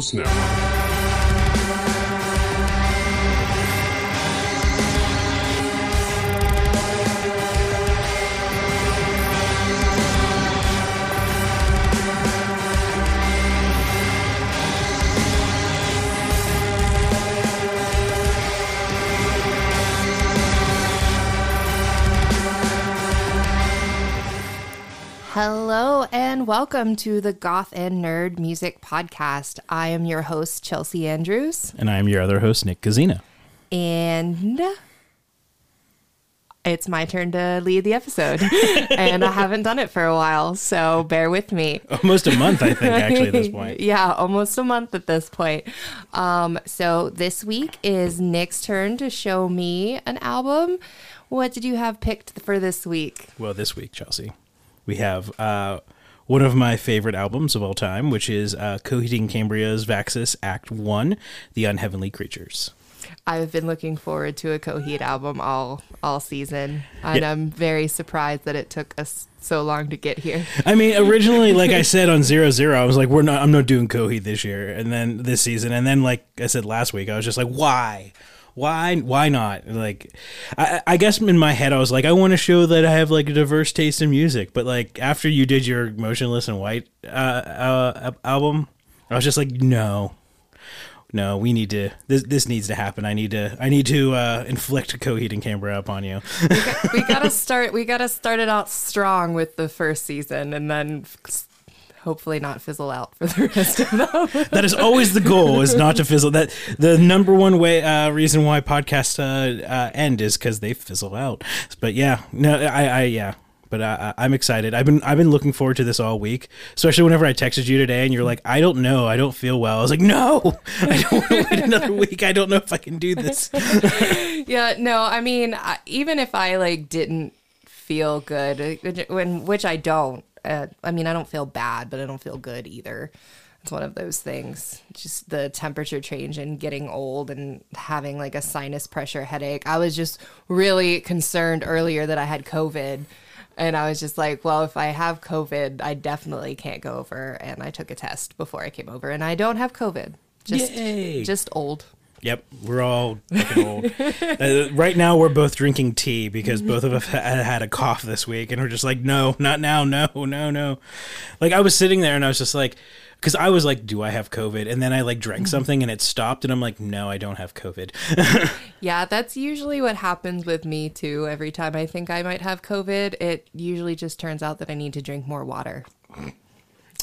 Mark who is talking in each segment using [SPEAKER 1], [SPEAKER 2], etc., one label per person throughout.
[SPEAKER 1] Modern Mythos
[SPEAKER 2] Hello and welcome to the Goth and Nerd Music Podcast. I am your host, Chelsea Andrews,
[SPEAKER 3] And I'm your other host, Nick Kizina.
[SPEAKER 2] and it's my turn to lead the episode. and I haven't done it for a while, so bear with me.
[SPEAKER 3] Almost a month, I think, actually, at this point.
[SPEAKER 2] yeah, almost a month at this point. Um, so this week is Nick's turn to show me an album. What did you have picked for this week?
[SPEAKER 3] Well, this week, Chelsea, we have uh, one of my favorite albums of all time, which is uh, Coheed and Cambria's Vaxis Act 1, The Unheavenly Creatures.
[SPEAKER 2] I've been looking forward to a Coheed album all all season, and
[SPEAKER 3] Yeah.
[SPEAKER 2] I'm very surprised that it took us so long to get here.
[SPEAKER 3] I mean, originally, like I said on Zero Zero, I was like, "We're not. I'm not doing Coheed this year." And then this season, and then like I said last week, I was just like, "Why? Why? Why not?" Like, I, I guess in my head, I was like, "I want to show that I have like a diverse taste in music." But like after you did your Motionless in White uh, uh, album, I was just like, "No." No, we need to. This this needs to happen. I need to. I need to uh, inflict Coheed and Cambria upon you.
[SPEAKER 2] we gotta start. We gotta start it out strong with the first season, and then hopefully not fizzle out for the rest of them.
[SPEAKER 3] that is always the goal is not to fizzle that the number one way uh, reason why podcasts uh, uh, end is because they fizzle out but yeah no i i yeah but uh, I'm excited. I've been I've been looking forward to this all week, especially whenever I texted you today and you're like, I don't know, I don't feel well. I was like, No, I don't want to wait another week. I don't know if I can do this.
[SPEAKER 2] yeah, no, I mean, I, even if I like didn't feel good, when which I don't. Uh, I mean, I don't feel bad, but I don't feel good either. It's one of those things. Just the temperature change and getting old and having like a sinus pressure headache. I was just really concerned earlier that I had COVID. And I was just like, well, if I have COVID, I definitely can't go over. And I took a test before I came over, and I don't have COVID. Just,
[SPEAKER 3] Yay.
[SPEAKER 2] just old.
[SPEAKER 3] Yep, we're all fucking old. uh, right now, we're both drinking tea because both of us ha- had a cough this week, and we're just like, no, not now, no, no, no. Like I was sitting there, and I was just like, because I was like, do I have COVID? And then I like drank something, and it stopped, and I'm like, no, I don't have COVID.
[SPEAKER 2] Yeah, that's usually what happens with me too. Every time I think I might have COVID, it usually just turns out that I need to drink more water.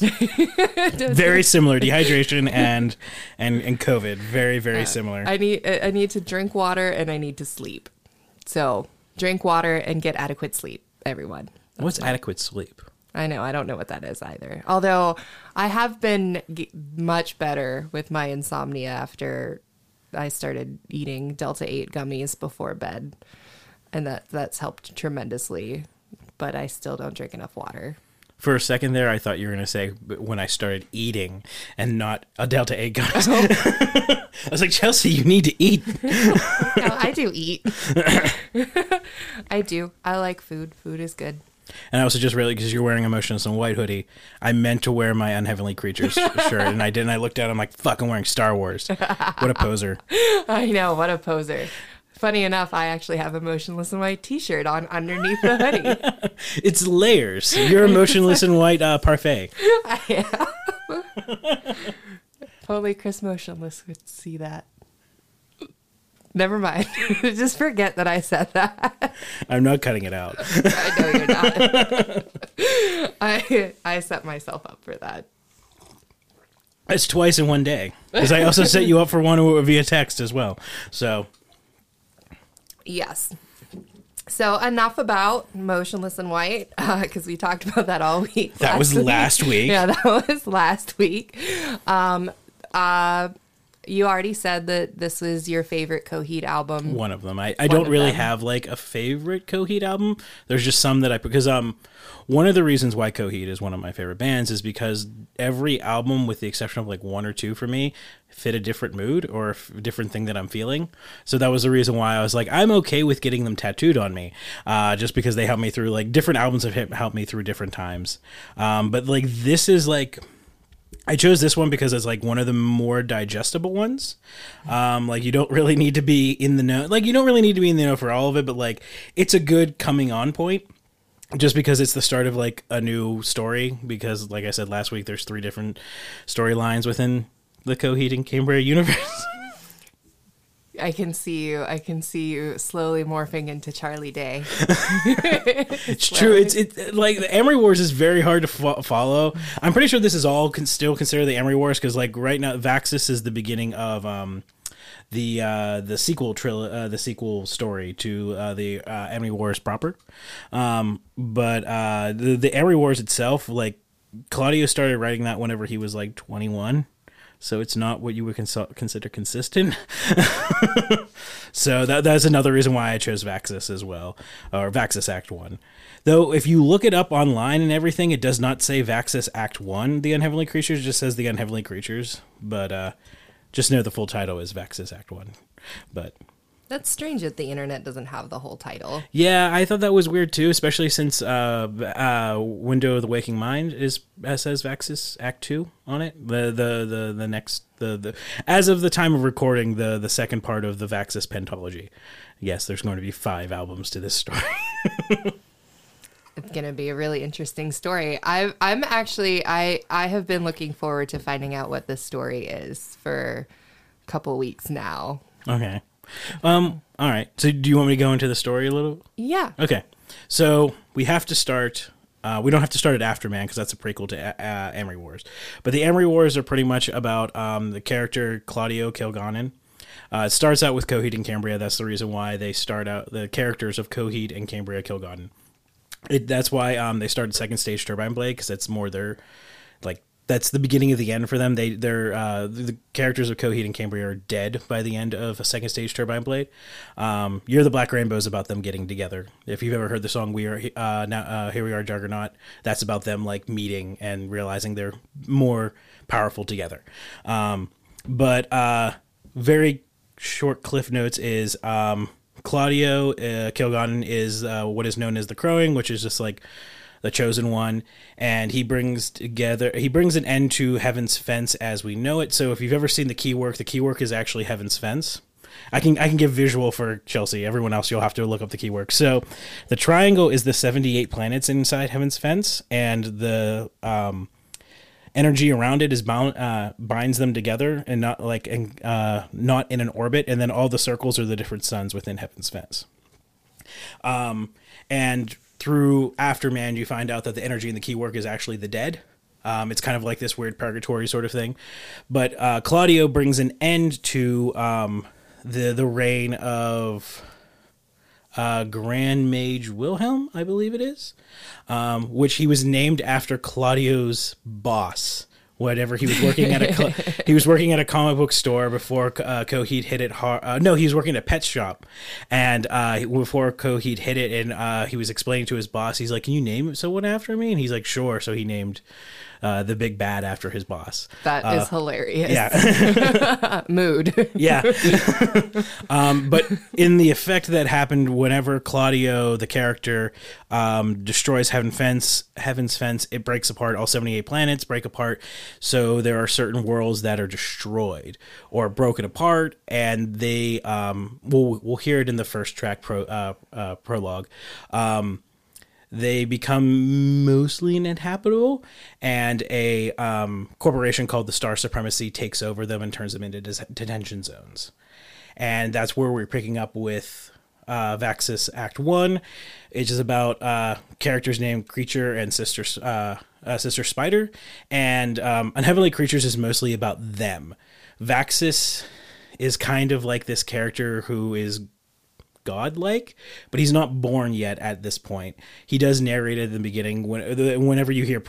[SPEAKER 3] very similar, dehydration and and and COVID, very very uh, similar.
[SPEAKER 2] I need I need to drink water and I need to sleep. So, drink water and get adequate sleep, everyone.
[SPEAKER 3] What's adequate sleep?
[SPEAKER 2] I know, I don't know what that is either. Although I have been g- much better with my insomnia after I started eating Delta 8 gummies before bed. And that that's helped tremendously, but I still don't drink enough water.
[SPEAKER 3] For a second there, I thought you were going to say when I started eating and not a Delta 8 gun. Oh. I was like, Chelsea, you need to eat.
[SPEAKER 2] no, I do eat. I do. I like food. Food is good.
[SPEAKER 3] And I also just really, because you're wearing a Motionless in White hoodie, I meant to wear my Unheavenly Creatures shirt, and I didn't. I looked down, I'm like, fuck, I'm wearing Star Wars. What a poser.
[SPEAKER 2] I know. What a poser. Funny enough, I actually have a motionless in white T-shirt on underneath the hoodie.
[SPEAKER 3] It's layers. You're a Motionless in White uh, parfait.
[SPEAKER 2] I am. Only Chris Motionless would see that. Never mind. Just forget that I said that.
[SPEAKER 3] I'm not cutting it out.
[SPEAKER 2] I know you're not. I I set myself up for that.
[SPEAKER 3] It's twice in one day. Because I also set you up for one via text as well. So,
[SPEAKER 2] Yes. So enough about motionless in white because we talked about that all week.
[SPEAKER 3] That was last week.
[SPEAKER 2] Yeah, that was last week. Um, uh, you already said that this was your favorite Coheed album.
[SPEAKER 3] one of them. I, I don't really
[SPEAKER 2] them.
[SPEAKER 3] have like a favorite Coheed album. There's just some that I because um one of the reasons why Coheed is one of my favorite bands is because every album, with the exception of like one or two for me, fit a different mood or a f- different thing that I'm feeling. So that was the reason why I was like, I'm okay with getting them tattooed on me, uh, just because they help me through like different albums have helped me through different times. Um, but like this is like I chose this one because it's like one of the more digestible ones. Um, like you don't really need to be in the know. Like you don't really need to be in the know for all of it, but like it's a good coming on point. Just because it's the start of like a new story. Because like I said last week, there's three different storylines within the Coheed and Cambria universe.
[SPEAKER 2] I can see you. I can see you slowly morphing into Charlie Day.
[SPEAKER 3] It's true. It's it like the Amory Wars is very hard to fo- follow. I'm pretty sure this is all can still considered the Amory Wars because like right now Vaxis is the beginning of um the uh the sequel tril- uh, the sequel story to uh, the uh, Amory Wars proper. Um, but uh the the Amory Wars itself like Claudio started writing that whenever he was like 21. So it's not what you would cons- consider consistent. so that that's another reason why I chose Vaxis as well, or Vaxis Act One. Though if you look it up online and everything, it does not say Vaxis Act One, the Unheavenly Creatures. Just says the Unheavenly Creatures. But uh, just know the full title is Vaxis Act One. But
[SPEAKER 2] That's strange that the internet doesn't have the whole title.
[SPEAKER 3] yeah, I thought that was weird too, especially since uh, uh, Window of the Waking Mind is says Vaxis Act Two on it. The the the the next the the as of the time of recording, the the second part of the Vaxis pentology. Yes, there's going to be five albums to this story.
[SPEAKER 2] It's gonna be a really interesting story. I I'm actually I I have been looking forward to finding out what this story is for a couple weeks now.
[SPEAKER 3] okay. Um. All right. So, do you want me to go into the story a little?
[SPEAKER 2] Yeah.
[SPEAKER 3] Okay. So we have to start. Uh, we don't have to start at Afterman because that's a prequel to uh, Amory Wars. But the Amory Wars are pretty much about um, the character Claudio Kilgannon. Uh, it starts out with Coheed and Cambria. That's the reason why they start out the characters of Coheed and Cambria Kilgannon. It, that's why um, they started Second Stage Turbine Blade because that's more their like that's the beginning of the end for them. They they're uh, the, characters of Coheed and Cambria are dead by the end of a Second Stage Turbine Blade. Um, Year of the Black Rainbow is about them getting together. If you've ever heard the song "We Are uh, now uh, Here We Are Juggernaut," that's about them like meeting and realizing they're more powerful together. Um, but uh, very short cliff notes is um, Claudio uh, Kilgannon is uh, what is known as the Crowing, which is just like the chosen one, and he brings together he brings an end to Heaven's Fence as we know it. So if you've ever seen the Keywork, the Keywork is actually Heaven's Fence. I can I can give visual for Chelsea. Everyone else, you'll have to look up the keyword. So, the triangle is the seventy eight planets inside Heaven's Fence, and the um, energy around it is bound uh, binds them together, and not like and uh, not in an orbit. And then all the circles are the different suns within Heaven's Fence. Um, and through Afterman, you find out that the energy in the Keywork is actually the dead. Um, it's kind of like this weird purgatory sort of thing. But uh, Claudio brings an end to um, the the reign of uh, Grand Mage Wilhelm, I believe it is, um, which he was named after Claudio's boss. Whatever he was working at a co- he was working at a comic book store before uh, Coheed hit it hard. Uh, no, he was working at a pet shop, and uh, before Coheed hit it, and uh, he was explaining to his boss, he's like, "Can you name someone after me?" And he's like, "Sure." So he named uh, the big bad after his boss.
[SPEAKER 2] That is hilarious.
[SPEAKER 3] Yeah.
[SPEAKER 2] Mood.
[SPEAKER 3] Yeah. um, but in the effect that happened whenever Claudio, the character, um, destroys Heaven Fence, Heaven's Fence, it breaks apart. All 78 planets break apart. So there are certain worlds that are destroyed or broken apart. And they, um, we'll, we'll hear it in the first track pro, uh, uh, prologue. Um, they become mostly uninhabitable, and a um, corporation called the Star Supremacy takes over them and turns them into dis- detention zones. And that's where we're picking up with uh, Vaxis Act One. It's just about uh, characters named Creature and Sister uh, uh, Sister Spider, and um, Unheavenly Creatures is mostly about them. Vaxis is kind of like this character who is godlike, but he's not born yet at this point. He does narrate at the beginning when, whenever you hear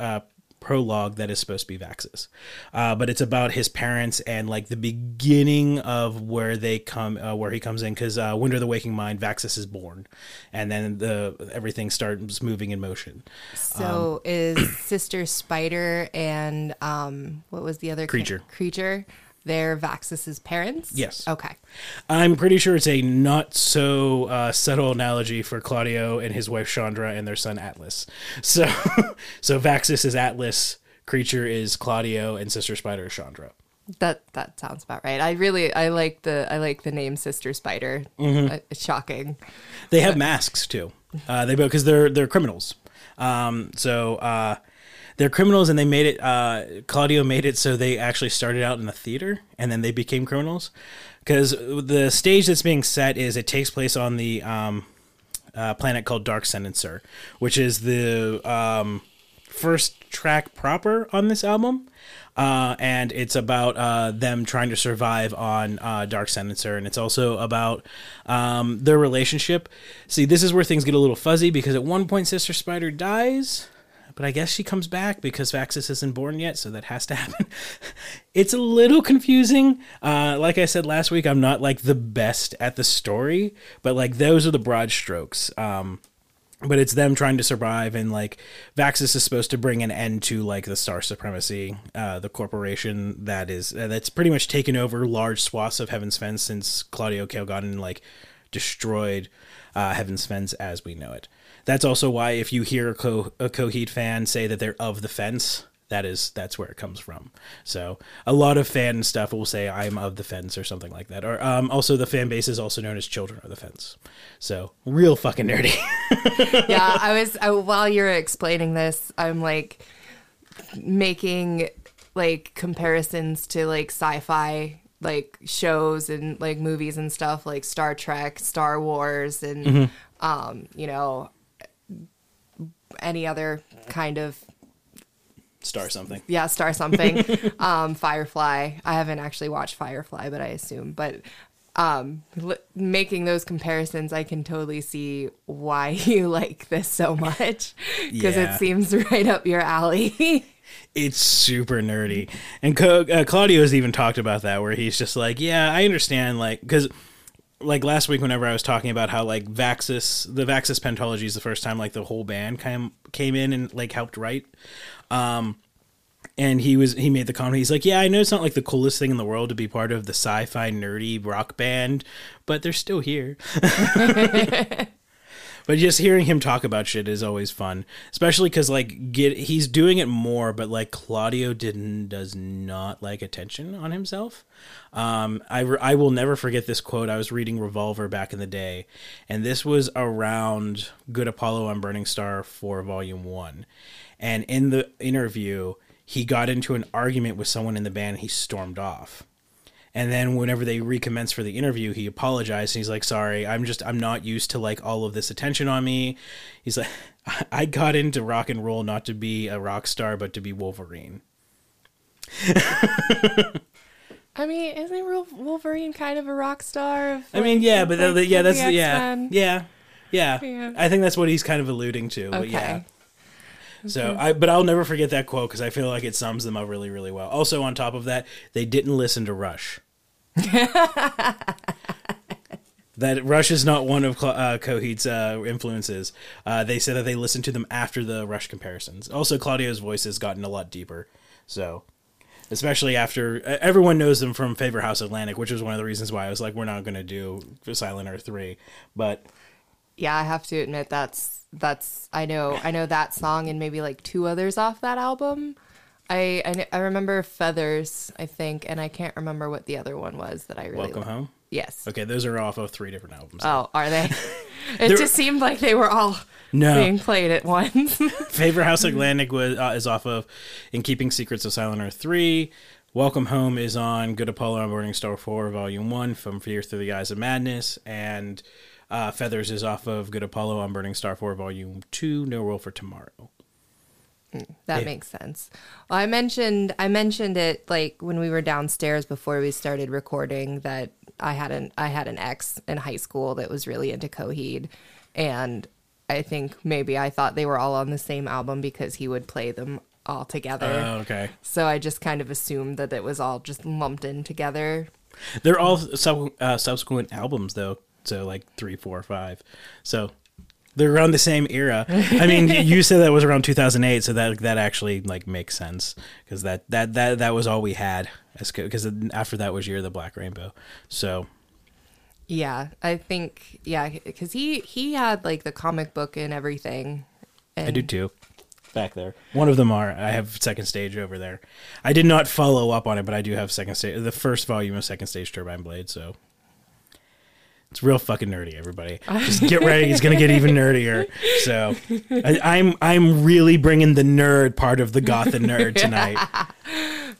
[SPEAKER 3] uh, prologue that is supposed to be Vaxis. Uh, but it's about his parents and like the beginning of where they come, uh, where he comes in. Because uh, Window of the Waking Mind, Vaxis is born, and then the everything starts moving in motion.
[SPEAKER 2] So is Sister Spider and um what was the other ca-
[SPEAKER 3] Creature.
[SPEAKER 2] They're Vaxis's parents?
[SPEAKER 3] Yes.
[SPEAKER 2] Okay.
[SPEAKER 3] I'm pretty sure it's a not so uh, subtle analogy for Claudio and his wife Chandra and their son Atlas. So, so Vaxis is Atlas, creature is Claudio, and Sister Spider is Chandra.
[SPEAKER 2] That that sounds about right. I really I like the I like the name Sister Spider.
[SPEAKER 3] Mm-hmm.
[SPEAKER 2] Uh, it's shocking.
[SPEAKER 3] They have masks too. Uh, they because they're they're criminals. Um, so uh, they're criminals, and they made it. Uh, Claudio made it so they actually started out in the theater, and then they became criminals. Because the stage that's being set is it takes place on the um, uh, planet called Dark Sentencer, which is the um, first track proper on this album. Uh, and it's about uh, them trying to survive on uh, Dark Sentencer, and it's also about um, their relationship. See, this is where things get a little fuzzy because at one point Sister Spider dies, but I guess she comes back because Vaxis isn't born yet, so that has to happen. it's a little confusing. Uh, like I said last week, I'm not like the best at the story, but like those are the broad strokes. Um, but it's them trying to survive and like Vaxis is supposed to bring an end to like the star supremacy uh the corporation that is uh, that's pretty much taken over large swaths of Heaven's Fence since Claudio Kilgannon like destroyed uh Heaven's Fence as we know it that's also why if you hear a, Co- a Coheed fan say that they're of the fence that is that's where it comes from. So a lot of fan stuff will say i'm of the fence or something like that. Or um also the fan base is also known as children of the fence. So real fucking nerdy.
[SPEAKER 2] Yeah, I was I, while you're explaining this, I'm like making like comparisons to like sci-fi like shows and like movies and stuff like Star Trek, Star Wars and um, you know any other kind of
[SPEAKER 3] star something
[SPEAKER 2] yeah, Star something. um, Firefly. I haven't actually watched Firefly, but I assume. But um, l- making those comparisons, I can totally see why you like this so much because
[SPEAKER 3] Yeah.
[SPEAKER 2] it seems right up your alley.
[SPEAKER 3] it's super nerdy and Co- uh, claudio's even talked about that where he's just like yeah i understand like because like last week whenever i was talking about how like vaxis the vaxis pentology is the first time like the whole band came came in and like helped write. Um and he was he made the comment he's like yeah i know it's not like the coolest thing in the world to be part of the sci-fi nerdy rock band but they're still here but just hearing him talk about shit is always fun especially because like get he's doing it more but like claudio didn't does not like attention on himself. Um I, re- I will never forget this quote. I was reading revolver back in the day and this was around good apollo i'm burning star 4 volume 1 and in the interview he got into an argument with someone in the band and he stormed off and then whenever they recommence for the interview, he apologized and he's like, "Sorry, I'm just I'm not used to like all of this attention on me." He's like, "I got into rock and roll not to be a rock star, but to be Wolverine."
[SPEAKER 2] I mean, isn't Wolverine kind of a rock star? Of,
[SPEAKER 3] I mean, yeah, but
[SPEAKER 2] like,
[SPEAKER 3] the, yeah, that's yeah, yeah, yeah,
[SPEAKER 2] Yeah.
[SPEAKER 3] I think that's what he's kind of alluding to. But
[SPEAKER 2] Okay.
[SPEAKER 3] yeah. So I, but I'll never forget that quote because I feel like it sums them up really, really well. Also, on top of that, they didn't listen to Rush. that Rush is not one of uh, Coheed's uh, influences. Uh, they said that they listened to them after the Rush comparisons. Also, Claudio's voice has gotten a lot deeper. So, especially after everyone knows them from Favor House Atlantic, which was one of the reasons why I was like, we're not going to do Silent Earth three, but
[SPEAKER 2] Yeah, I have to admit that's that's I know I know that song and maybe like two others off that album. I I, I remember Feathers, I think, and I can't remember what the other one was that I really
[SPEAKER 3] Welcome
[SPEAKER 2] liked.
[SPEAKER 3] Home.
[SPEAKER 2] Yes.
[SPEAKER 3] Okay, those are off of three different albums.
[SPEAKER 2] Oh, are they? It just seemed like they were all
[SPEAKER 3] No.
[SPEAKER 2] being played at once.
[SPEAKER 3] Favor House Atlantic was uh, is off of In Keeping Secrets of Silent Earth three. Welcome Home is on Good Apollo I'm Burning Star four Volume one From Fear Through the Eyes of Madness, and uh, Feathers is off of Good Apollo I'm Burning Star four Volume two No World for Tomorrow.
[SPEAKER 2] That
[SPEAKER 3] Yeah.
[SPEAKER 2] makes sense. Well, I mentioned I mentioned it like when we were downstairs before we started recording that I had an I had an ex in high school that was really into Coheed, and I think maybe I thought they were all on the same album because he would play them all together.
[SPEAKER 3] Oh, okay.
[SPEAKER 2] so I just kind of assumed that it was all just lumped in together.
[SPEAKER 3] They're all sub- uh, subsequent albums though, so like three, four, five. So they're around the same era. I mean, you said that was around 2008, so that that actually like makes sense because that that that that was all we had because after that was Year of the Black Rainbow. So
[SPEAKER 2] Yeah, I think yeah because he he had like the comic book and everything. And
[SPEAKER 3] I do too. back there. One of them are. I have second stage over there. I did not follow up on it, but I do have second stage. The first volume of second stage Turbine Blade. So it's real fucking nerdy. Everybody, just get ready. It's gonna get even nerdier. So I, I'm I'm really bringing the nerd part of the goth and nerd tonight.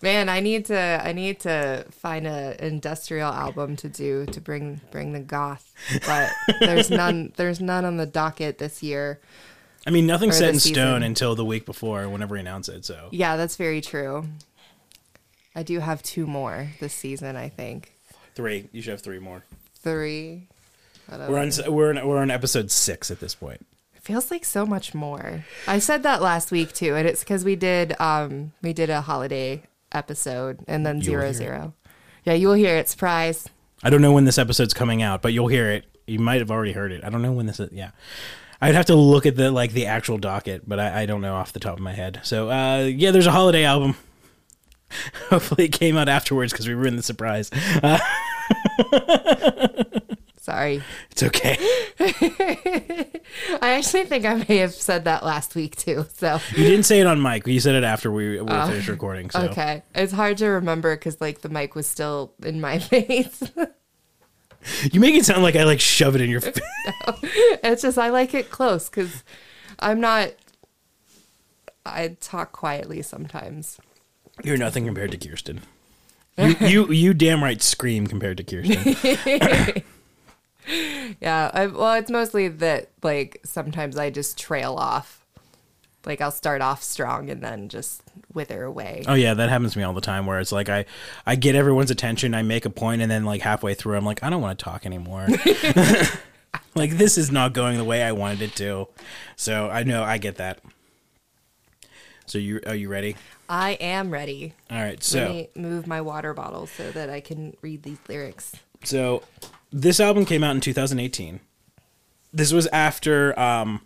[SPEAKER 2] Man, I need to I need to find a industrial album to do to bring bring the goth. But there's none there's none on the docket this year.
[SPEAKER 3] I mean, nothing's set in stone until the week before, whenever we announce it. So
[SPEAKER 2] Yeah, that's very true. I do have two more this season, I think.
[SPEAKER 3] three. You should have three more.
[SPEAKER 2] Three. Whatever.
[SPEAKER 3] We're on we're on, we're on episode six at this point.
[SPEAKER 2] It feels like so much more. I said that last week too, and it's because we did um we did a holiday episode and then
[SPEAKER 3] will
[SPEAKER 2] zero
[SPEAKER 3] hear it.
[SPEAKER 2] Yeah, you will hear it. Surprise.
[SPEAKER 3] I don't know when this episode's coming out, but you'll hear it. You might have already heard it. I don't know when this is. Yeah, I'd have to look at the like the actual docket, but I, I don't know off the top of my head. So uh, yeah, there's a holiday album. Hopefully, it came out afterwards because we ruined the surprise. Uh,
[SPEAKER 2] Sorry.
[SPEAKER 3] it's okay.
[SPEAKER 2] I actually think I may have said that last week too. So
[SPEAKER 3] You didn't say it on mic. You said it after we, we oh. finished recording. So
[SPEAKER 2] Oh, okay, it's hard to remember because like the mic was still in my face.
[SPEAKER 3] you make it sound like I like shove it in your face.
[SPEAKER 2] it's just I like it close because I'm not. I talk quietly sometimes.
[SPEAKER 3] You're nothing compared to Kirsten. You, you you damn right scream compared to Kirsten.
[SPEAKER 2] Yeah, I, well, it's mostly that like sometimes I just trail off. Like I'll start off strong and then just wither away.
[SPEAKER 3] Oh yeah, that happens to me all the time. Where it's like I, I get everyone's attention, I make a point, and then like halfway through, I'm like, I don't want to talk anymore. like this is not going the way I wanted it to. So I know I get that. So you are you ready?
[SPEAKER 2] I am ready.
[SPEAKER 3] All right. So Let
[SPEAKER 2] me move my water bottle so that I can read these lyrics.
[SPEAKER 3] so this album came out in 2018. This was after um,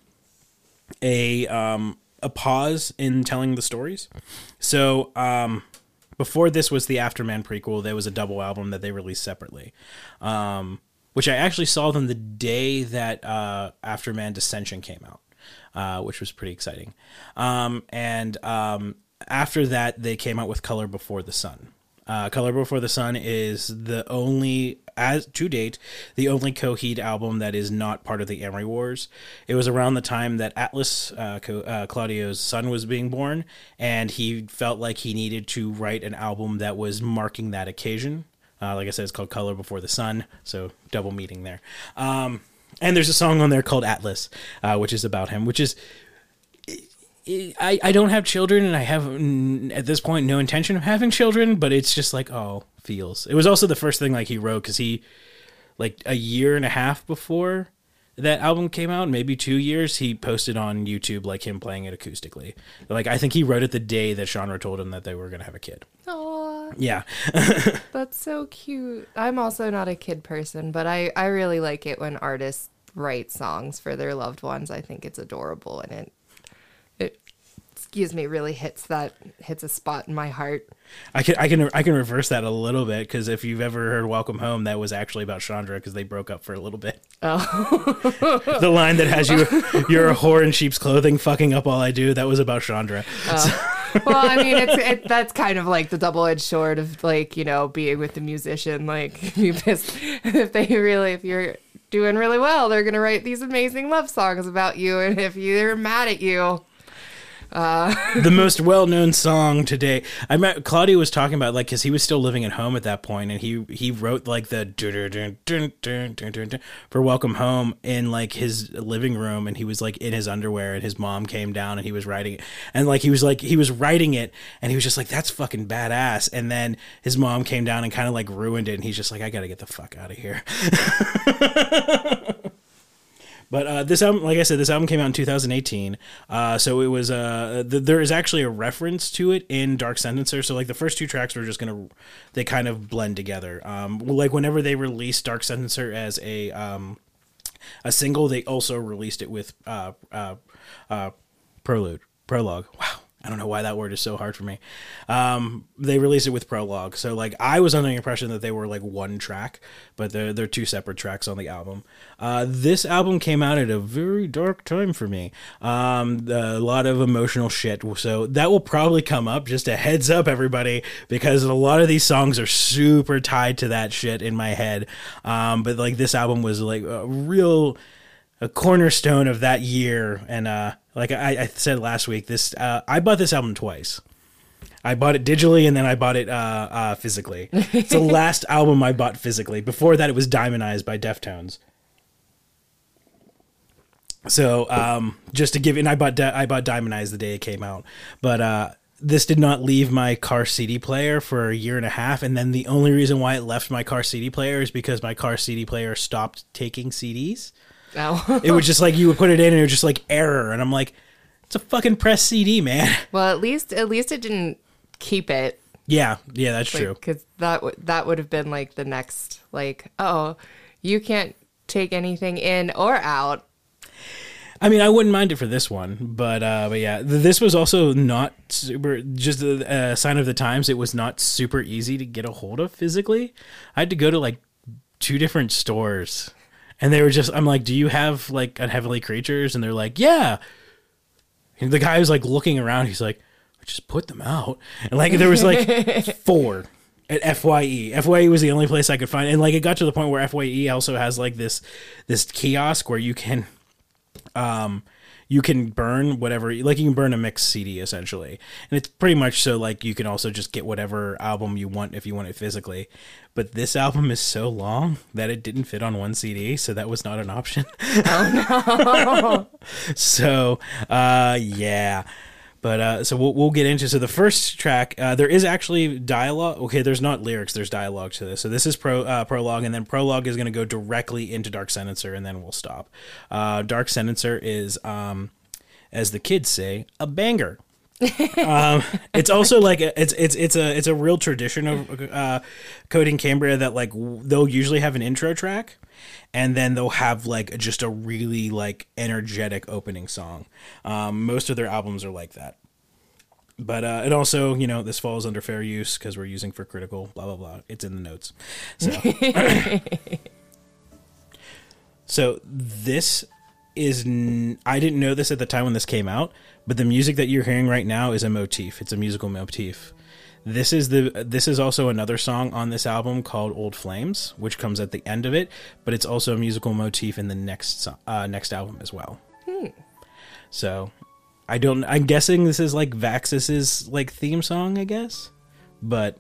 [SPEAKER 3] a um, a pause in telling the stories. So um, before this was the Afterman prequel. There was a double album that they released separately, um, which I actually saw them the day that uh, Afterman Dissension came out, uh, which was pretty exciting. Um, and um, after that, they came out with Color Before the Sun. Uh, Color Before the Sun is the only, as to date, the only Coheed album that is not part of the Amory Wars. It was around the time that Atlas, uh, Co- uh, Claudio's son, was being born, and he felt like he needed to write an album that was marking that occasion. Uh, like I said, it's called Color Before the Sun, so double meaning there. Um, and there's a song on there called Atlas, uh, which is about him, which is I, I don't have children and I have at this point no intention of having children, but it's just like oh feels. It was also the first thing like he wrote because he like a year and a half before that album came out, maybe two years, he posted on YouTube like him playing it acoustically. Like I think he wrote it the day that Chandra told him that they were gonna have a kid.
[SPEAKER 2] Oh,
[SPEAKER 3] Yeah,
[SPEAKER 2] that's so cute. I'm also not a kid person, but I, I really like it when artists write songs for their loved ones. I think it's adorable and it excuse me really hits that hits a spot in my heart.
[SPEAKER 3] I can I can I can reverse that a little bit because if you've ever heard "Welcome Home," that was actually about Chandra because they broke up for a little bit.
[SPEAKER 2] Oh.
[SPEAKER 3] the line that has you you're a whore in sheep's clothing, fucking up all I do. That was about Chandra. Oh.
[SPEAKER 2] well, I mean, it's it, that's kind of like the double edged sword of like you know being with the musician. Like you if they really if you're doing really well, they're gonna write these amazing love songs about you, and if you're mad at you, Uh,
[SPEAKER 3] the most well-known song today. I met Claudio was talking about like because he was still living at home at that point, and he he wrote like the for "Welcome Home" in like his living room, and he was like in his underwear, and his mom came down, and he was writing it, and like he was like he was writing it, and he was just like that's fucking badass, and then his mom came down and kind of like ruined it, and he's just like I gotta get the fuck out of here. But uh, this album, like I said, this album came out in 2018. Uh, so it was uh, th- there is actually a reference to it in Dark Sentencer. So like the first two tracks were just gonna they kind of blend together. Um, like whenever they released Dark Sentencer as a um, a single, they also released it with uh, uh, uh, Prelude, Prologue. Wow. I don't know why that word is so hard for me. Um, they released it with prologue, so like I was under the impression that they were like one track, but they're they're two separate tracks on the album. Uh, this album came out at a very dark time for me. Um, a lot of emotional shit, so that will probably come up. Just a heads up, everybody, because a lot of these songs are super tied to that shit in my head. Um, but like this album was like a real a cornerstone of that year. And uh, like I, I said last week, this uh, I bought this album twice. I bought it digitally and then I bought it uh, uh, physically. It's the last album I bought physically. Before that, it was Diamond Eyes by Deftones. So um, just to give, and I bought I bought Diamond Eyes the day it came out, but uh, this did not leave my car CD player for a year and a half, and then the only reason why it left my car CD player is because my car CD player stopped taking CDs.
[SPEAKER 2] Oh.
[SPEAKER 3] It was just like you would put it in and it was just like error, and I'm like, it's a fucking press CD, man.
[SPEAKER 2] well, at least at least it didn't keep it
[SPEAKER 3] Yeah, yeah, that's true.
[SPEAKER 2] because that w- that would have been like the next like oh you can't take anything in or out.
[SPEAKER 3] I mean, I wouldn't mind it for this one, but uh, but yeah, this was also not super. Just a, a sign of the times. It was not super easy to get a hold of physically. I had to go to like two different stores, and they were just. I'm like, "Do you have like unheavenly Creatures?" And they're like, "Yeah." And the guy was like looking around. He's like, "I just put them out," and like there was like four at Fye. Fye was the only place I could find, and like it got to the point where Fye also has like this this kiosk where you can um you can burn whatever like you can burn a mixed cd essentially. And it's pretty much so like you can also just get whatever album you want if you want it physically. But this album is so long that it didn't fit on one cd so that was not an option. Oh no. So uh yeah but uh, so we'll, we'll get into so the first track. Uh, there is actually dialogue. Okay, there's not lyrics. There's dialogue to this. So this is pro uh, prologue, and then prologue is going to go directly into Dark Sentencer, and then we'll stop. Uh, Dark Sentencer is, um, as the kids say, a banger. um, it's also like a, it's it's it's a it's a real tradition of uh, Coheed and Cambria that like w- they'll usually have an intro track, and then they'll have like just a really like energetic opening song. Um, most of their albums are like that. But uh, it also, you know, this falls under fair use because we're using for critical, blah blah blah. It's in the notes. So, so this is n- I didn't know this at the time when this came out, but the music that you're hearing right now is a motif. It's a musical motif. This is the this is also another song on this album called Old Flames, which comes at the end of it, but it's also a musical motif in the next uh, next album as well. So, I don't. I'm guessing this is like Vaxis's like theme song, I guess. But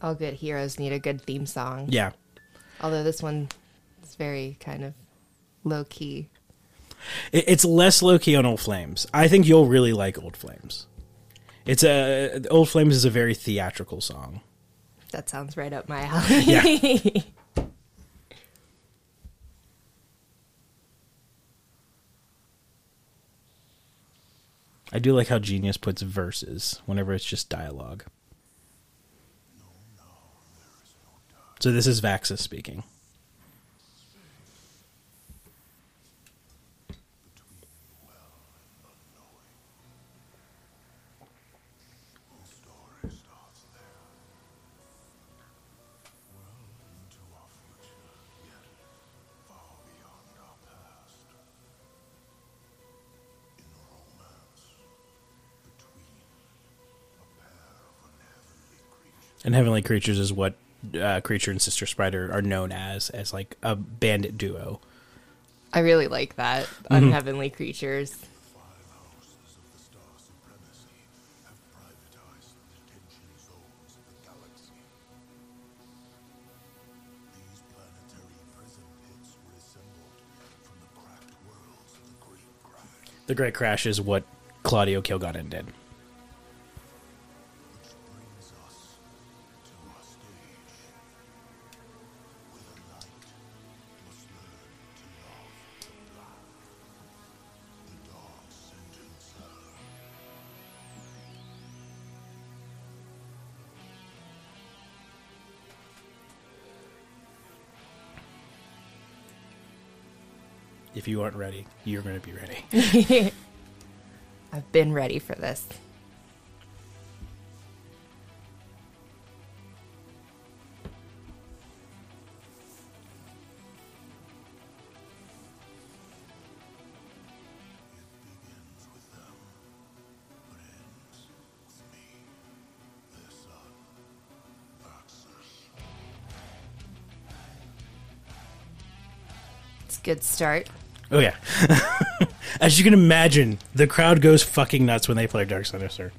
[SPEAKER 2] All good heroes need a good theme song.
[SPEAKER 3] yeah,
[SPEAKER 2] Although this one is very kind of low key.
[SPEAKER 3] It, it's less low key on Old Flames. I think you'll really like Old Flames. It's a Old Flames is a very theatrical song.
[SPEAKER 2] That sounds right up my alley.
[SPEAKER 3] Yeah. I do like how Genius puts verses whenever it's just dialogue. So this is Vaxis speaking. Unheavenly Creatures is what uh, Creature and Sister Spider are known as, as like a bandit duo.
[SPEAKER 2] I really like that. Unheavenly creatures.
[SPEAKER 3] The Great Crash is what Claudio Kilgannon did. weren't ready. You're going to be ready.
[SPEAKER 2] I've been ready for this.
[SPEAKER 4] good start.
[SPEAKER 3] Oh yeah. As you can imagine, the crowd goes fucking nuts when they play Dark Sentencer.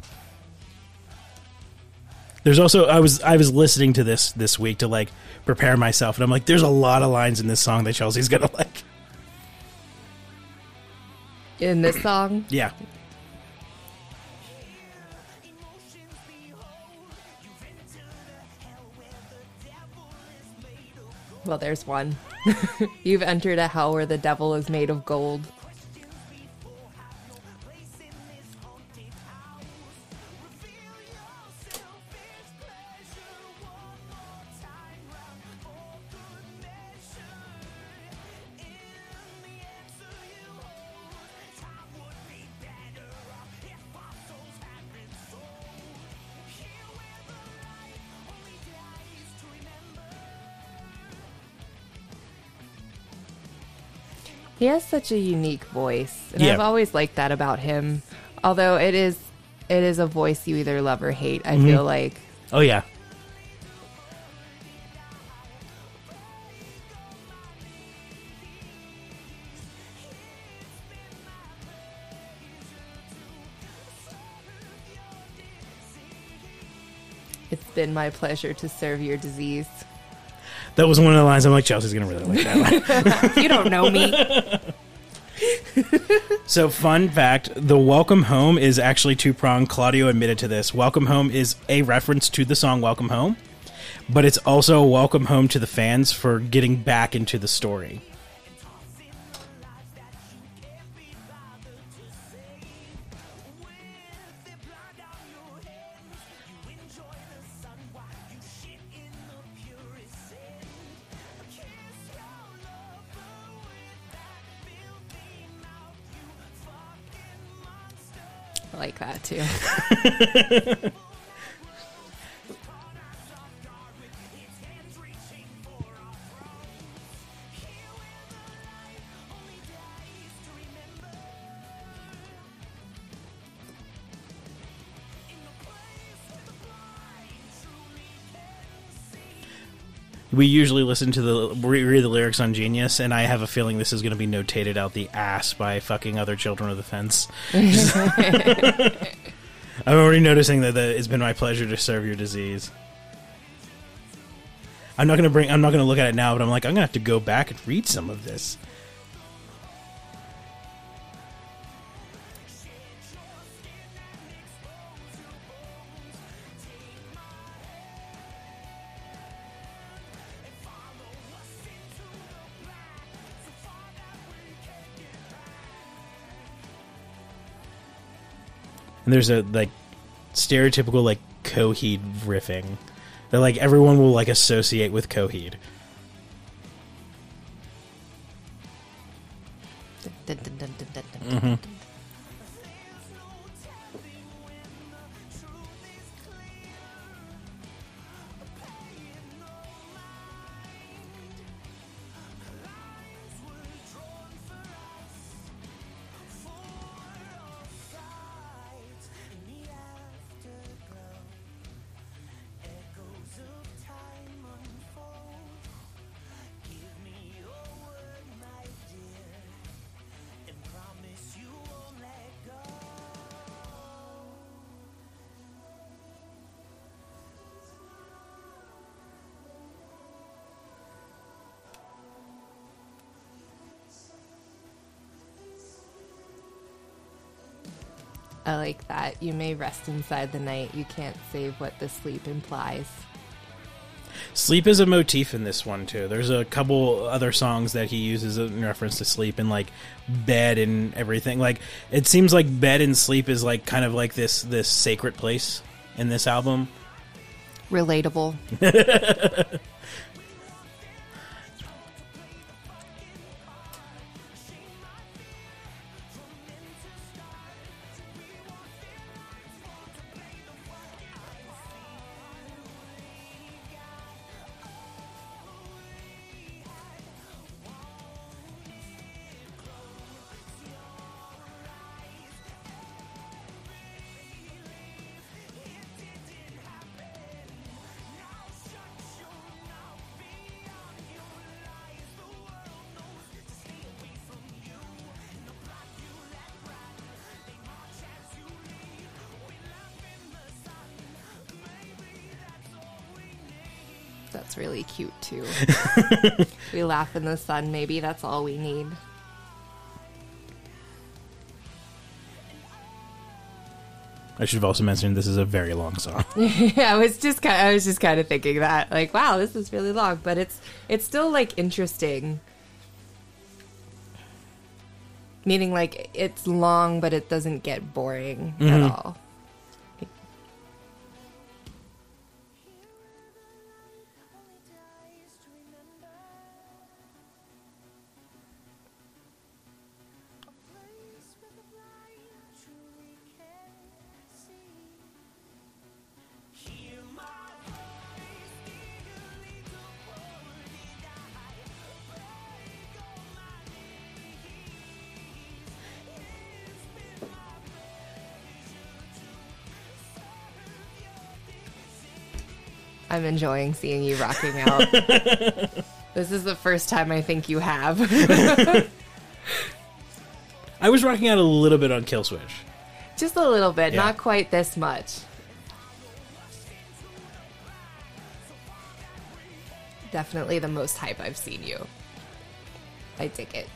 [SPEAKER 3] There's also I was I was listening to this this week to like prepare myself, and I'm like, there's a lot of lines in this song that Chelsea's gonna like.
[SPEAKER 4] In this song,
[SPEAKER 3] Yeah,
[SPEAKER 4] well, there's one. You've entered a hell where the devil is made of gold. Has such a unique voice, and
[SPEAKER 3] Yeah.
[SPEAKER 4] I've always liked that about him. Although it is, it is a voice you either love or hate. I mm-hmm. feel like
[SPEAKER 3] oh yeah.
[SPEAKER 4] it's been my pleasure to serve your disease.
[SPEAKER 3] That was one of the lines I'm like, Chelsea's gonna really like that line.
[SPEAKER 4] You don't know me.
[SPEAKER 3] So, fun fact the Welcome Home is actually two pronged. Claudio admitted to this. Welcome Home is a reference to the song Welcome Home, but it's also a welcome home to the fans for getting back into the story. We usually listen to the re- read the lyrics on Genius, and I have a feeling this is going to be notated out the ass by fucking other children of the fence. I'm already noticing that the, it's been my pleasure to serve your disease. I'm not gonna bring. I'm not gonna look at it now, but I'm like, I'm gonna have to go back and read some of this. And there's a like stereotypical like Coheed riffing that like everyone will like associate with Coheed.
[SPEAKER 4] Dun, mm-hmm. I like that. You may rest inside the night. You can't save what the sleep implies.
[SPEAKER 3] Sleep is a motif in this one too. There's a couple other songs that he uses in reference to sleep and like bed and everything. Like it seems like bed and sleep is like kind of like this this sacred place in this album.
[SPEAKER 4] Relatable.
[SPEAKER 2] that's really cute too. we laugh in the sun. Maybe that's all we need.
[SPEAKER 3] I should have also mentioned this is a very long song.
[SPEAKER 2] yeah, I was just kind. I was just kind of thinking that, like, wow, this is really long, but it's it's still like interesting. Meaning, like, it's long, but it doesn't get boring at mm-hmm. all. I'm enjoying seeing you rocking out. this is the first time I think you have.
[SPEAKER 3] I was rocking out a little bit on Kill Switch.
[SPEAKER 2] Just a little bit,
[SPEAKER 3] Yeah.
[SPEAKER 2] not quite this much. Definitely the most hype I've seen you. I dig it.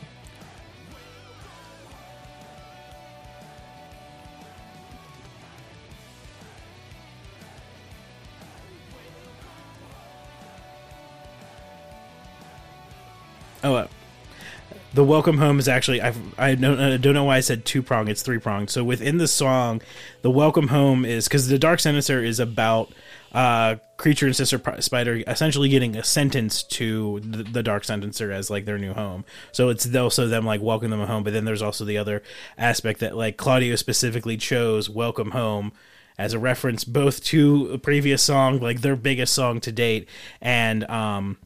[SPEAKER 3] The welcome home is actually I've, I don't I don't know why I said two prong. It's three pronged. So within the song, the welcome home is because the Dark Sentencer is about uh, creature and sister spider essentially getting a sentence to the, the Dark Sentencer as like their new home. So it's also them like welcome them home. But then there's also the other aspect that like Claudio specifically chose welcome home as a reference both to a previous song, like their biggest song to date, and um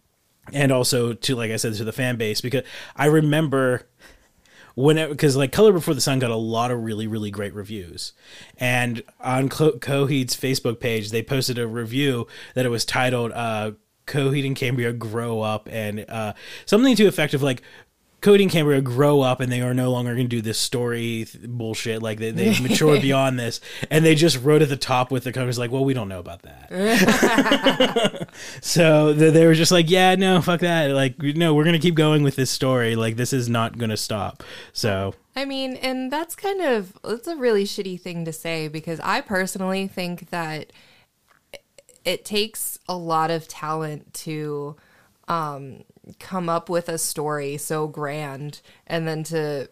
[SPEAKER 3] and also to like I said to the fan base because I remember when because like Color Before the Sun got a lot of really really great reviews, and on Clo- Coheed's Facebook page they posted a review that it was titled uh, "Coheed and Cambria grow up" and uh, something to effect of like. Coheed and Cambria grow up and they are no longer going to do this story th- bullshit. Like they, they've matured beyond this. And they just wrote at the top with the covers like, well, we don't know about that. So th- they were just like, yeah, no, fuck that. Like, no, we're gonna keep going with this story. Like, this is not gonna stop. So
[SPEAKER 2] I mean, and that's kind of it's a really shitty thing to say because I personally think that it takes a lot of talent to um, come up with a story so grand and then to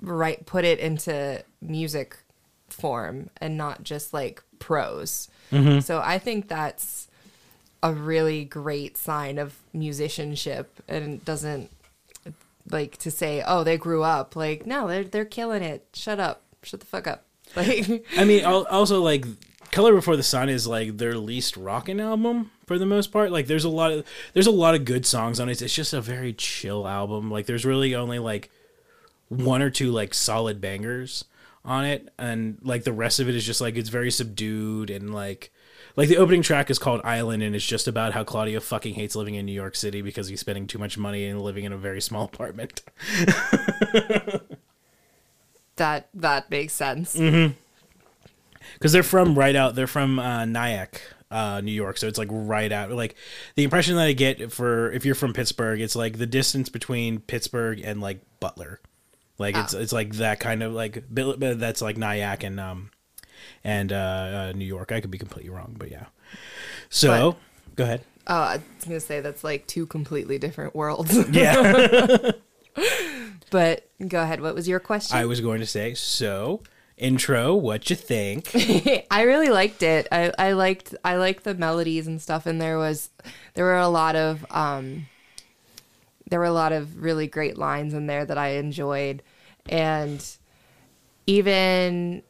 [SPEAKER 2] write put it into music form and not just like prose. Mm-hmm. So I think that's a really great sign of musicianship and it doesn't like to say, "Oh, they grew up." Like, no, they're they're killing it. Shut up. Shut the fuck up. Like,
[SPEAKER 3] I mean, also like, Color Before the Sun is like their least rocking album for the most part. Like, there's a lot of there's a lot of good songs on it. It's just a very chill album. Like, there's really only like one or two like solid bangers on it, and like the rest of it is just like it's very subdued and like. Like the opening track is called Island, and it's just about how Claudio fucking hates living in New York City because he's spending too much money and living in a very small apartment.
[SPEAKER 2] that that makes sense. Mhm.
[SPEAKER 3] because they're from right out they're from uh, nyack uh, new york. So it's like right out like the impression that i get for if you're from pittsburgh it's like the distance between pittsburgh and like butler. Like it's it's like that kind of like that's like nyack and um and uh, uh new york. I could be completely wrong but yeah. So go ahead.
[SPEAKER 2] Oh, I was gonna say that's like two completely different worlds.
[SPEAKER 3] yeah.
[SPEAKER 2] But go ahead. What was your question?
[SPEAKER 3] i was going to say so intro what you think
[SPEAKER 2] I really liked it. I, I liked I liked the melodies and stuff, and there was there were a lot of um, there were a lot of really great lines in there that I enjoyed, and even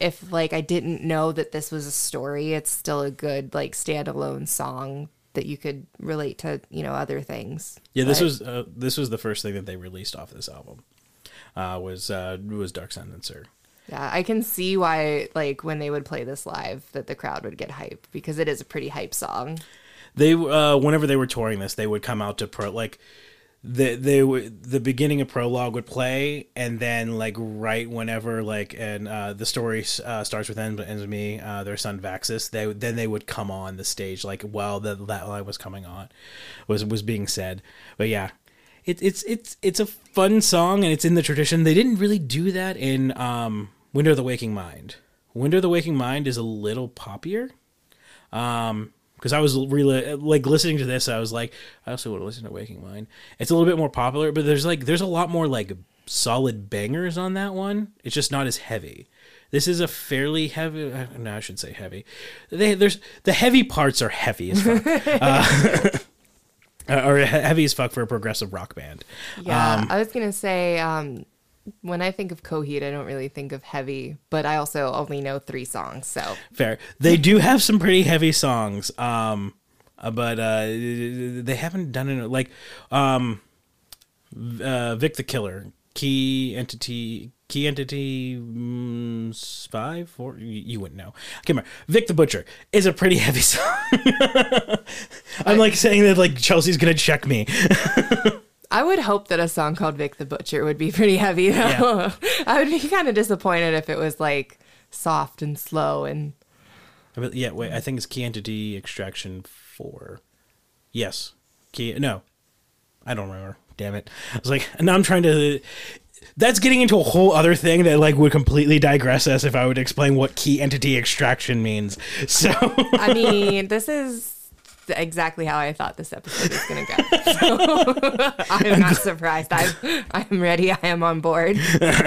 [SPEAKER 2] if like I didn't know that this was a story, it's still a good like standalone song that you could relate to you know other things.
[SPEAKER 3] Yeah, this
[SPEAKER 2] But-
[SPEAKER 3] was uh, this was the first thing that they released off this album. Uh, was uh, was Dark Sentencer.
[SPEAKER 2] Yeah, I can see why like when they would play this live that the crowd would get hype because it is a pretty hype song.
[SPEAKER 3] They uh, whenever they were touring this, they would come out to pro like the they would the beginning of prologue would play and then like right whenever like and uh the story uh, starts with ends, ends with me uh their son vaxis they then they would come on the stage like while the, that line was coming on was was being said but yeah it, it's it's it's a fun song and it's in the tradition they didn't really do that in um window of the waking mind window of the waking mind is a little poppier um because I was really like listening to this, I was like, I also want to listen to Waking Mind. It's a little bit more popular, but there's like there's a lot more like solid bangers on that one. It's just not as heavy. This is a fairly heavy. uh, No, I should say heavy. They, there's the heavy parts are heavy as fuck, uh, or heavy as fuck for a progressive rock band.
[SPEAKER 2] Yeah,
[SPEAKER 3] Um,
[SPEAKER 2] I was gonna say um, when I think of Coheed, I don't really think of heavy, but I also only know three songs, so
[SPEAKER 3] Fair. They do have some pretty heavy songs, um, uh, but uh, they haven't done it like um, uh, Vic the Killer, Key Entity, Key Entity mm, five, four. You, wouldn't know. Can't remember. Vic the Butcher is a pretty heavy song. I'm like saying that like Chelsea's gonna check me.
[SPEAKER 2] I would hope that a song called Vic the Butcher would be pretty heavy though. I would be kind of disappointed if it was like soft and slow and
[SPEAKER 3] yeah, wait. I think it's Key Entity Extraction four. Yes. Key. No, I don't remember. Damn it. I was like, and now I'm trying to. That's getting into a whole other thing that like would completely digress us if I would explain what key entity extraction means. So
[SPEAKER 2] I mean, this is exactly how I thought this episode was going to go. So I'm not surprised. I'm, I'm ready. I am on board.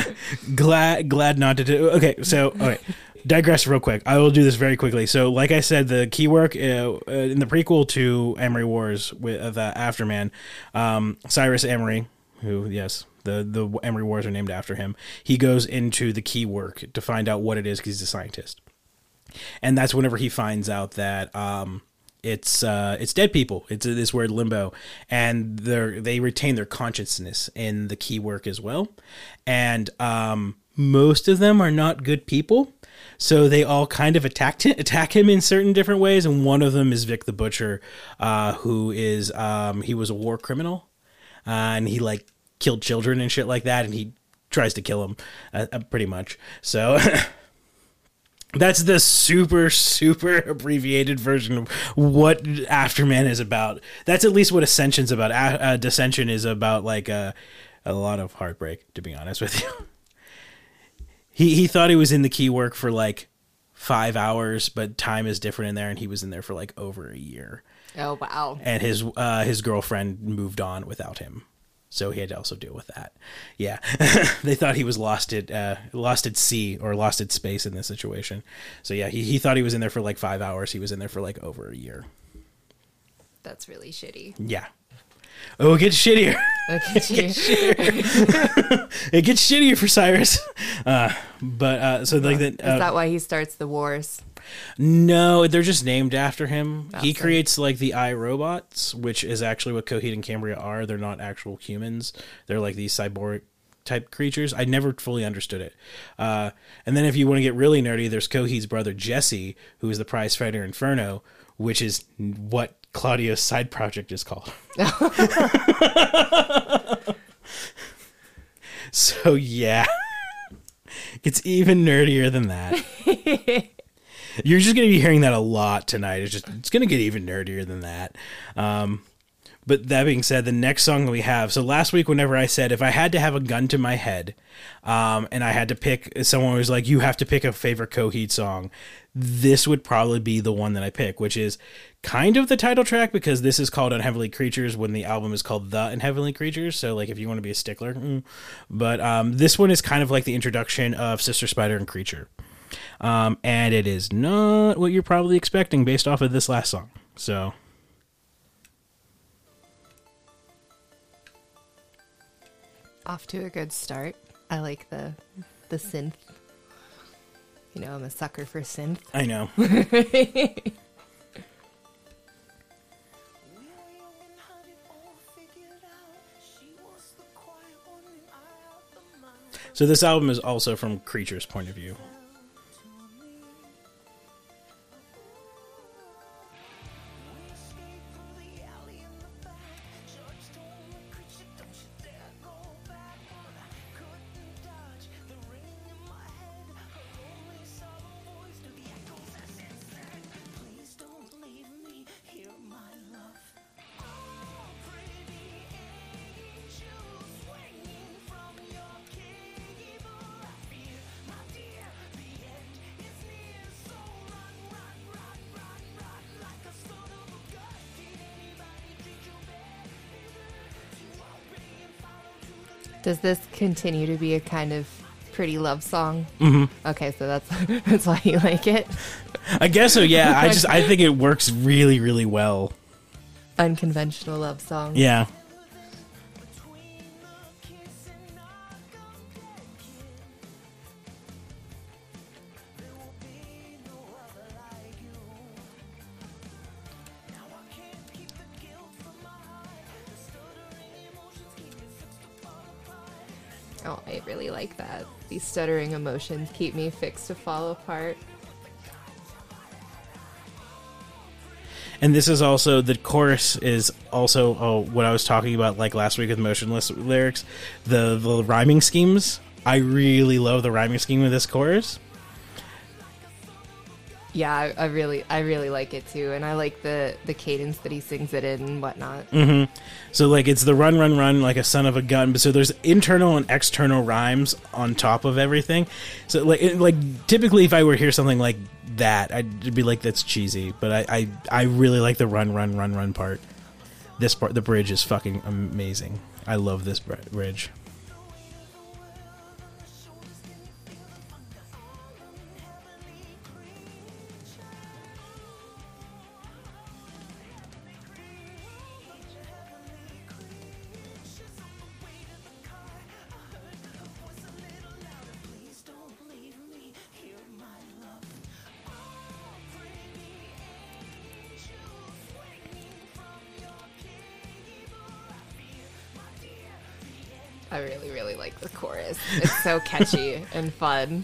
[SPEAKER 3] glad glad not to do. Okay, so okay. Digress real quick. I will do this very quickly. So, like I said, the Keywork uh, uh, in the prequel to Amory Wars with uh, the Afterman, um, Cyrus Amory, who yes, the the Amory Wars are named after him. He goes into the Keywork to find out what it is because he's a scientist, and that's whenever he finds out that um, it's uh, it's dead people. It's this word limbo, and they they retain their consciousness in the Keywork as well, and um, most of them are not good people. So they all kind of attacked him, attack him in certain different ways, and one of them is Vic the Butcher, uh, who is um, he was a war criminal, uh, and he like killed children and shit like that, and he tries to kill him, uh, uh, pretty much. So that's the super super abbreviated version of what Afterman is about. That's at least what Ascension's about. A- uh, Dissension is about like a a lot of heartbreak, to be honest with you. he he thought he was in the Keywork for like five hours, but time is different in there, and he was in there for like over a year.
[SPEAKER 2] Oh, wow.
[SPEAKER 3] And his uh, his girlfriend moved on without him, so he had to also deal with that. Yeah, they thought he was lost at uh, lost at sea or lost at space in this situation. So yeah, he he thought he was in there for like five hours. He was in there for like over a year.
[SPEAKER 2] That's really shitty.
[SPEAKER 3] Yeah. Oh, it gets shittier.
[SPEAKER 2] Look at you.
[SPEAKER 3] It gets shittier for Cyrus. Uh, but uh, so like that.
[SPEAKER 2] Is
[SPEAKER 3] Uh,
[SPEAKER 2] that why he starts the wars?
[SPEAKER 3] No, they're just named after him. he creates like the IRO-Bots, which is actually what Coheed and Cambria are. They're not actual humans. They're like these cyborg type creatures. I never fully understood it. Uh, and then if you want to get really nerdy, there's Coheed's brother Jesse, who is the prize fighter Inferno, which is what Claudio's side project is called. so yeah. It's even nerdier than that. You're just going to be hearing that a lot tonight. It's just it's going to get even nerdier than that. Um, but that being said, the next song that we have. So last week, whenever I said if I had to have a gun to my head, um, and I had to pick, someone was like, "You have to pick a favorite Coheed song." This would probably be the one that I pick, which is kind of the title track because this is called Unheavenly Creatures when the album is called The Unheavenly Creatures. So, like, if you want to be a stickler, mm. but um, this one is kind of like the introduction of Sister Spider and Creature um, and it is not what you're probably expecting based off of this last song. So,
[SPEAKER 2] Off to a good start. I like the the synth. You know, I'm a sucker for synth.
[SPEAKER 3] I know. So this album is also from Creature's point of view.
[SPEAKER 2] Does this continue to be a kind of pretty love song? Mm-hmm. Okay, so that's that's why you like it.
[SPEAKER 3] I guess so. Yeah, I just I think it works really really well.
[SPEAKER 2] Unconventional love song.
[SPEAKER 3] Yeah.
[SPEAKER 2] Stuttering emotions keep me fixed to fall apart.
[SPEAKER 3] And this is also the chorus is also oh what I was talking about like last week with motionless lyrics, the the rhyming schemes. I really love the rhyming scheme of this chorus.
[SPEAKER 2] Yeah, I, I really, I really like it too, and I like the the cadence that he sings it in and whatnot. Mm-hmm.
[SPEAKER 3] So like it's the run run run like a son of a gun, but so there's internal and external rhymes on top of everything. So like it, like typically if I were to hear something like that, I'd be like that's cheesy, but I I, I really like the run run run run part. This part the bridge is fucking amazing. I love this bridge.
[SPEAKER 2] So catchy and fun.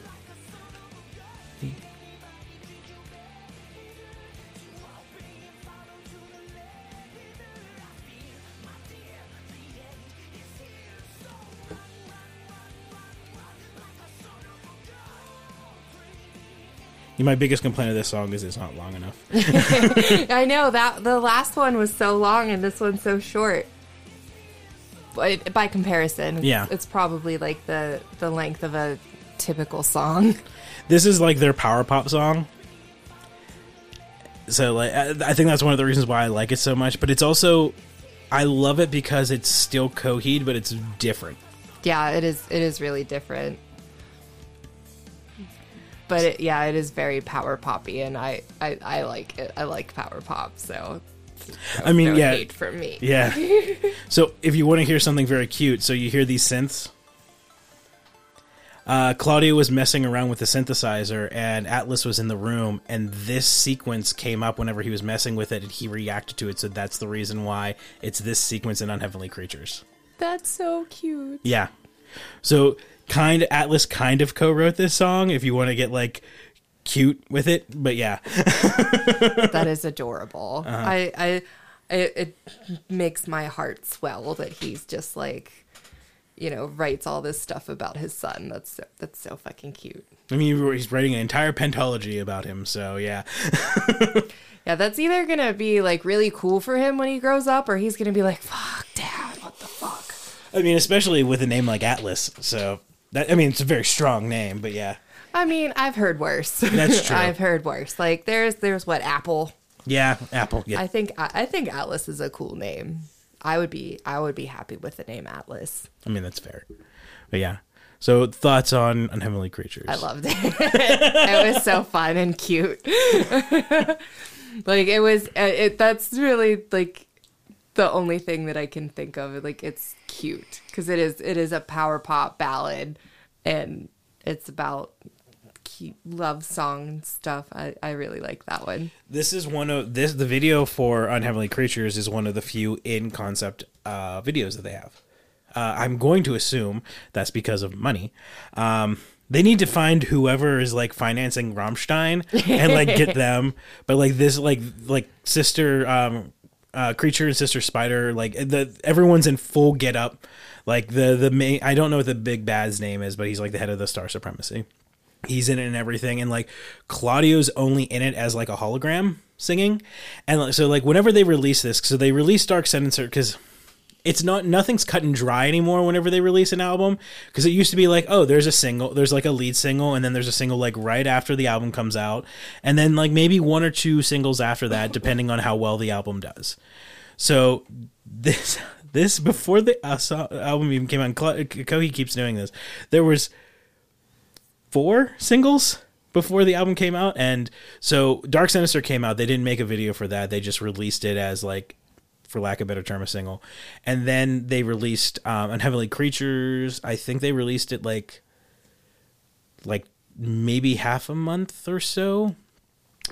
[SPEAKER 3] My biggest complaint of this song is it's not long enough.
[SPEAKER 2] I know that the last one was so long and this one's so short. By comparison,
[SPEAKER 3] Yeah.
[SPEAKER 2] it's probably like the the length of a typical song.
[SPEAKER 3] this is like their power pop song. So like I, I think that's one of the reasons why I like it so much, but it's also I love it because it's still Coheed but it's different.
[SPEAKER 2] Yeah, it is. It is really different. But it, yeah, it is very power poppy, and I, I, I like it. I like power pop, so.
[SPEAKER 3] I mean,
[SPEAKER 2] no
[SPEAKER 3] yeah.
[SPEAKER 2] hate from me.
[SPEAKER 3] Yeah. so if you want to hear something very cute, so you hear these synths. Uh, Claudio was messing around with the synthesizer, and Atlas was in the room, and this sequence came up whenever he was messing with it, and he reacted to it. So that's the reason why it's this sequence in Unheavenly Creatures.
[SPEAKER 2] That's so cute.
[SPEAKER 3] Yeah. So kind Atlas kind of co-wrote this song if you want to get like cute with it, but yeah.
[SPEAKER 2] That is adorable.
[SPEAKER 3] Uh-huh.
[SPEAKER 2] I, I, it, it makes my heart swell that he's just like, you know, writes all this stuff about his son. That's so, that's so fucking cute.
[SPEAKER 3] I mean, he's writing an entire pentology about him, so yeah.
[SPEAKER 2] Yeah, that's either gonna be like really cool for him when he grows up, or he's gonna be like, "Fuck, dad, what the fuck."
[SPEAKER 3] I mean, especially with a name like Atlas. So that I mean, it's a very strong name, but yeah,
[SPEAKER 2] I mean, I've heard worse.
[SPEAKER 3] That's true.
[SPEAKER 2] I've heard worse. Like there's there's what Apple.
[SPEAKER 3] yeah, Apple. Yeah,
[SPEAKER 2] I think I, I think Atlas is a cool name. I would be I would be happy with the name Atlas.
[SPEAKER 3] I mean that's fair. But yeah. So thoughts on Unheavenly Creatures?
[SPEAKER 2] I loved it. it was so fun and cute. like it was. uh, It that's really like the only thing that I can think of. Like it's cute because it is. It is a power pop ballad, and it's about cute love song and stuff. I I really like that one.
[SPEAKER 3] This is one of this. The video for Unheavenly Creatures is one of the few in concept uh, videos that they have. Uh, I'm going to assume that's because of money. Um, they need to find whoever is like financing Rammstein and like get them. But like this, like like sister um, uh, creature and sister spider, like the everyone's in full get up. Like the the main, I don't know what the big bad's name is, but he's like the head of the Star Supremacy he's in it and everything and like claudio's only in it as like a hologram singing and so like whenever they release this so they release dark sentencer because it's not nothing's cut and dry anymore whenever they release an album because it used to be like oh there's a single there's like a lead single and then there's a single like right after the album comes out and then like maybe one or two singles after that depending on how well the album does So this this before the uh, album even came out, Coheed keeps doing this. There was four singles before the album came out, and so Dark Sentencer came out. They didn't make a video for that. They just released it as like, for lack of a better term, a single. And then they released um, Unheavenly Creatures. I think they released it like, like maybe half a month or so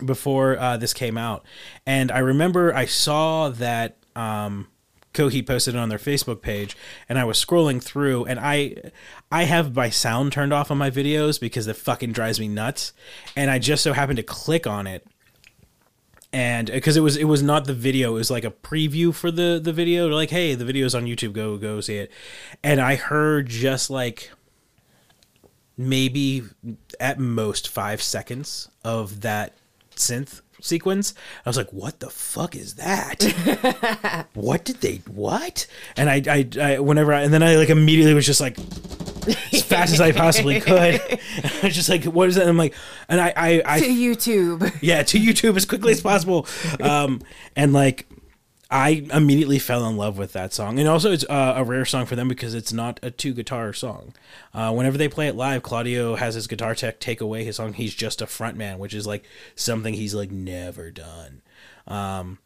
[SPEAKER 3] before uh, this came out. And I remember I saw that um, Coheed posted it on their Facebook page, and I was scrolling through, and I I have my sound turned off on my videos because it fucking drives me nuts, and I just so happened to click on it. And uh, because it was it was not the video, it was like a preview for the the video. Like, hey, the video's on YouTube. Go go see it. And I heard just like maybe at most five seconds of that synth sequence. I was like, "What the fuck is that? what did they what?" And I, I, I whenever I, and then I like immediately was just like, as fast as I possibly could. And I was just like, "What is that?" And I'm like, and I, I, I
[SPEAKER 2] to YouTube.
[SPEAKER 3] yeah, to YouTube as quickly as possible. Um, and like, I immediately fell in love with that song, and also it's uh, a rare song for them because it's not a two guitar song. Uh, whenever they play it live, Claudio has his guitar tech take away his song. He's just a front man, which is like something he's like never done. Um,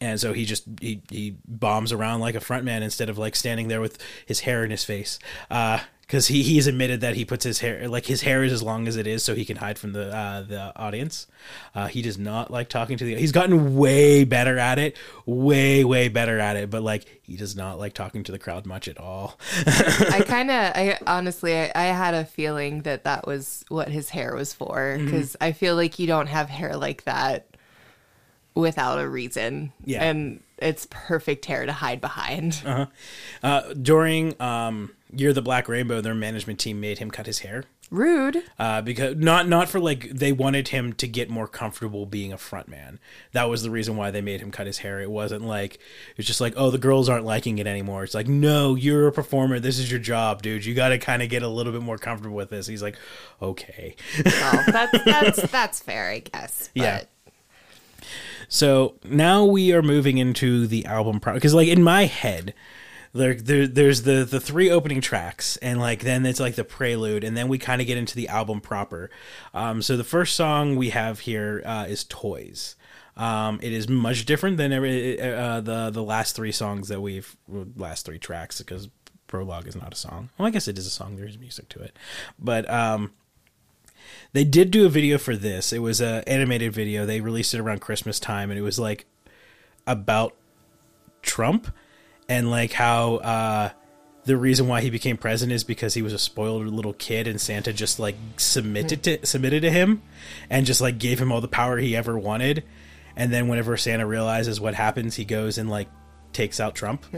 [SPEAKER 3] and so he just he, he bombs around like a front man instead of like standing there with his hair in his face. Uh, because he he's admitted that he puts his hair like his hair is as long as it is so he can hide from the uh, the audience. Uh, he does not like talking to the. He's gotten way better at it, way way better at it. But like he does not like talking to the crowd much at all.
[SPEAKER 2] I kind of, I honestly, I, I had a feeling that that was what his hair was for
[SPEAKER 3] Mm-hmm.
[SPEAKER 2] because I feel like you don't have hair like that without a reason.
[SPEAKER 3] Yeah.
[SPEAKER 2] and it's perfect hair to hide behind.
[SPEAKER 3] Uh, during um, Year of the Black Rainbow, their management team made him cut his hair.
[SPEAKER 2] Rude.
[SPEAKER 3] uh, because not not for like they wanted him to get more comfortable being a front man. That was the reason why they made him cut his hair. It wasn't like it's just like oh the girls aren't liking it anymore. It's like no, you're a performer. This is your job, dude. You got to kind of get a little bit more comfortable with this. He's like, okay.
[SPEAKER 2] Well, that's that's that's fair, I guess. But
[SPEAKER 3] Yeah. So now we are moving into the album because like in my head. There, there, there's the the three opening tracks, and like then it's like the prelude, and then we kind of get into the album proper. Um, so the first song we have here uh, is "Toys." Um, it is much different than every uh, the the last three songs that we've last three tracks because prologue is not a song. Well, I guess it is a song. There's music to it, but um, they did do a video for this. It was a animated video. They released it around Christmas time, and it was like about Trump and like how uh, the reason why he became president is because he was a spoiled little kid, and Santa just like submitted to submitted to him, and just like gave him all the power he ever wanted. And then whenever Santa realizes what happens, he goes and like takes out Trump.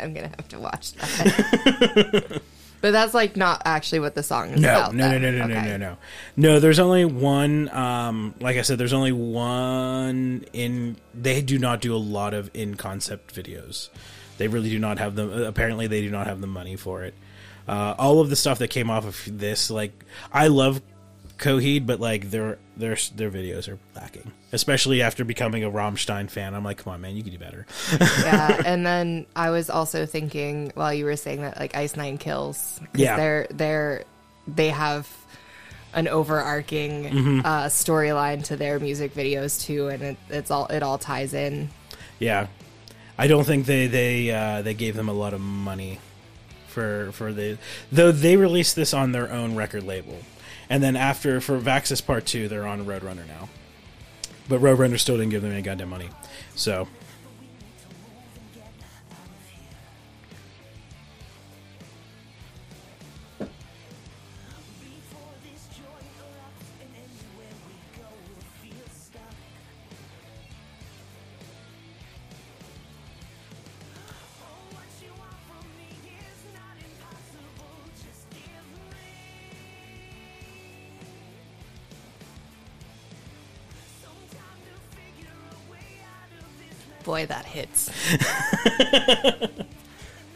[SPEAKER 2] I'm gonna have to watch that. but that's like not actually what the song is
[SPEAKER 3] No,
[SPEAKER 2] about.
[SPEAKER 3] no, no,
[SPEAKER 2] then.
[SPEAKER 3] no, no, no,
[SPEAKER 2] Okay.
[SPEAKER 3] no, no. No, there's only one. Um, like I said, there's only one in. They do not do a lot of in concept videos. They really do not have them. Apparently, they do not have the money for it. Uh, all of the stuff that came off of this, like I love Coheed, but like their their their videos are lacking. Especially after becoming a Rammstein fan, I'm like, come on, man, you can do better.
[SPEAKER 2] yeah, and then I was also thinking while you were saying that like Ice Nine Kills,
[SPEAKER 3] Yeah.
[SPEAKER 2] they're they're they have an overarching
[SPEAKER 3] Mm-hmm.
[SPEAKER 2] uh, storyline to their music videos too, and it, it's all it all ties in.
[SPEAKER 3] Yeah, I don't think they they uh, they gave them a lot of money for for the though they released this on their own record label, and then after for Vaxis Part Two, they're on Roadrunner now, but Roadrunner still didn't give them any goddamn money, so.
[SPEAKER 2] Boy, that hits.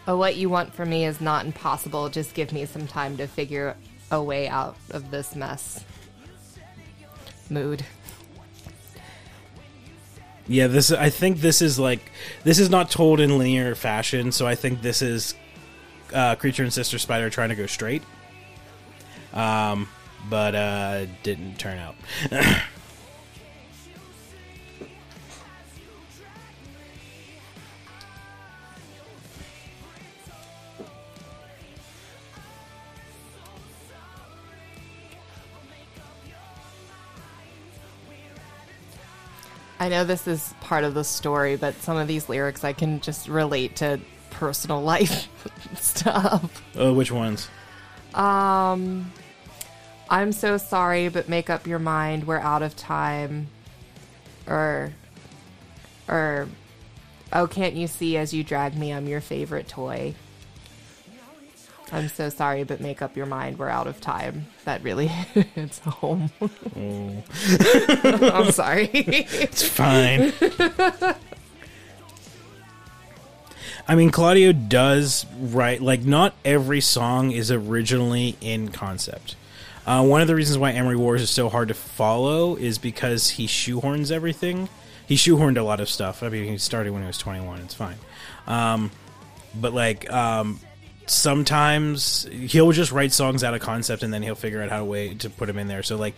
[SPEAKER 2] but what you want from me is not impossible. Just give me some time to figure a way out of this mess. Mood.
[SPEAKER 3] Yeah, this I think this is like this is not told in linear fashion, so I think this is uh, creature and sister spider trying to go straight. Um, but uh, didn't turn out.
[SPEAKER 2] I know this is part of the story, but some of these lyrics I can just relate to personal life stuff.
[SPEAKER 3] oh, which ones?
[SPEAKER 2] Um, I'm so sorry, but make up your mind. We're out of time. Or, or, oh, can't you see as you drag me? I'm your favorite toy. I'm so sorry, but make up your mind. We're out of time. That really hits home. I'm sorry.
[SPEAKER 3] It's fine. I mean, Claudio does write like not every song is originally in concept. Uh, one of the reasons why Amory Wars is so hard to follow is because he shoehorns everything. He shoehorned a lot of stuff. I mean, he started when he was 21. It's fine. Um, but like um, sometimes he'll just write songs out of concept and then he'll figure out how to way to put them in there. So like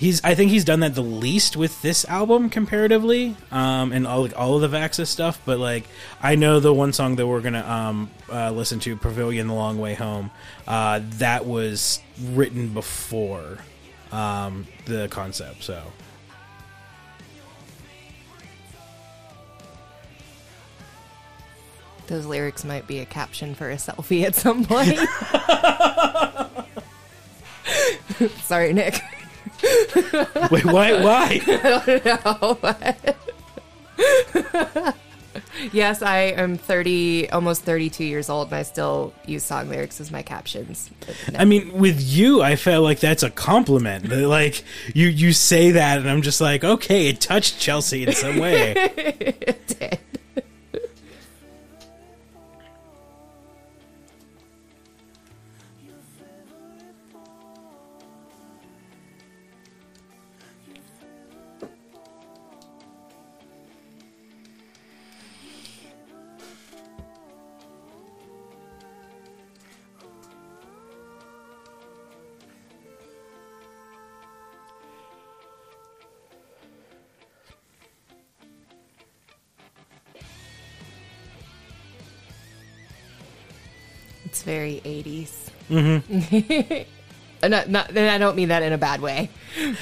[SPEAKER 3] he's I think he's done that the least with this album comparatively, um, and all like all of the Vaxis stuff. But like I know the one song that we're gonna um, uh, listen to, "Pavilion: The Long Way Home," uh, that was written before um, the concept. So
[SPEAKER 2] Those lyrics might be a caption for a selfie at some point. Sorry, Nick.
[SPEAKER 3] wait, why? Why?
[SPEAKER 2] Yes, I am 30, almost 32 years old, and I still use song lyrics as my captions. No.
[SPEAKER 3] I mean, with you, I felt like that's a compliment. Like you, you say that, and I'm just like, okay, it touched Chelsea in some way.
[SPEAKER 2] it did. It's very 80s. Mm-hmm. not, not, and I don't mean that in a bad way,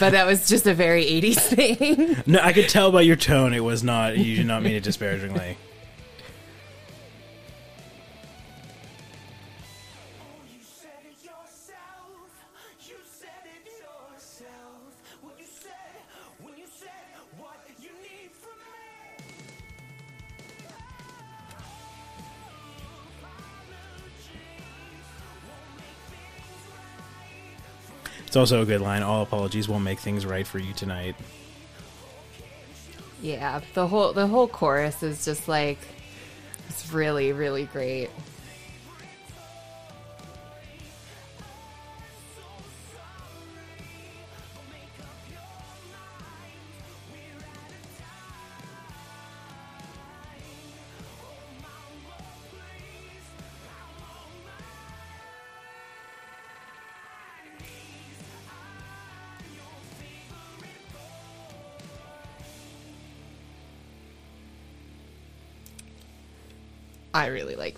[SPEAKER 2] but that was just a very 80s thing.
[SPEAKER 3] No, I could tell by your tone it was not. You did not mean it disparagingly. Also a good line. All apologies won't make things right for you tonight.
[SPEAKER 2] yeah, the whole the whole chorus is just like it's really really great.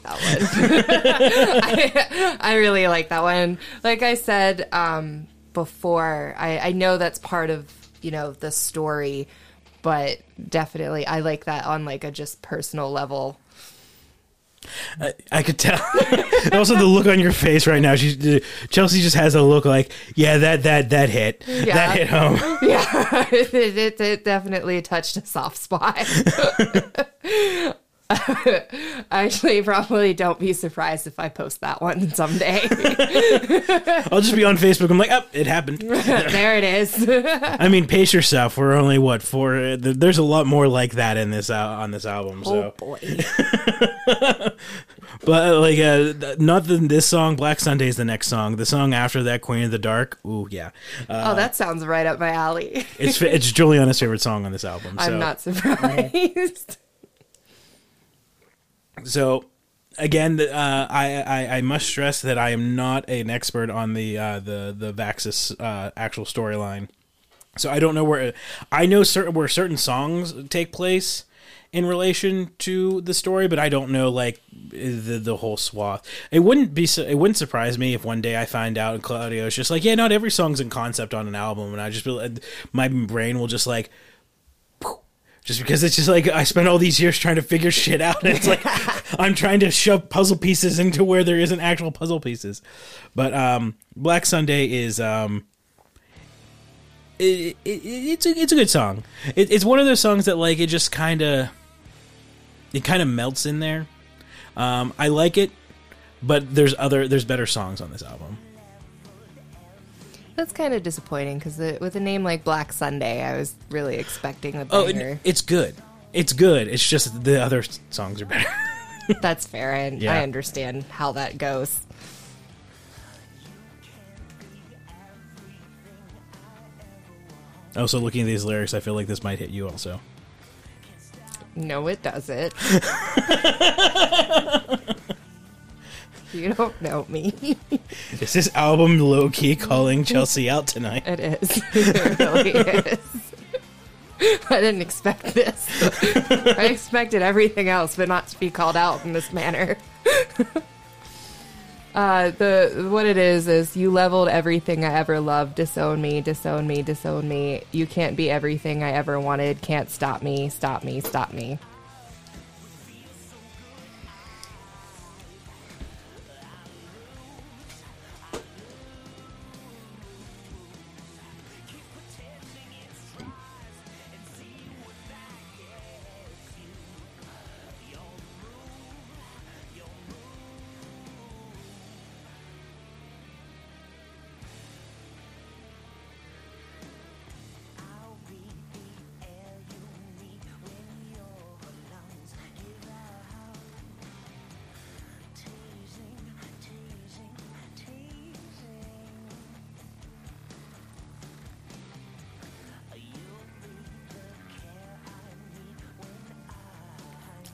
[SPEAKER 2] Like that one. I, I really like that one. Like I said um, before, I, I know that's part of you know the story, but definitely I like that on like a just personal level.
[SPEAKER 3] I, I could tell. Also, the look on your face right now. She, Chelsea just has a look like, yeah, that that that hit,
[SPEAKER 2] Yeah.
[SPEAKER 3] that hit home.
[SPEAKER 2] Yeah, it, it, it definitely touched a soft spot. Actually, probably don't be surprised if I post that one someday.
[SPEAKER 3] I'll just be on Facebook. I'm like, oh, it happened.
[SPEAKER 2] there it is.
[SPEAKER 3] I mean, pace yourself. We're only what four. There's a lot more like that in this al- on this album. So,
[SPEAKER 2] Oh boy.
[SPEAKER 3] but uh, like, uh, not the, this song. Black Sunday is the next song. The song after that, Queen of the Dark. Ooh, yeah. Uh,
[SPEAKER 2] oh, that sounds right up my alley.
[SPEAKER 3] it's it's Juliana's favorite song on this album. So.
[SPEAKER 2] I'm not surprised.
[SPEAKER 3] So again, uh, I, I I must stress that I am not an expert on the uh, the the Vaxis uh, actual storyline. So I don't know where I know certain where certain songs take place in relation to the story, but I don't know like the the whole swath. It wouldn't be it wouldn't surprise me if one day I find out and Claudio's just like, yeah, not every song's in concept on an album, and I just feel my brain will just like just because it's just like I spent all these years trying to figure shit out. And it's like I'm trying to shove puzzle pieces into where there isn't actual puzzle pieces. But um, Black Sunday is um, it, it, it's a it's a good song. It, it's one of those songs that like it just kind of it kind of melts in there. Um, I like it, but there's other there's better songs on this album.
[SPEAKER 2] That's kind of disappointing because with a name like Black Sunday, I was really expecting a
[SPEAKER 3] Oh,
[SPEAKER 2] banger.
[SPEAKER 3] it, it's good. It's good. It's just the other songs are better.
[SPEAKER 2] That's fair, and
[SPEAKER 3] Yeah.
[SPEAKER 2] I understand how that goes.
[SPEAKER 3] Oh, also, looking at these lyrics, I feel like this might hit you also.
[SPEAKER 2] No, it doesn't. you don't know me.
[SPEAKER 3] Is this album low key calling Chelsea out tonight?
[SPEAKER 2] It is. It really is. I didn't expect this. I expected everything else, but not to be called out in this manner. Uh, the what it is is you leveled everything I ever loved. Disown me, disown me, disown me. You can't be everything I ever wanted. Can't stop me, stop me, stop me.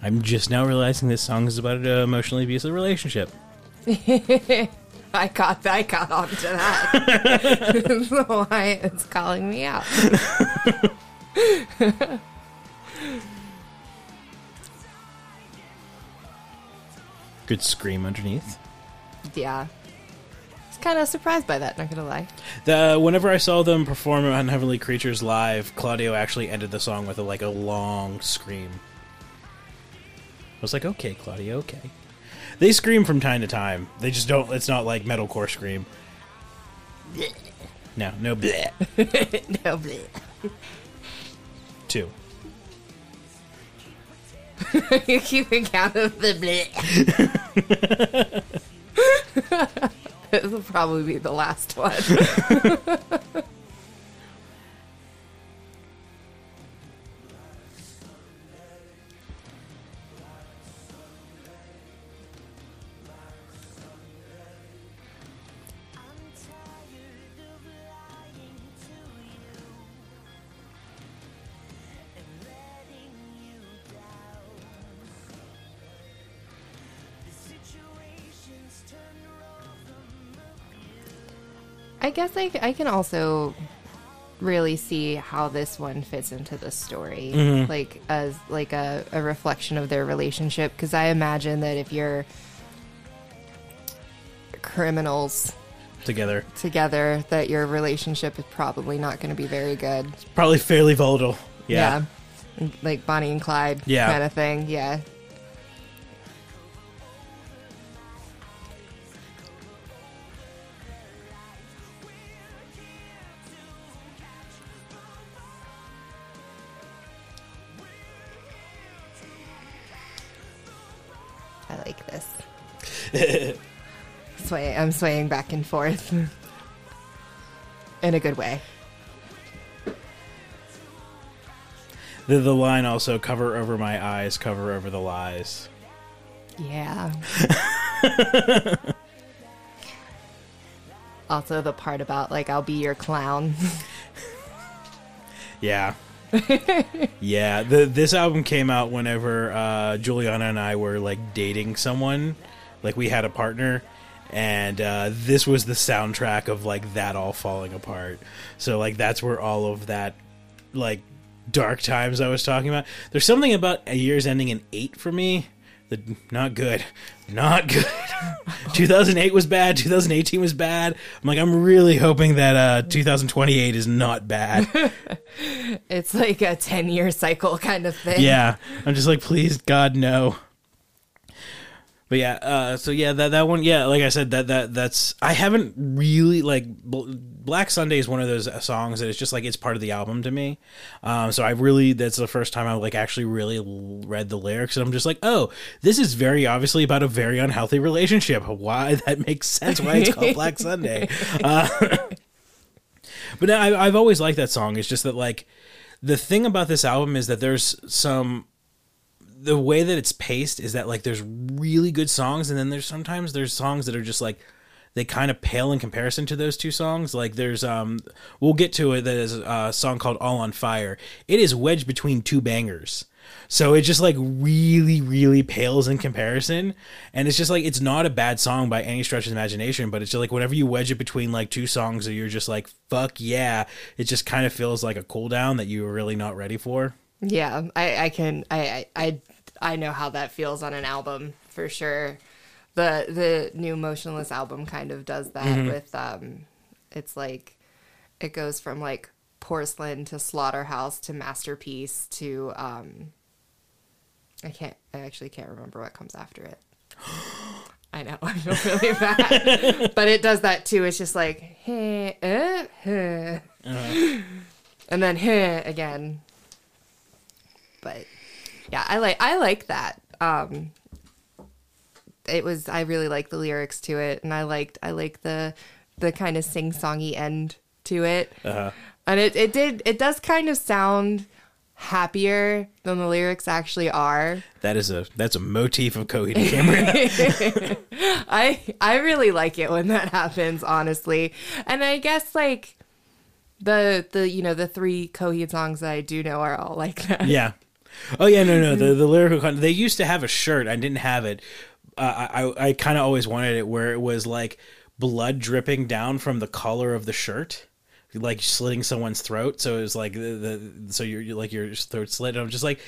[SPEAKER 3] I'm just now realizing this song is about an emotionally abusive relationship.
[SPEAKER 2] I caught I got onto that. That's why it's calling me out.
[SPEAKER 3] Good scream underneath.
[SPEAKER 2] Yeah. I was kind of surprised by that, not gonna lie.
[SPEAKER 3] The whenever I saw them perform Unheavenly Creatures live, Claudio actually ended the song with a, like a long scream. I was like, okay, Claudio, okay. They scream from time to time. They just don't. It's not like metalcore scream. No, no bleh.
[SPEAKER 2] no, bleh.
[SPEAKER 3] Two.
[SPEAKER 2] You're keeping count of the bleh. this will probably be the last one. Guess I, I can also really see how this one fits into the story, mm-hmm. like as like a, a reflection of their relationship. Because I imagine that if you're criminals
[SPEAKER 3] Together,
[SPEAKER 2] together, that your relationship is probably not going to be very good.
[SPEAKER 3] probably fairly volatile. Yeah.
[SPEAKER 2] Yeah. Like Bonnie and Clyde
[SPEAKER 3] Yeah.
[SPEAKER 2] kind of thing. Yeah. Sway, I'm swaying back and forth in a good way.
[SPEAKER 3] The the line also cover over my eyes, cover over the lies.
[SPEAKER 2] Yeah. also, the part about like I'll be your clown.
[SPEAKER 3] Yeah. yeah, the this album came out whenever uh Juliana and I were like dating someone, like we had a partner and uh this was the soundtrack of like that all falling apart. So like that's where all of that like dark times I was talking about. There's something about a year's ending in 8 for me that not good. Not good. 2008 was bad, 2018 was bad. I'm like I'm really hoping that uh 2028 is not bad.
[SPEAKER 2] it's like a 10 year cycle kind of thing.
[SPEAKER 3] yeah i'm just like please god no but yeah uh so yeah that that one yeah like i said that that that's i haven't really like Bl- black sunday is one of those songs that it's just like it's part of the album to me. Um so i really that's the first time i like actually really read the lyrics and i'm just like oh this is very obviously about a very unhealthy relationship. Why? That makes sense why it's called black sunday. Uh, but I, I've always liked that song. It's just that like the thing about this album is that there's some the way that it's paced is that like there's really good songs and then there's sometimes there's songs that are just like they kind of pale in comparison to those two songs. Like there's um we'll get to it there's a song called all on fire. It is wedged between two bangers. So it just like really really pales in comparison. And it's just like it's not a bad song by any stretch of imagination but it's just like whenever you wedge it between like two songs that you're just like fuck yeah it just kind of feels like a cool down that you were really not ready for.
[SPEAKER 2] Yeah, I, I can I, I I I know how that feels on an album for sure. The the new Motionless album kind of does that with um it's like it goes from like porcelain to slaughterhouse to masterpiece to um I can't I actually can't remember what comes after it. I know, I feel really bad. but it does that too. It's just like hey, uh, huh. and then hey again but yeah i like i like that um it was i really like the lyrics to it and i liked i like the the kind of sing-songy end to it
[SPEAKER 3] uh-huh.
[SPEAKER 2] and it, it did it does kind of sound happier than the lyrics actually are
[SPEAKER 3] that is a that's a motif of coheed and Cambria.
[SPEAKER 2] i i really like it when that happens honestly and i guess like the the you know the three coheed songs that i do know are all like that
[SPEAKER 3] Yeah. Oh yeah, no, no. The the lyrical content. They used to have a shirt. I didn't have it. Uh, I I kind of always wanted it where it was like blood dripping down from the collar of the shirt, like slitting someone's throat. So it was like the, the so you're, you're like your throat slit. And I'm just like.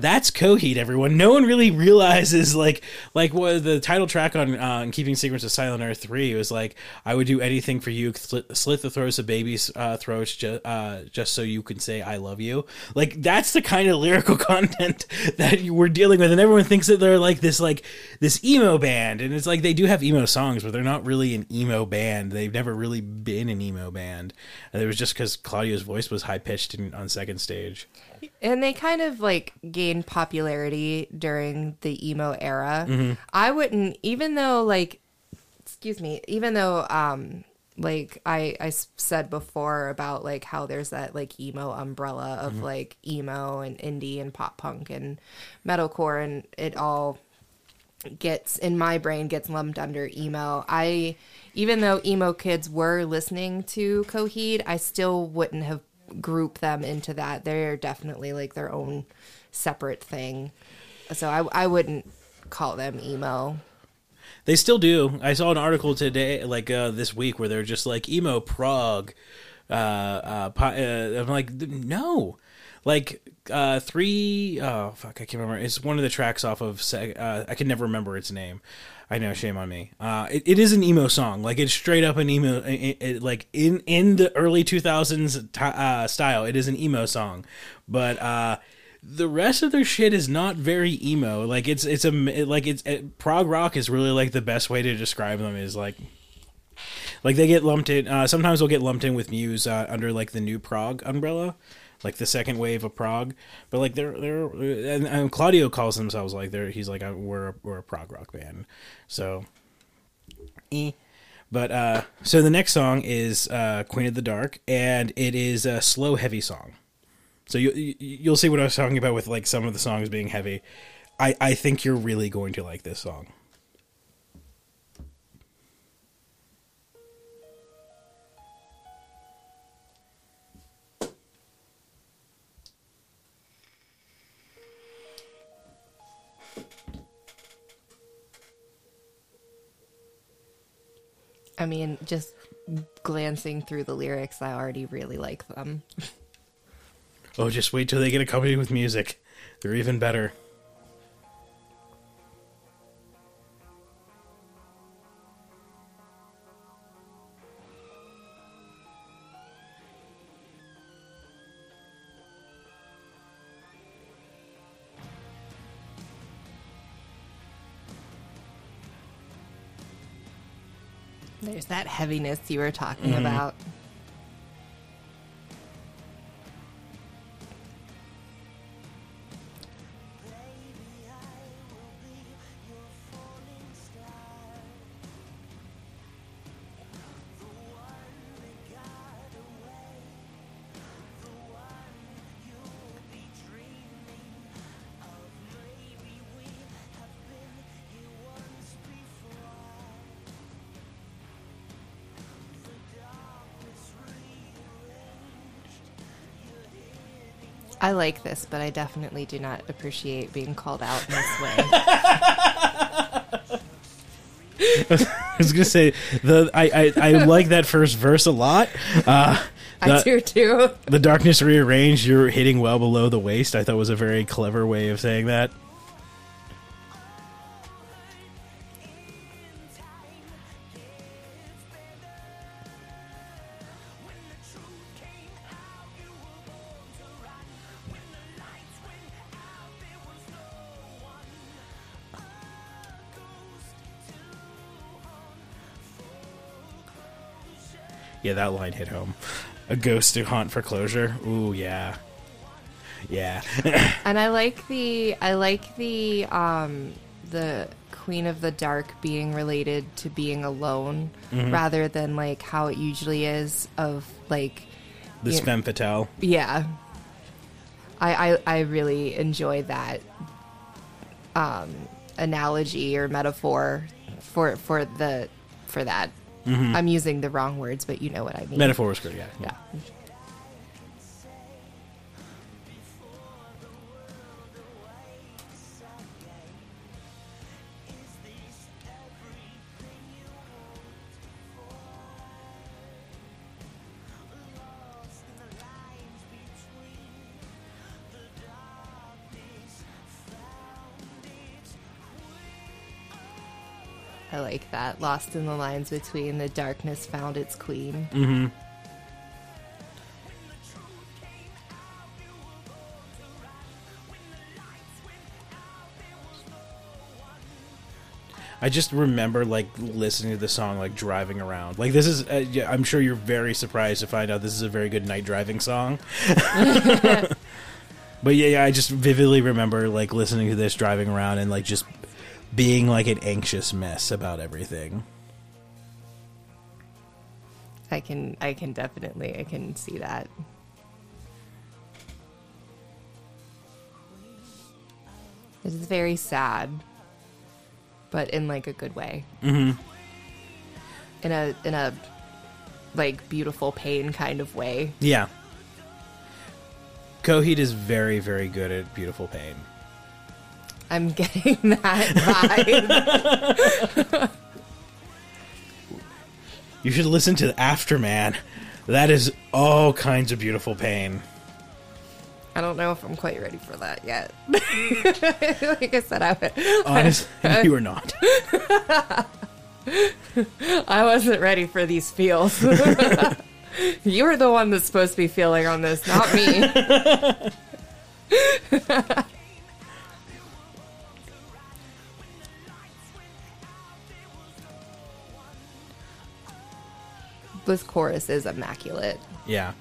[SPEAKER 3] That's Coheed, everyone. No one really realizes like like what the title track on uh, Keeping Secrets of Silent Earth three was like. I would do anything for you, slit, the throats of babies' uh, throats just uh, just so you can say I love you. Like that's the kind of lyrical content that you were dealing with, and everyone thinks that they're like this like this emo band, and it's like they do have emo songs, but they're not really an emo band. They've never really been an emo band. And it was just because Claudio's voice was high pitched on second stage.
[SPEAKER 2] And they kind of like gained popularity during the emo era. I wouldn't, even though like, excuse me, even though um like I I said before about like how there's that like emo umbrella of like emo and indie and pop punk and metalcore and it all gets in my brain gets lumped under emo. I even though emo kids were listening to Coheed, I still wouldn't have grouped them into that. They're definitely like their own separate thing. So I I wouldn't call them emo.
[SPEAKER 3] They still do. I saw an article today, like uh, this week, where they're just like emo prog. Uh, uh, uh, I'm like, no, like uh, three oh fuck, I can't remember. It's one of the tracks off of. Uh, I can never remember its name. I know, shame on me. Uh, it, it is an emo song, like it's straight up an emo, it, it, like in in the early 2000s t- uh, style. It is an emo song, but uh, the rest of their shit is not very emo. Like it's it's a like it's it, prog rock is really like the best way to describe them is like like they get lumped in. Uh, sometimes they'll get lumped in with Muse uh, under like the new prog umbrella. Like the second wave of prog. But like they're they're and, and Claudio calls themselves like they're he's like we're a, we're a prog rock band. So, eh. But uh, so the next song is uh, Queen of the Dark, and it is a slow, heavy song. So you- you'll see what I was talking about with like some of the songs being heavy. I I think you're really going to like this song.
[SPEAKER 2] I mean, just glancing through the lyrics, I already really like them.
[SPEAKER 3] Oh, just wait till they get accompanied with music. They're even better.
[SPEAKER 2] That heaviness you were talking mm. about. I like this, but I definitely do not appreciate being called out in this way.
[SPEAKER 3] I was gonna say the I I, I like that first verse a lot. Uh,
[SPEAKER 2] I do too.
[SPEAKER 3] the darkness rearranged. You're hitting well below the waist. I thought was a very clever way of saying that. Yeah, that line hit home. A ghost to haunt for closure. Ooh, yeah, yeah.
[SPEAKER 2] And I like the I like the um the Queen of the Dark being related to being alone rather than like how it usually is of like
[SPEAKER 3] This femme fatale.
[SPEAKER 2] yeah. I I, I really enjoy that um analogy or metaphor for for the for that. Mm-hmm. I'm using the wrong words, but you know what I mean.
[SPEAKER 3] Metaphor was good. Yeah,
[SPEAKER 2] Yeah. Like that. Lost in the lines between the darkness found its queen. Mm-hmm.
[SPEAKER 3] I just remember like listening to the song like driving around. Like this is, uh, yeah, I'm sure you're very surprised to find out this is a very good night driving song. but yeah, yeah, I just vividly remember like listening to this driving around and like just being like an anxious mess about everything.
[SPEAKER 2] I can I can definitely I can see that. It is very sad, but in like a good way. Mm-hmm. In a in a like beautiful pain kind of way.
[SPEAKER 3] Yeah. Coheed is very, very good at beautiful pain.
[SPEAKER 2] I'm getting that vibe.
[SPEAKER 3] You should listen to Afterman. That is all kinds of beautiful pain.
[SPEAKER 2] I don't know if I'm quite ready for that yet. like I said, I, would-
[SPEAKER 3] Honestly, you are not.
[SPEAKER 2] I wasn't ready for these feels. you were the one that's supposed to be feeling on this, not me. This chorus is immaculate.
[SPEAKER 3] Yeah.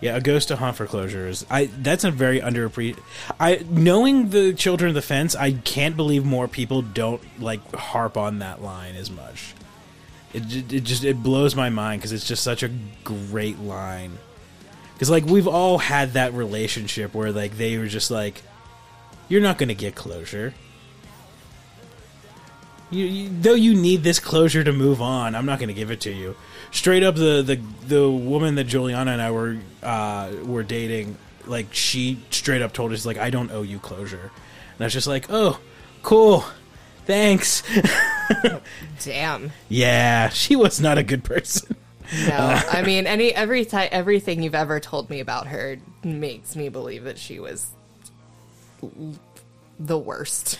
[SPEAKER 3] Yeah, a ghost to haunt for closure is I. That's a very underappreciated. I knowing the children of the fence, I can't believe more people don't like harp on that line as much. It it just it blows my mind because it's just such a great line. Because like we've all had that relationship where like they were just like, you're not gonna get closure. You, you, though you need this closure to move on, I'm not going to give it to you. Straight up, the, the the woman that Juliana and I were uh, were dating, like she straight up told us like I don't owe you closure, and I was just like, oh, cool, thanks.
[SPEAKER 2] Damn.
[SPEAKER 3] yeah, she was not a good person.
[SPEAKER 2] No, I mean any every time everything you've ever told me about her makes me believe that she was the worst.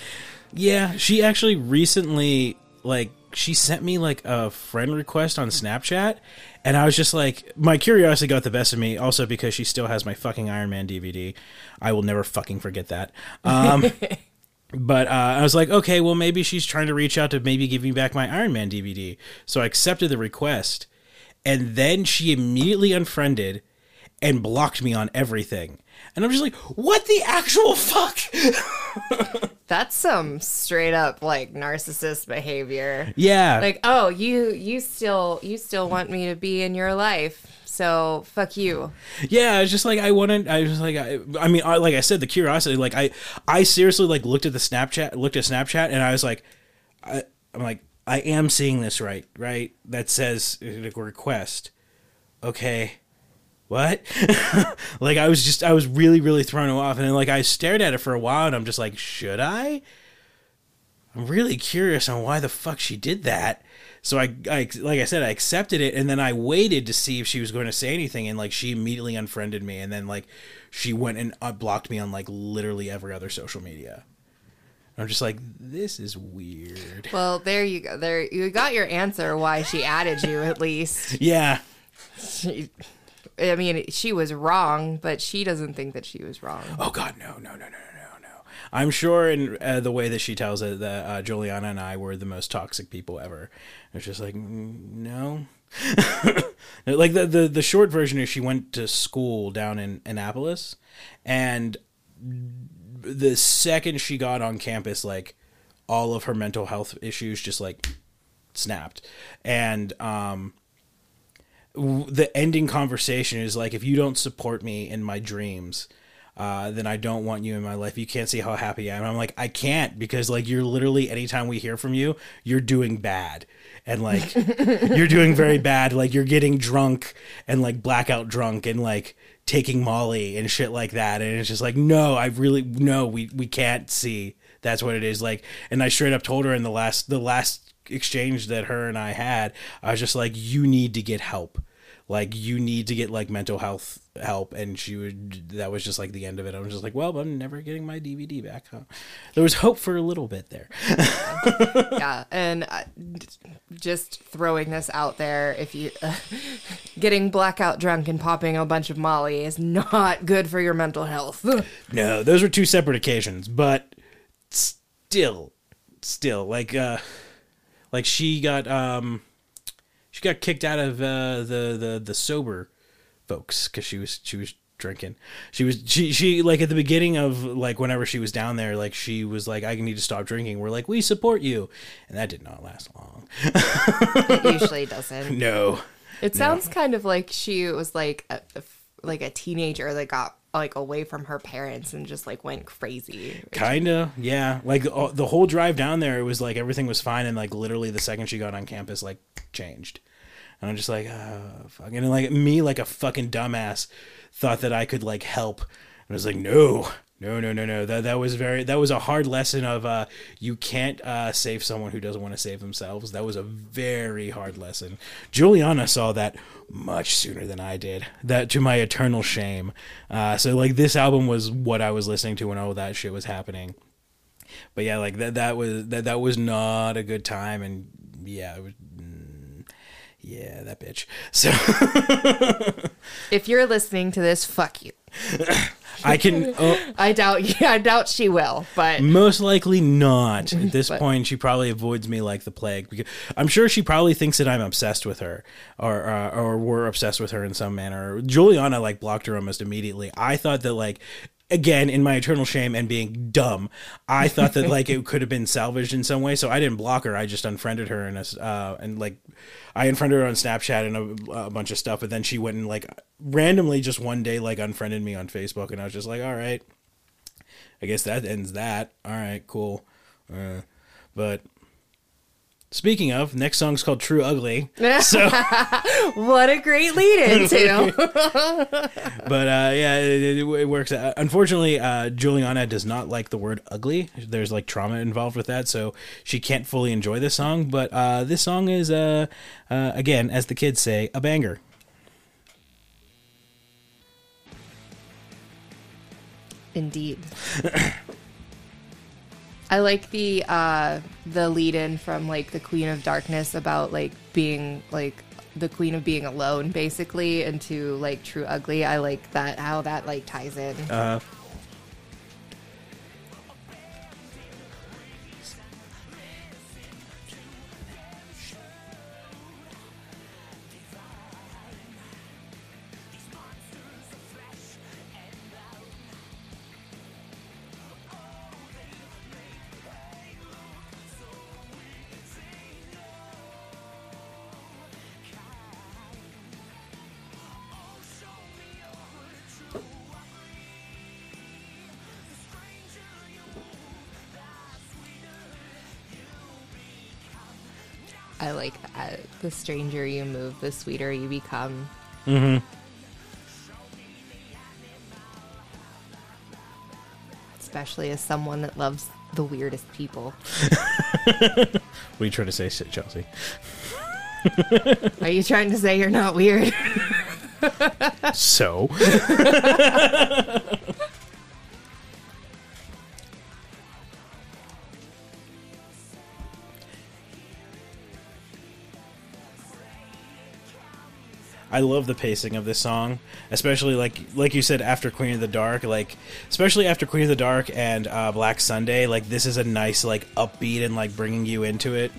[SPEAKER 3] Yeah, she actually recently like she sent me like a friend request on Snapchat and I was just like my curiosity got the best of me also because she still has my fucking Iron Man DVD. I will never fucking forget that. Um But uh, I was like, okay, well, maybe she's trying to reach out to maybe give me back my Iron Man DVD. So I accepted the request. And then she immediately unfriended and blocked me on everything. And I'm just like, what the actual fuck?
[SPEAKER 2] That's some straight up like narcissist behavior.
[SPEAKER 3] yeah.
[SPEAKER 2] Like, oh, you you still you still want me to be in your life. So fuck you.
[SPEAKER 3] Yeah, it's just like I wanted. I was like, I, I mean, I, like I said, the curiosity. Like I, I seriously like looked at the Snapchat, looked at Snapchat, and I was like, I, I'm like, I am seeing this right, right? That says like request. Okay, what? like I was just, I was really, really thrown off, and then like I stared at it for a while, and I'm just like, should I? I'm really curious on why the fuck she did that. So I, I, like I said, I accepted it, and then I waited to see if she was going to say anything, and like she immediately unfriended me, and then like she went and uh, blocked me on like literally every other social media. I'm just like, this is weird.
[SPEAKER 2] Well, there you go. There you got your answer why she added you at least.
[SPEAKER 3] Yeah,
[SPEAKER 2] She, I mean, she was wrong, but she doesn't think that she was wrong.
[SPEAKER 3] Oh God, no, no, no, no, no, no. I'm sure in uh, the way that she tells it that uh, Juliana and I were the most toxic people ever. It's just like mm, no. like the, the the short version is she went to school down in Annapolis, and the second she got on campus, like all of her mental health issues just like snapped, and um the ending conversation is like if you don't support me in my dreams uh, then I don't want you in my life. You can't see how happy I am. I'm like, I can't because like you're literally anytime we hear from you, you're doing bad. And like you're doing very bad. Like you're getting drunk and like blackout drunk and like taking Molly and shit like that. And it's just like, no, I really no, we we can't see. That's what it is. Like and I straight up told her in the last the last exchange that her and I had, I was just like, you need to get help. Like you need to get like mental health help, and she would. That was just like the end of it. I was just like, well, I'm never getting my DVD back. Huh? There was hope for a little bit there.
[SPEAKER 2] Yeah, and uh, just throwing this out there, if you getting blackout drunk and popping a bunch of Molly is not good for your mental health.
[SPEAKER 3] No, those were two separate occasions, but still, still, like, uh, like she got, um, she got kicked out of uh, the the the sober folks because she was she was drinking. She was she she like at the beginning of like whenever she was down there, like she was like, I need to stop drinking. We're like, we support you, and that did not last long.
[SPEAKER 2] it usually doesn't.
[SPEAKER 3] No,
[SPEAKER 2] It sounds kind of like she was like a, a- like a teenager that got like away from her parents and just like went crazy.
[SPEAKER 3] Kinda, yeah. Like the, the whole drive down there, it was like everything was fine, and like literally the second she got on campus, like changed. And I'm just like, oh, fuck. And like me, like a fucking dumbass, thought that I could like help. And I was like, no, no, no, no, no. That that was very that was a hard lesson of uh, you can't uh, save someone who doesn't want to save themselves. That was a very hard lesson. Juliana saw that much sooner than I did. That to my eternal shame. Uh, so like this album was what I was listening to when all that shit was happening but yeah, like that that was that that was not a good time, and yeah, it was, mm, yeah, that bitch. So
[SPEAKER 2] If you're listening to this, fuck you.
[SPEAKER 3] I can oh,
[SPEAKER 2] I doubt. Yeah, I doubt she will. But
[SPEAKER 3] most likely not. At this
[SPEAKER 2] But-
[SPEAKER 3] point, she probably avoids me like the plague. Because I'm sure she probably thinks that I'm obsessed with her, or uh, or we're obsessed with her in some manner. Juliana like blocked her almost immediately. I thought that like. Again, in my eternal shame and being dumb, I thought that like it could have been salvaged in some way, so I didn't block her. I just unfriended her and uh, and like I unfriended her on Snapchat and a, a bunch of stuff. But then she went and like randomly just one day like unfriended me on Facebook, and I was just like, all right, I guess that ends that. All right, cool. Uh, but speaking of, next song's called True Ugly. So,
[SPEAKER 2] what a great lead into.
[SPEAKER 3] but uh, yeah, it, it, works. Uh, unfortunately, uh, Juliana does not like the word ugly. There's like trauma involved with that, so she can't fully enjoy this song. But uh, this song is, uh, uh, again, as the kids say, a banger.
[SPEAKER 2] Indeed. I like the uh the lead in from like the Queen of Darkness about like being like the queen of being alone basically into like true ugly. I like that how that like ties in.
[SPEAKER 3] Uh,
[SPEAKER 2] I like that. The stranger you move, the sweeter you become. Mm-hmm. Especially as someone that loves the weirdest people.
[SPEAKER 3] what are you trying to say, Chelsea?
[SPEAKER 2] Are you trying to say you're not weird?
[SPEAKER 3] So, I love the pacing of this song, especially like like you said after Queen of the Dark, like especially after Queen of the Dark and uh, Black Sunday. Like this is a nice like upbeat and like bringing you into it.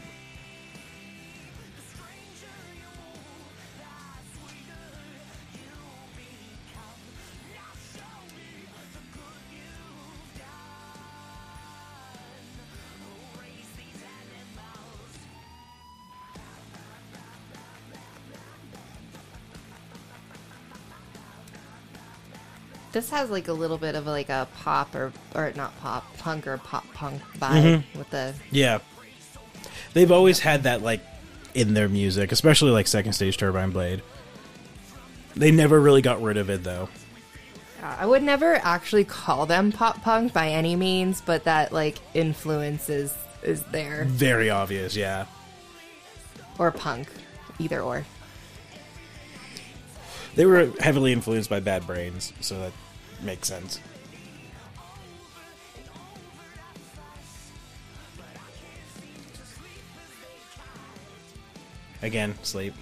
[SPEAKER 2] This has like a little bit of like a pop or or not pop punk or pop punk vibe mm-hmm. with the
[SPEAKER 3] Yeah. They've always had that like in their music, especially like Second Stage Turbine Blade. They never really got rid of it though.
[SPEAKER 2] I would never actually call them pop punk by any means, but that like influence is is there
[SPEAKER 3] Very obvious, yeah.
[SPEAKER 2] or punk, either or.
[SPEAKER 3] They were heavily influenced by Bad Brains, so that makes sense. Again, sleep.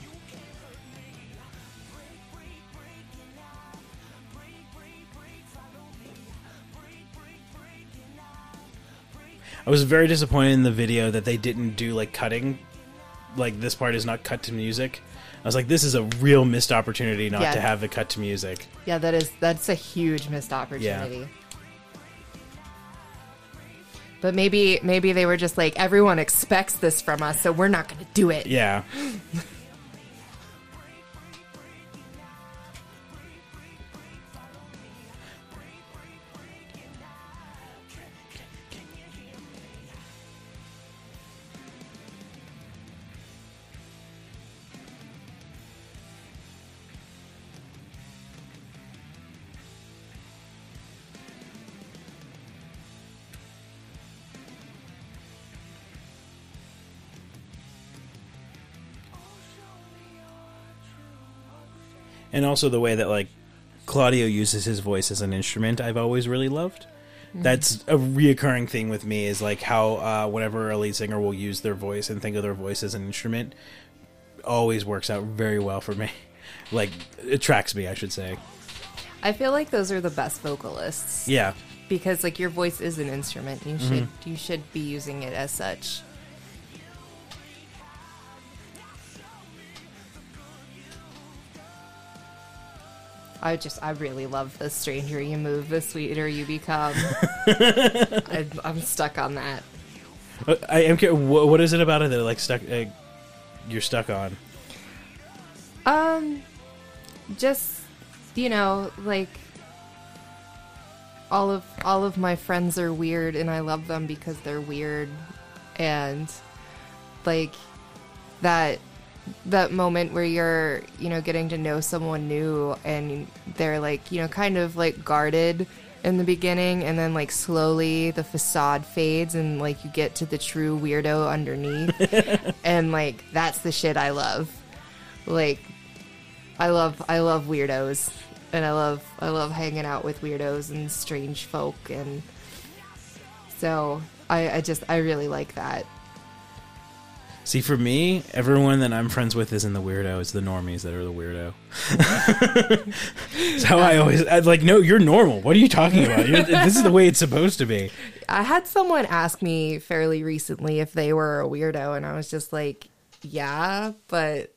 [SPEAKER 3] I was very disappointed in the video that they didn't do like cutting. Like this part is not cut to music. I was like, this is a real missed opportunity not
[SPEAKER 2] Yeah.
[SPEAKER 3] to have the cut to music.
[SPEAKER 2] Yeah, that is that's a huge missed opportunity. Yeah. But maybe maybe they were just like everyone expects this from us, so we're not going to do it.
[SPEAKER 3] Yeah. and also the way that like Claudio uses his voice as an instrument, I've always really loved. That's a reoccurring thing with me is like how uh, whenever a lead singer will use their voice and think of their voice as an instrument, always works out very well for me. Like attracts me, I should say.
[SPEAKER 2] I feel like those are the best vocalists
[SPEAKER 3] Yeah.
[SPEAKER 2] because like your voice is an instrument. You
[SPEAKER 3] Mm-hmm.
[SPEAKER 2] should you should be using it as such. I just I really love the stranger you move, the sweeter you become. I, I'm stuck on that.
[SPEAKER 3] I am curious, what is it about it that like stuck uh, you're stuck on?
[SPEAKER 2] Um, just you know, like all of all of my friends are weird, and I love them because they're weird, and like that that moment where you're you know getting to know someone new and they're like you know kind of like guarded in the beginning and then like slowly the facade fades and like you get to the true weirdo underneath. And like that's the shit i love. Like I love I love weirdos. And I love I love hanging out with weirdos and strange folk and so I, I just I really like that.
[SPEAKER 3] See, for me, everyone that I'm friends with isn't the weirdo. It's the normies that are the weirdo. That's how I always I'm like. No, you're normal. What are you talking about? You're, this is the way it's supposed to be.
[SPEAKER 2] I had someone ask me fairly recently if they were a weirdo and I was just like, Yeah, but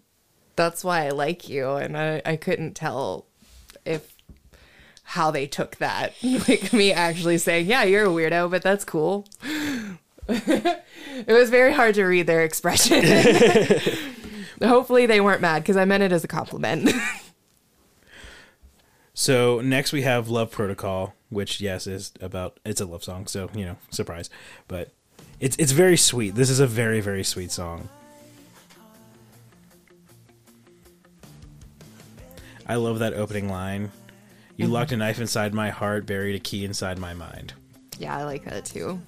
[SPEAKER 2] that's why I like you and I, I couldn't tell if how they took that. like me actually saying, Yeah, you're a weirdo, but that's cool. it was very hard to read their expression. Hopefully they weren't mad because I meant it as a compliment.
[SPEAKER 3] So next we have Love Protocol, which yes is about it's a love song. So you know, surprise, but it's it's very sweet. This is a very very sweet song. I love that opening line. You mm-hmm. locked a knife inside my heart, buried a key inside my mind.
[SPEAKER 2] yeah, I like that too.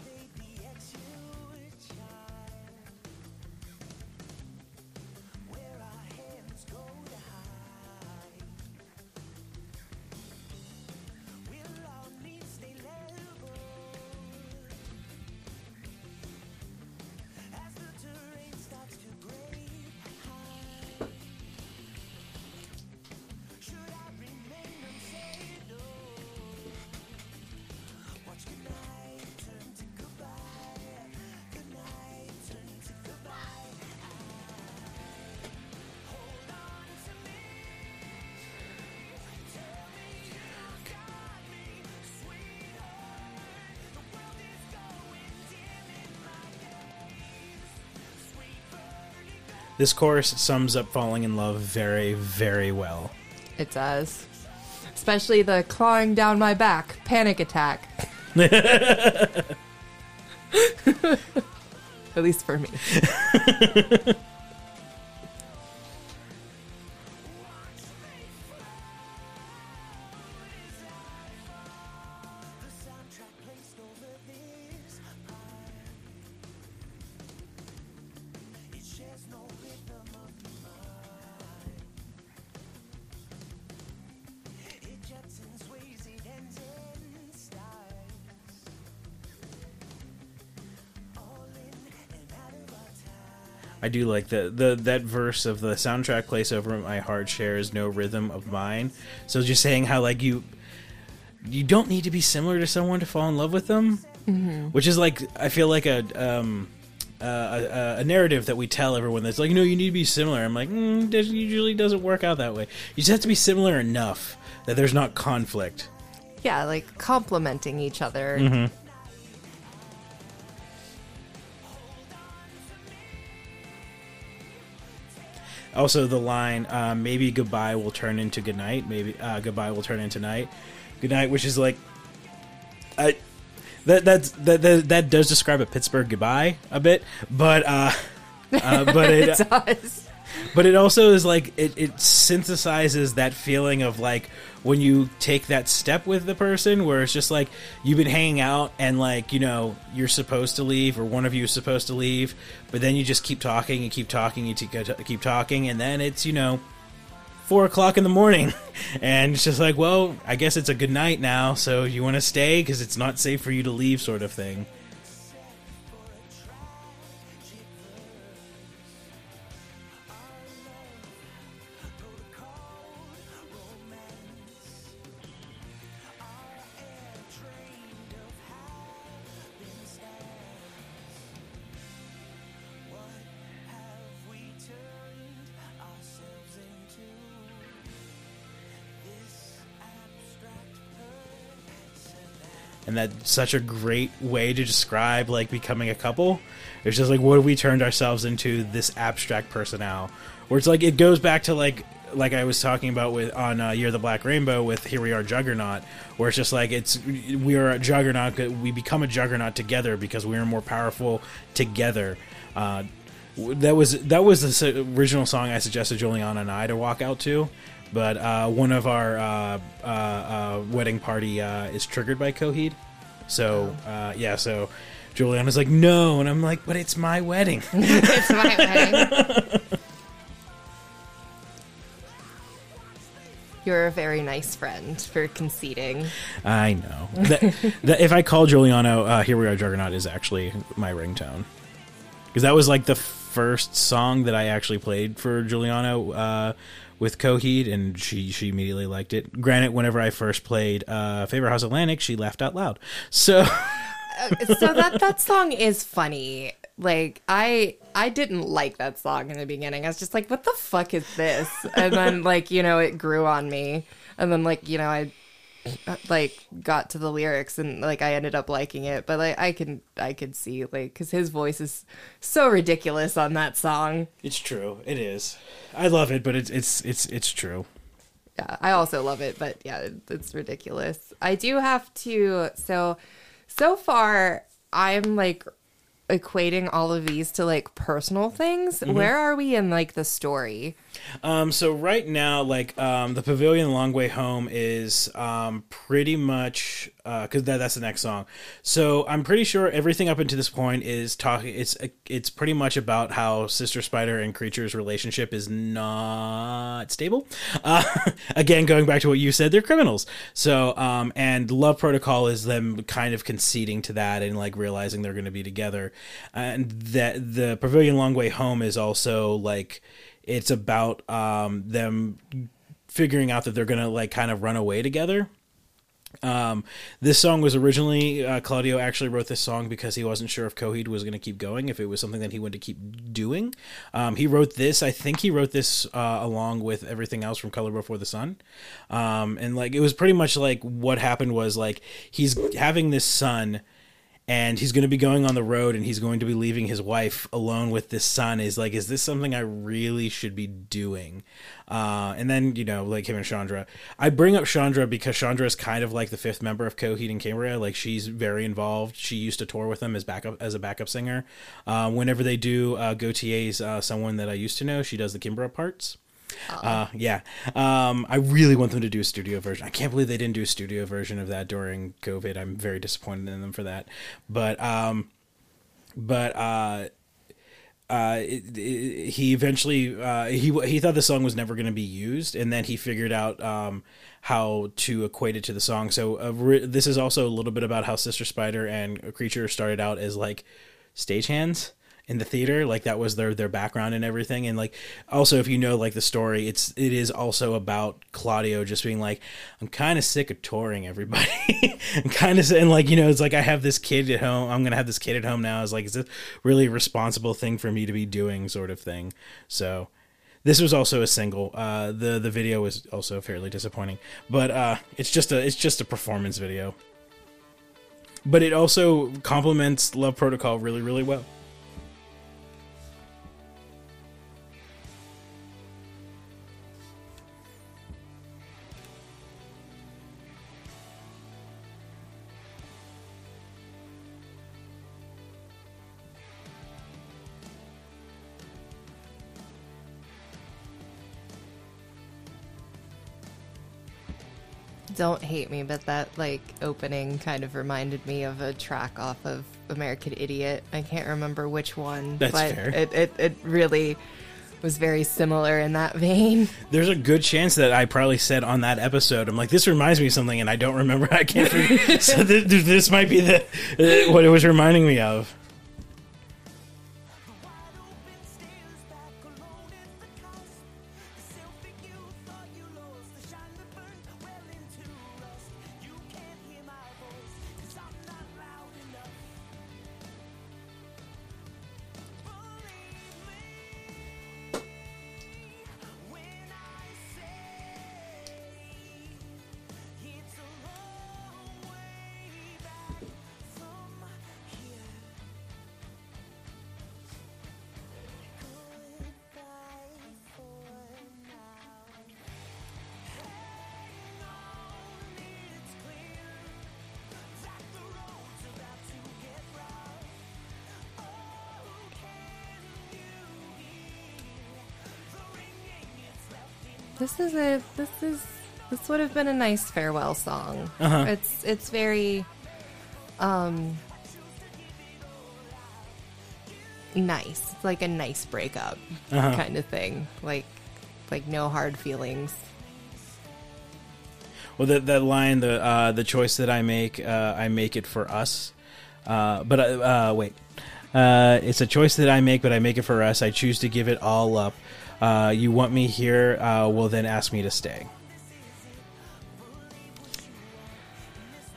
[SPEAKER 3] This chorus sums up falling in love very very well.
[SPEAKER 2] It does. Especially the clawing down my back, panic attack. At least for me.
[SPEAKER 3] I do like the, the that verse of the soundtrack place over my heart shares no rhythm of mine. So just saying how like you you don't need to be similar to someone to fall in love with them, which is like I feel like a um uh, a, a narrative that we tell everyone that's like no you need to be similar. I'm like mm, it usually doesn't work out that way. You just have to be similar enough that there's not conflict.
[SPEAKER 2] Yeah, like complimenting each other.
[SPEAKER 3] Also, the line uh, "Maybe goodbye will turn into goodnight. Maybe uh, goodbye will turn into night. Goodnight, which is like, I that that's that, that that does describe a Pittsburgh goodbye a bit, but uh, uh but it
[SPEAKER 2] It does.
[SPEAKER 3] but it also is like it, it synthesizes that feeling of like when you take that step with the person where it's just like you've been hanging out and like you know you're supposed to leave or one of you is supposed to leave but then you just keep talking and keep talking and keep talking and then it's you know four o'clock in the morning. And it's just like well i guess it's a good night now so you want to stay because it's not safe for you to leave sort of thing that's such a great way to describe like becoming a couple. It's just like what have we turned ourselves into this abstract person now? Where it's like it goes back to like like I was talking about with on uh, Year the Black Rainbow with Here We Are Juggernaut, where it's just like it's we are a juggernaut. We become a juggernaut together because we are more powerful together. Uh, that was that was the original song I suggested Juliana and I to walk out to, but uh, one of our uh, uh, uh, wedding party is triggered by Coheed, so uh, yeah, so Juliana's like no, and I'm like, but it's my wedding.
[SPEAKER 2] it's my wedding. You're a very nice friend for conceding.
[SPEAKER 3] I know that, that if I call Juliana, uh, "Here We Are Juggernaut" is actually my ringtone because that was like the first song that I actually played for Juliana uh, with Coheed, and she she immediately liked it. Granted, whenever I first played uh, "Favorite House Atlantic," she laughed out loud. So
[SPEAKER 2] so that that song is funny. Like I I didn't like that song in the beginning. I was just like, what the fuck is this? And then like, you know, it grew on me. And then like, you know, I Uh, like got to the lyrics and like I ended up liking it. But like I can I could see like cuz his voice is so ridiculous on that song.
[SPEAKER 3] it's true. It is. I love it, but it's it's it's it's true.
[SPEAKER 2] Yeah, I also love it, but yeah, it, it's ridiculous. I do have to. So, so far, I'm like equating all of these to like personal things. Mm-hmm. Where are we in like the story?
[SPEAKER 3] Um, so right now, like um, the Pavilion Long Way Home is um, pretty much because that, that's the next song. So I'm pretty sure everything up until this point is talking. It's it's pretty much about how Sister Spider and Creature's relationship is not stable. Uh, again, going back to what you said, they're criminals. So um, and Love Protocol is them kind of conceding to that and like realizing they're going to be together, and that the Pavilion Long Way Home is also like it's about um, them figuring out that they're gonna like kind of run away together. Um, this song was originally uh, Claudio actually wrote this song because he wasn't sure if Coheed was going to keep going, if it was something that he wanted to keep doing. Um, he wrote this. I think he wrote this uh, along with everything else from Color Before the Sun, um, and like it was pretty much like what happened was like he's having this son and he's going to be going on the road and he's going to be leaving his wife alone with this son. Is like is this something i really should be doing? Uh, and then you know like him and Chondra. I bring up Chondra because Chondra is kind of like the fifth member of coheed and cambria. Like she's very involved. She used to tour with them as backup as a backup singer. Uh, whenever they do uh, Gotye's uh, someone that i used to know she does the kimbra parts uh, yeah. Um, I really want them to do a studio version. I can't believe they didn't do a studio version of that during COVID. I'm very disappointed in them for that. But, um, but, uh, uh, it, it, he eventually uh, he he thought the song was never going to be used, and then he figured out um, how to equate it to the song. So uh, re- this is also a little bit about how Sister Spider and Creature started out as like stagehands in the theater like that was their their background and everything. And like also if you know like the story it's it is also about claudio just being like i'm kind of sick of touring everybody. I'm kind of and like you know it's like i have this kid at home i'm gonna have this kid at home now. It's like is this really a responsible thing for me to be doing sort of thing. So this was also a single. Uh the the video was also fairly disappointing. But uh it's just a it's just a performance video. But it also complements love protocol really really well
[SPEAKER 2] Don't hate me, but that like opening kind of reminded me of a track off of American Idiot. I can't remember which one,
[SPEAKER 3] That's
[SPEAKER 2] but
[SPEAKER 3] fair.
[SPEAKER 2] it it it really was very similar in that vein.
[SPEAKER 3] there's a good chance that I probably said on that episode, I'm like, this reminds me of something, and I don't remember. I can't figure. so th- th- this might be the uh, what it was reminding me of.
[SPEAKER 2] This is a this is this would have been a nice farewell song.
[SPEAKER 3] Uh-huh.
[SPEAKER 2] It's it's very um nice. It's like a nice breakup
[SPEAKER 3] Uh-huh.
[SPEAKER 2] kind of thing. Like like no hard feelings.
[SPEAKER 3] Well, that that line, the uh, the choice that I make, uh, I make it for us. Uh, but uh, uh, wait, uh, it's a choice that I make, but I make it for us. I choose to give it all up. Uh, you want me here? Uh, well, then ask me to stay.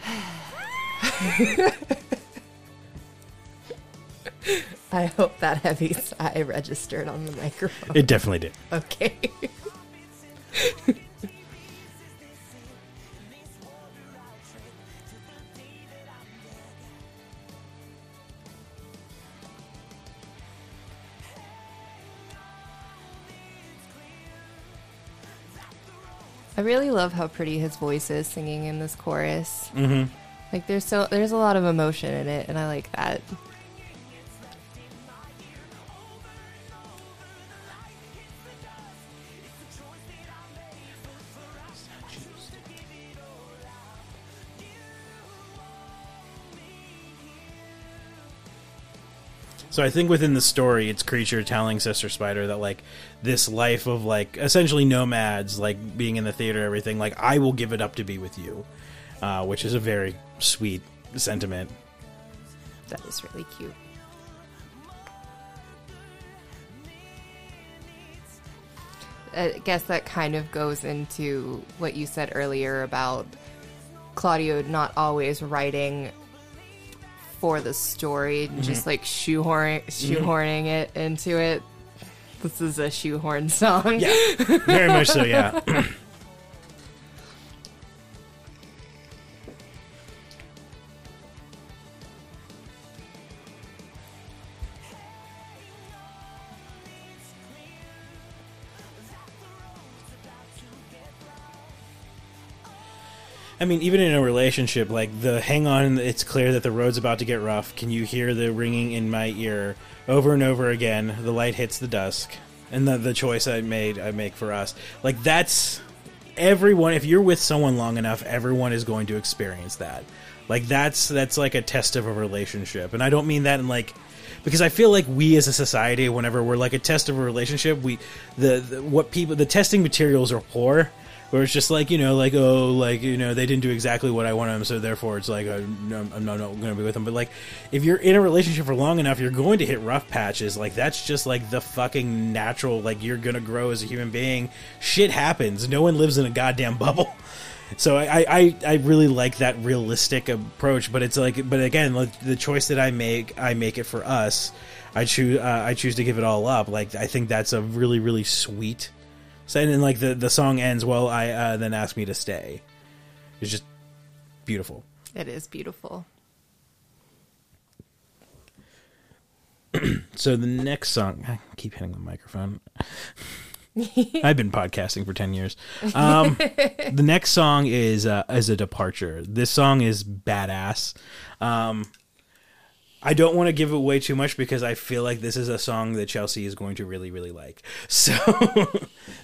[SPEAKER 2] I hope that heavy sigh registered on the microphone.
[SPEAKER 3] It definitely did.
[SPEAKER 2] Okay. I really love how pretty his voice is singing in this chorus.
[SPEAKER 3] Mm-hmm.
[SPEAKER 2] Like there's so there's a lot of emotion in it, and I like that.
[SPEAKER 3] So I think within the story, it's creature telling Sister Spider that like this life of like essentially nomads, like being in the theater, everything. Like I will give it up to be with you, uh, which is a very sweet sentiment.
[SPEAKER 2] That is really cute. I guess that kind of goes into what you said earlier about Claudio not always writing for the story, mm-hmm. just like shoehorning, mm-hmm. shoehorning it into it. This is a shoehorn song.
[SPEAKER 3] Yeah, very much so. Yeah. I mean, even in a relationship, like the hang on, it's clear that the road's about to get rough. Can you hear the ringing in my ear over and over again? The light hits the dusk, and the the choice I made, I make for us. Like that's everyone. If you're with someone long enough, everyone is going to experience that. Like that's that's like a test of a relationship, and I don't mean that in like because I feel like we as a society, whenever we're like a test of a relationship, we the, the what people the testing materials are poor. Where it's just like you know, like oh, like you know, they didn't do exactly what I wanted them, so therefore it's like uh, no, I'm not, not going to be with them. But like, if you're in a relationship for long enough, you're going to hit rough patches. Like that's just like the fucking natural. Like you're gonna grow as a human being. Shit happens. No one lives in a goddamn bubble. So I, I, I really like that realistic approach, but it's like, but again, like the choice that I make, I make it for us. I choose, uh, I choose to give it all up. Like I think that's a really, really sweet. So and then like the the song ends. Well, I uh, then ask me to stay. It's just beautiful.
[SPEAKER 2] It is beautiful.
[SPEAKER 3] So the next song, I keep hitting the microphone. I've been podcasting for ten years. Um, the next song is uh, is a departure. This song is badass. Um, I don't want to give it away too much because I feel like this is a song that Chelsea is going to really really like. So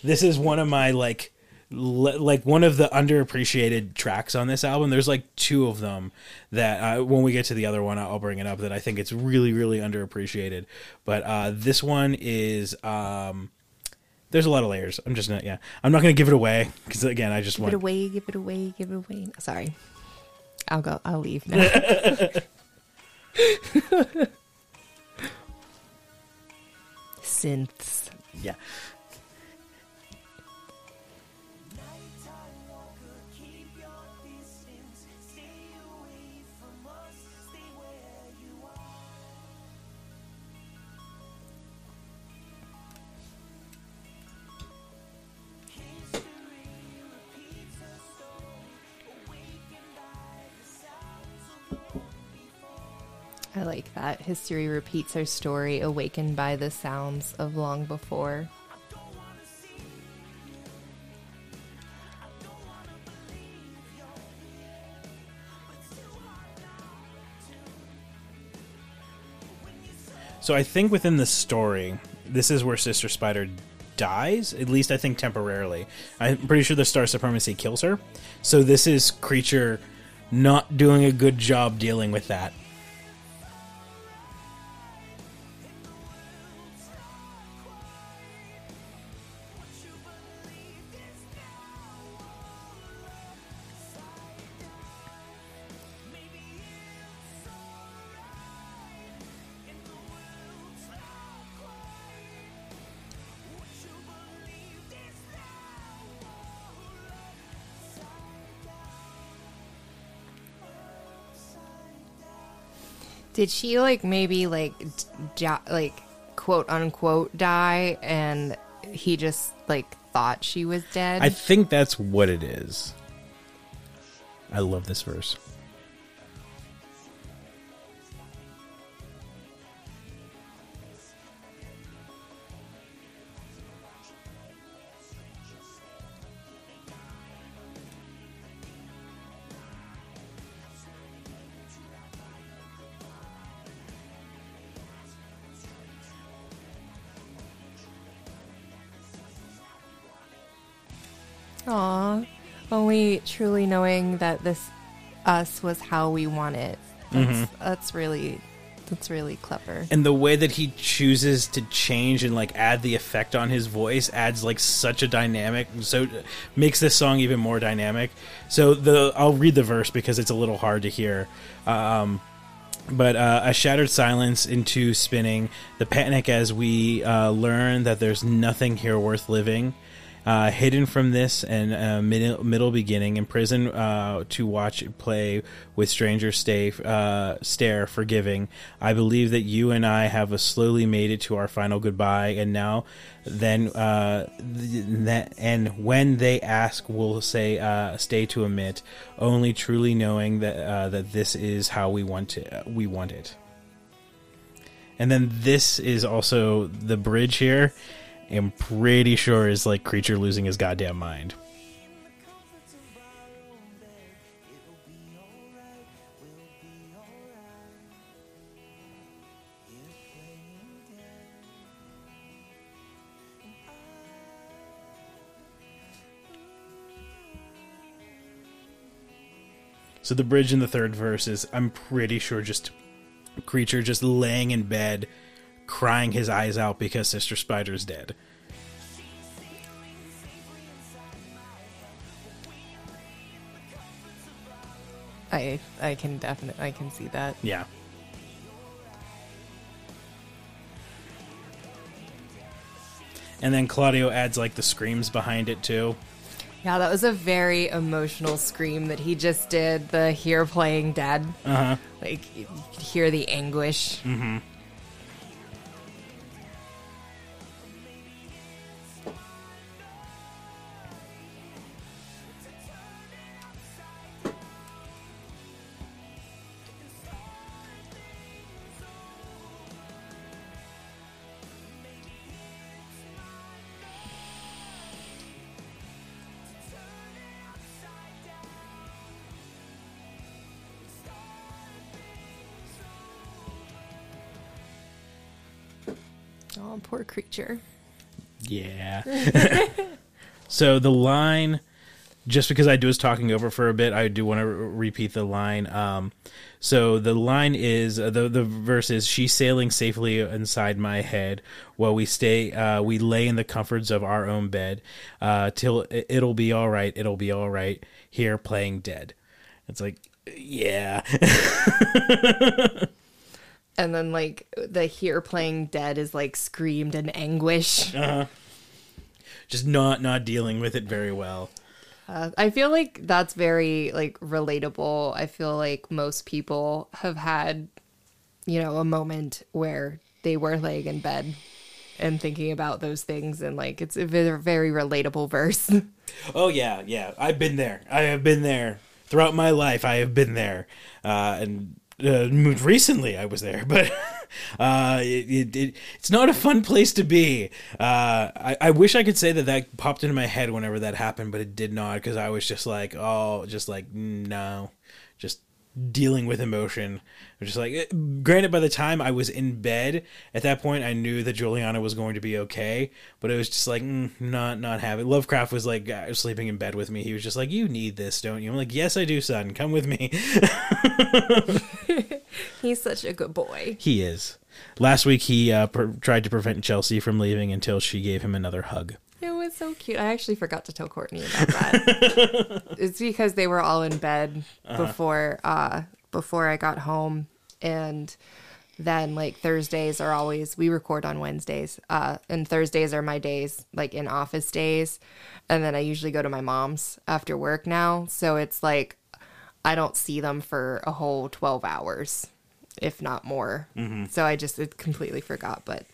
[SPEAKER 3] this is one of my like le- like one of the underappreciated tracks on this album. There's like two of them that uh, when we get to the other one, I'll bring it up. That I think it's really really underappreciated. But uh, this one is. Um, there's a lot of layers. I'm just not. Yeah, I'm not going to give it away because again, I just
[SPEAKER 2] Give
[SPEAKER 3] want.
[SPEAKER 2] it away, give it away, give it away. Sorry. I'll go. I'll leave now. Synths.
[SPEAKER 3] Yeah.
[SPEAKER 2] I like that. History repeats her story, awakened by the sounds of long before.
[SPEAKER 3] So I think within the story, this is where Sister Spider dies. At least I think temporarily. I'm pretty sure the Star Supremacy kills her. So this is creature not doing a good job dealing with that.
[SPEAKER 2] Did she like maybe like like quote unquote die and he just like thought she was dead?
[SPEAKER 3] I think that's what it is. I love this verse.
[SPEAKER 2] Aw, only truly knowing that this us was how we want it. That's,
[SPEAKER 3] Mm-hmm.
[SPEAKER 2] that's really that's really clever.
[SPEAKER 3] and the way that he chooses to change and like add the effect on his voice adds like such a dynamic so makes this song even more dynamic so the i'll read the verse because it's a little hard to hear um but uh, a shattered silence into spinning the panic as we uh, learn that there's nothing here worth living uh, hidden from this and uh, middle, middle beginning in prison uh, to watch play with strangers stay uh, stare forgiving. I believe that you and i have uh, slowly made it to our final goodbye and now then uh, and when they ask we'll say stay to admit only truly knowing that that this is how we want it we want it. And then this is also the bridge here i'm pretty sure is like creature losing his goddamn mind. So the bridge in the third verse is, I'm pretty sure, just creature just laying in bed, crying his eyes out because Sister Spider's dead.
[SPEAKER 2] I I can definitely I can see that.
[SPEAKER 3] Yeah. And then Claudio adds like the screams behind it too.
[SPEAKER 2] Yeah, that was a very emotional scream that he just did. The here playing dead,
[SPEAKER 3] Uh huh.
[SPEAKER 2] like you could hear the anguish. Oh, poor creature.
[SPEAKER 3] Yeah. so the line, just because I was talking over for a bit, I do want to re- repeat the line. Um, so the line is uh, the the verse is she's sailing safely inside my head while we stay uh, we lay in the comforts of our own bed uh, till it- it'll be all right it'll be all right here playing dead. It's like yeah.
[SPEAKER 2] And then like the here playing dead is like screamed in anguish.
[SPEAKER 3] just not not dealing with it very well.
[SPEAKER 2] Uh, I feel like that's very like relatable. I feel like most people have had, you know, a moment where they were laying in bed and thinking about those things, and like it's a very, very relatable verse.
[SPEAKER 3] Oh yeah, yeah. I've been there. I have been there throughout my life. I have been there, uh, and uh, most recently I was there, but. Uh, it, it, it, it's not a fun place to be. Uh, I, I wish I could say that that popped into my head whenever that happened, but it did not because I was just like, oh, just like, mm, no, dealing with emotion. Just like, eh, granted, by the time I was in bed at that point, I knew that Juliana was going to be okay. But it was just like, mm, not not having. Lovecraft was like uh, sleeping in bed with me. He was just like, "You need this, don't you?" I'm like, "Yes, I do, son. Come with me."
[SPEAKER 2] He's such a good boy.
[SPEAKER 3] he is. Last week, he uh, per- tried to prevent Chelsea from leaving until she gave him another hug.
[SPEAKER 2] It was so cute. I actually forgot to tell Courtney about that. it's because they were all in bed before uh before I got home and then like Thursdays are always we record on Wednesdays. Uh and Thursdays are my days like in office days. And then I usually go to my mom's after work now. So it's like I don't see them for a whole 12 hours if not more. So I just completely forgot but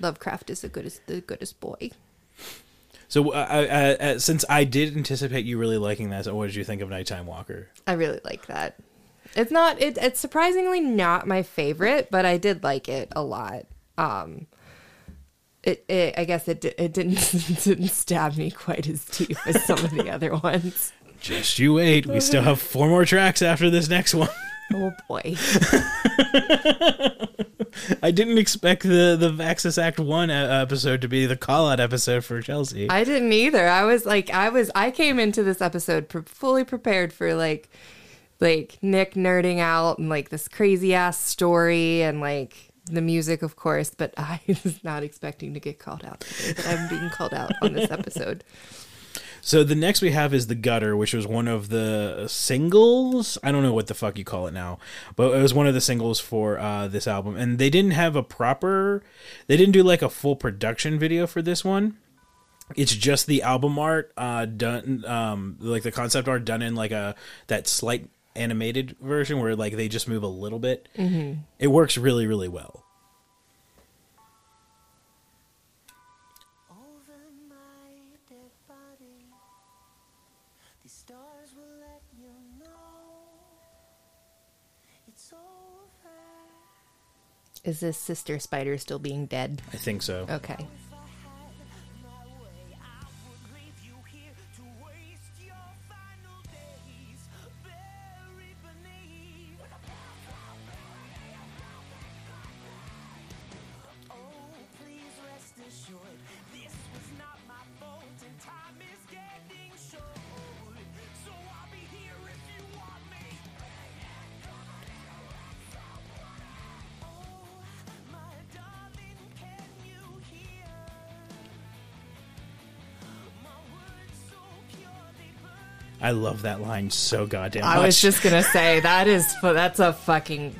[SPEAKER 2] Lovecraft is the goodest the goodest boy.
[SPEAKER 3] So, uh, uh, uh, since I did anticipate you really liking that, so what did you think of Nighttime Walker?
[SPEAKER 2] I really like that. It's not it, it's surprisingly not my favorite, but I did like it a lot. Um it, it I guess it it didn't didn't stab me quite as deep as some of the other ones.
[SPEAKER 3] Just you wait. We still have four more tracks after this next one.
[SPEAKER 2] Oh boy.
[SPEAKER 3] I didn't expect the the Vaxis Act One uh, episode to be the call out episode for Chelsea.
[SPEAKER 2] I didn't either. I was like I was I came into this episode pre- fully prepared for like like Nick nerding out and like this crazy ass story and like the music of course, but I was not expecting to get called out today, but I'm being called out on this episode.
[SPEAKER 3] So the next we have is the Gutter, which was one of the singles. I don't know what the fuck you call it now, but it was one of the singles for uh, this album, and they didn't have a proper. They didn't do like a full production video for this one. It's just the album art uh, done, um, like the concept art done in like a that slight animated version where like they just move a little bit. Mm-hmm. It works really, really well.
[SPEAKER 2] Is this Sister Spider still being dead?
[SPEAKER 3] I think so.
[SPEAKER 2] Okay.
[SPEAKER 4] I
[SPEAKER 3] love that line so goddamn much.
[SPEAKER 2] I was just gonna say that is that's a fucking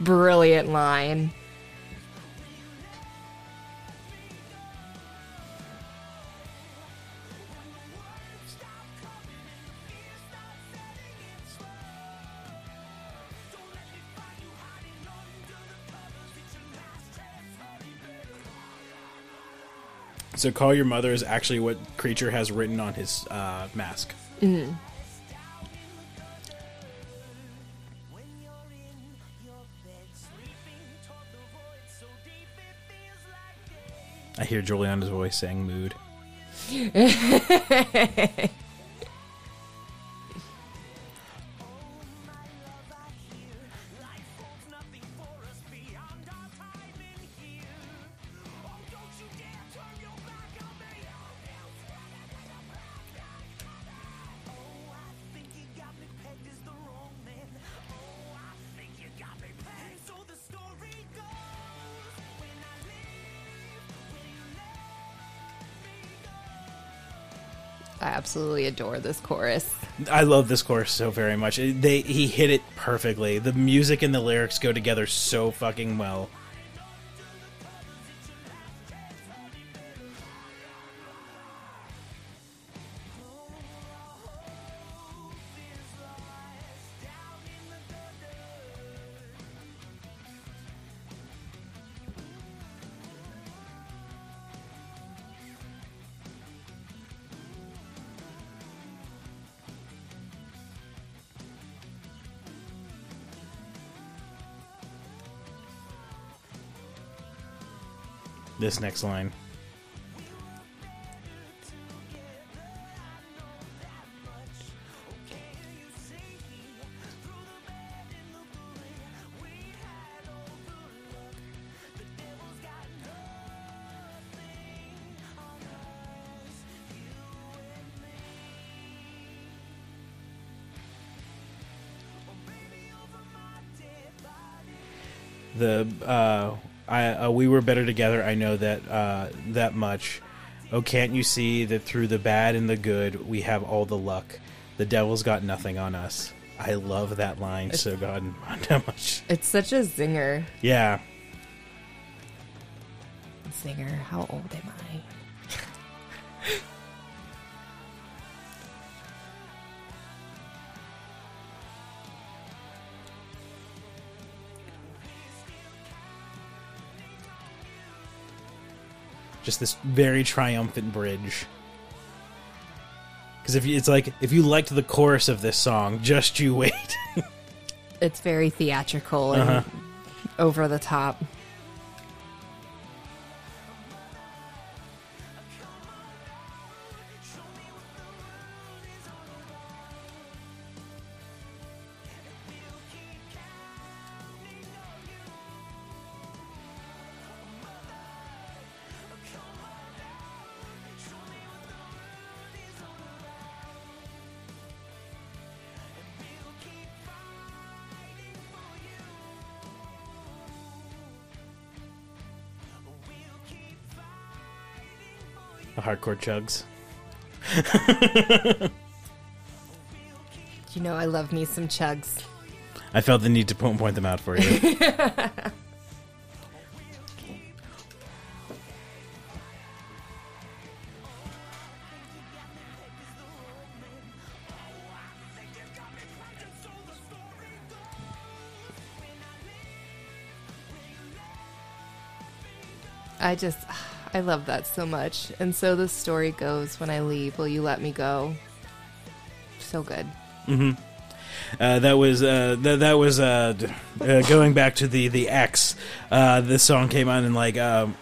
[SPEAKER 2] brilliant line.
[SPEAKER 3] So call your mother is actually what creature has written on his uh, mask.
[SPEAKER 4] When you're in your bed, sleeping toward the void so deep it feels like day.
[SPEAKER 3] I hear Juliana's voice saying "mood."
[SPEAKER 2] absolutely adore this chorus.
[SPEAKER 3] I love this chorus so very much. They he hit it perfectly. The music and the lyrics go together so fucking well. This next line. We were better together. I know that uh, that much. Oh, can't you see that through the bad and the good, we have all the luck. The devil's got nothing on us. I love that line so god how much.
[SPEAKER 2] It's such a zinger.
[SPEAKER 3] Yeah, just this very triumphant bridge. Because if you, it's like if you liked the chorus of this song, just you wait.
[SPEAKER 2] It's very theatrical and
[SPEAKER 3] Uh-huh.
[SPEAKER 2] over the top.
[SPEAKER 3] Hardcore chugs.
[SPEAKER 2] You know, I love me some chugs.
[SPEAKER 3] I felt the need to point, them out for you.
[SPEAKER 2] I just, I love that so much. And so the story goes when I leave, will you let me go? So good.
[SPEAKER 3] Uh, that was uh, that that was uh, uh, going back to the the X. Uh, this song came on and like um,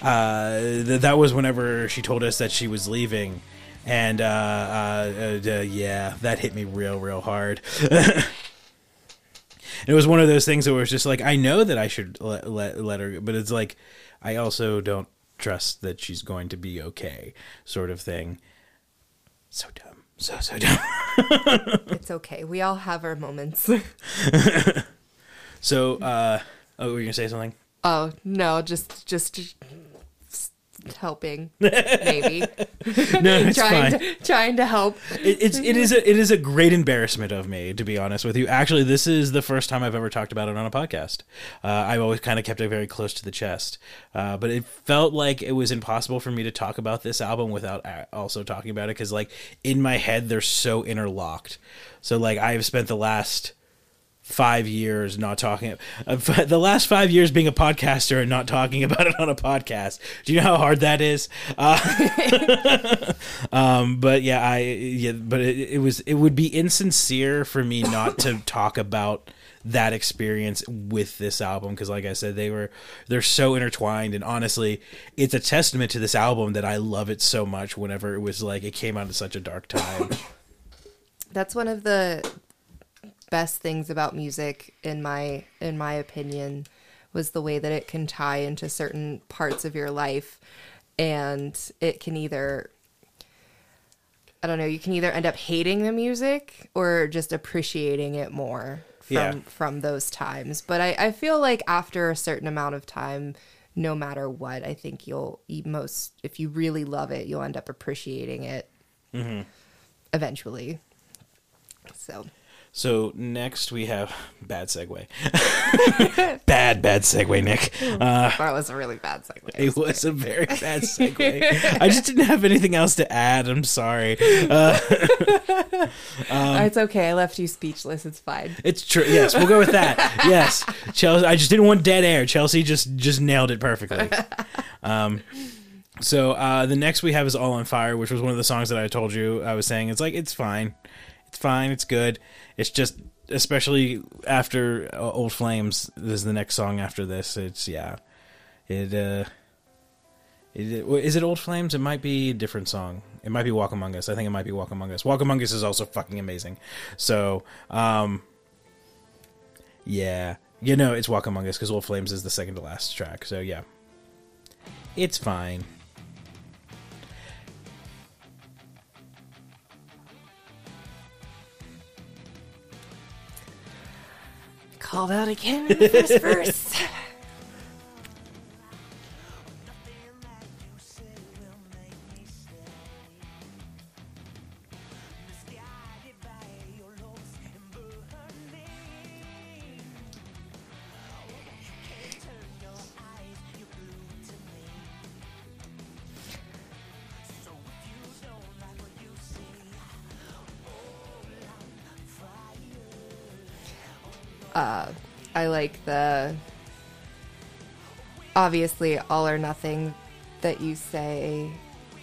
[SPEAKER 3] uh, th- that was whenever she told us that she was leaving, and uh, uh, uh, yeah, that hit me real real hard. it was one of those things that was just like I know that I should let, let let her, but it's like I also don't trust that she's going to be okay, sort of thing. So dumb, so so dumb.
[SPEAKER 2] It's okay. We all have our moments.
[SPEAKER 3] So, uh, oh, were you gonna say something?
[SPEAKER 2] oh, no, just, just helping. Maybe.
[SPEAKER 3] No, it's
[SPEAKER 2] trying,
[SPEAKER 3] fine.
[SPEAKER 2] to, trying to help.
[SPEAKER 3] It, it's it is a, it is a great embarrassment of me to be honest with you. Actually, this is the first time I've ever talked about it on a podcast. Uh, I've always kind of kept it very close to the chest, uh, but it felt like it was impossible for me to talk about this album without also talking about it because, like, in my head they're so interlocked. So, like, I've spent the last five years not talking uh, the last five years being a podcaster and not talking about it on a podcast. Do you know how hard that is? Uh, um but yeah i yeah but it, it was it would be insincere for me not to talk about that experience with this album because like i said they were they're so intertwined. And honestly it's a testament to this album that i love it so much whenever it was like it came out at such a dark time.
[SPEAKER 2] That's one of the best things about music in my in my opinion was the way that it can tie into certain parts of your life and it can either I don't know, you can either end up hating the music or just appreciating it more from
[SPEAKER 3] Yeah.
[SPEAKER 2] from those times. But I, I feel like after a certain amount of time, no matter what, I think you'll you most if you really love it, you'll end up appreciating it mm-hmm. eventually. So
[SPEAKER 3] So next we have bad segue. bad bad segue, Nick. Uh,
[SPEAKER 2] that was a really bad segue.
[SPEAKER 3] it was a very bad segue. I just didn't have anything else to add. I'm sorry. Uh,
[SPEAKER 2] it's okay. I left you speechless. It's fine.
[SPEAKER 3] it's true. Yes, we'll go with that. Yes, Chelsea. I just didn't want dead air. Chelsea just just nailed it perfectly. Um, so uh, the next we have is "All on Fire," which was one of the songs that I told you I was saying. It's like it's fine, it's fine, it's good. It's just especially after uh, "Old Flames." This is the next song after this. It's yeah, it. uh it, is it Old Flames? It might be a different song. It might be Walk Among Us. I think it might be Walk Among Us. Walk Among Us is also fucking amazing. So, um, yeah, you know it's Walk Among Us because Old Flames is the second to last track. So yeah, it's fine.
[SPEAKER 2] Called out again in the first verse. I like the obviously all or nothing that you say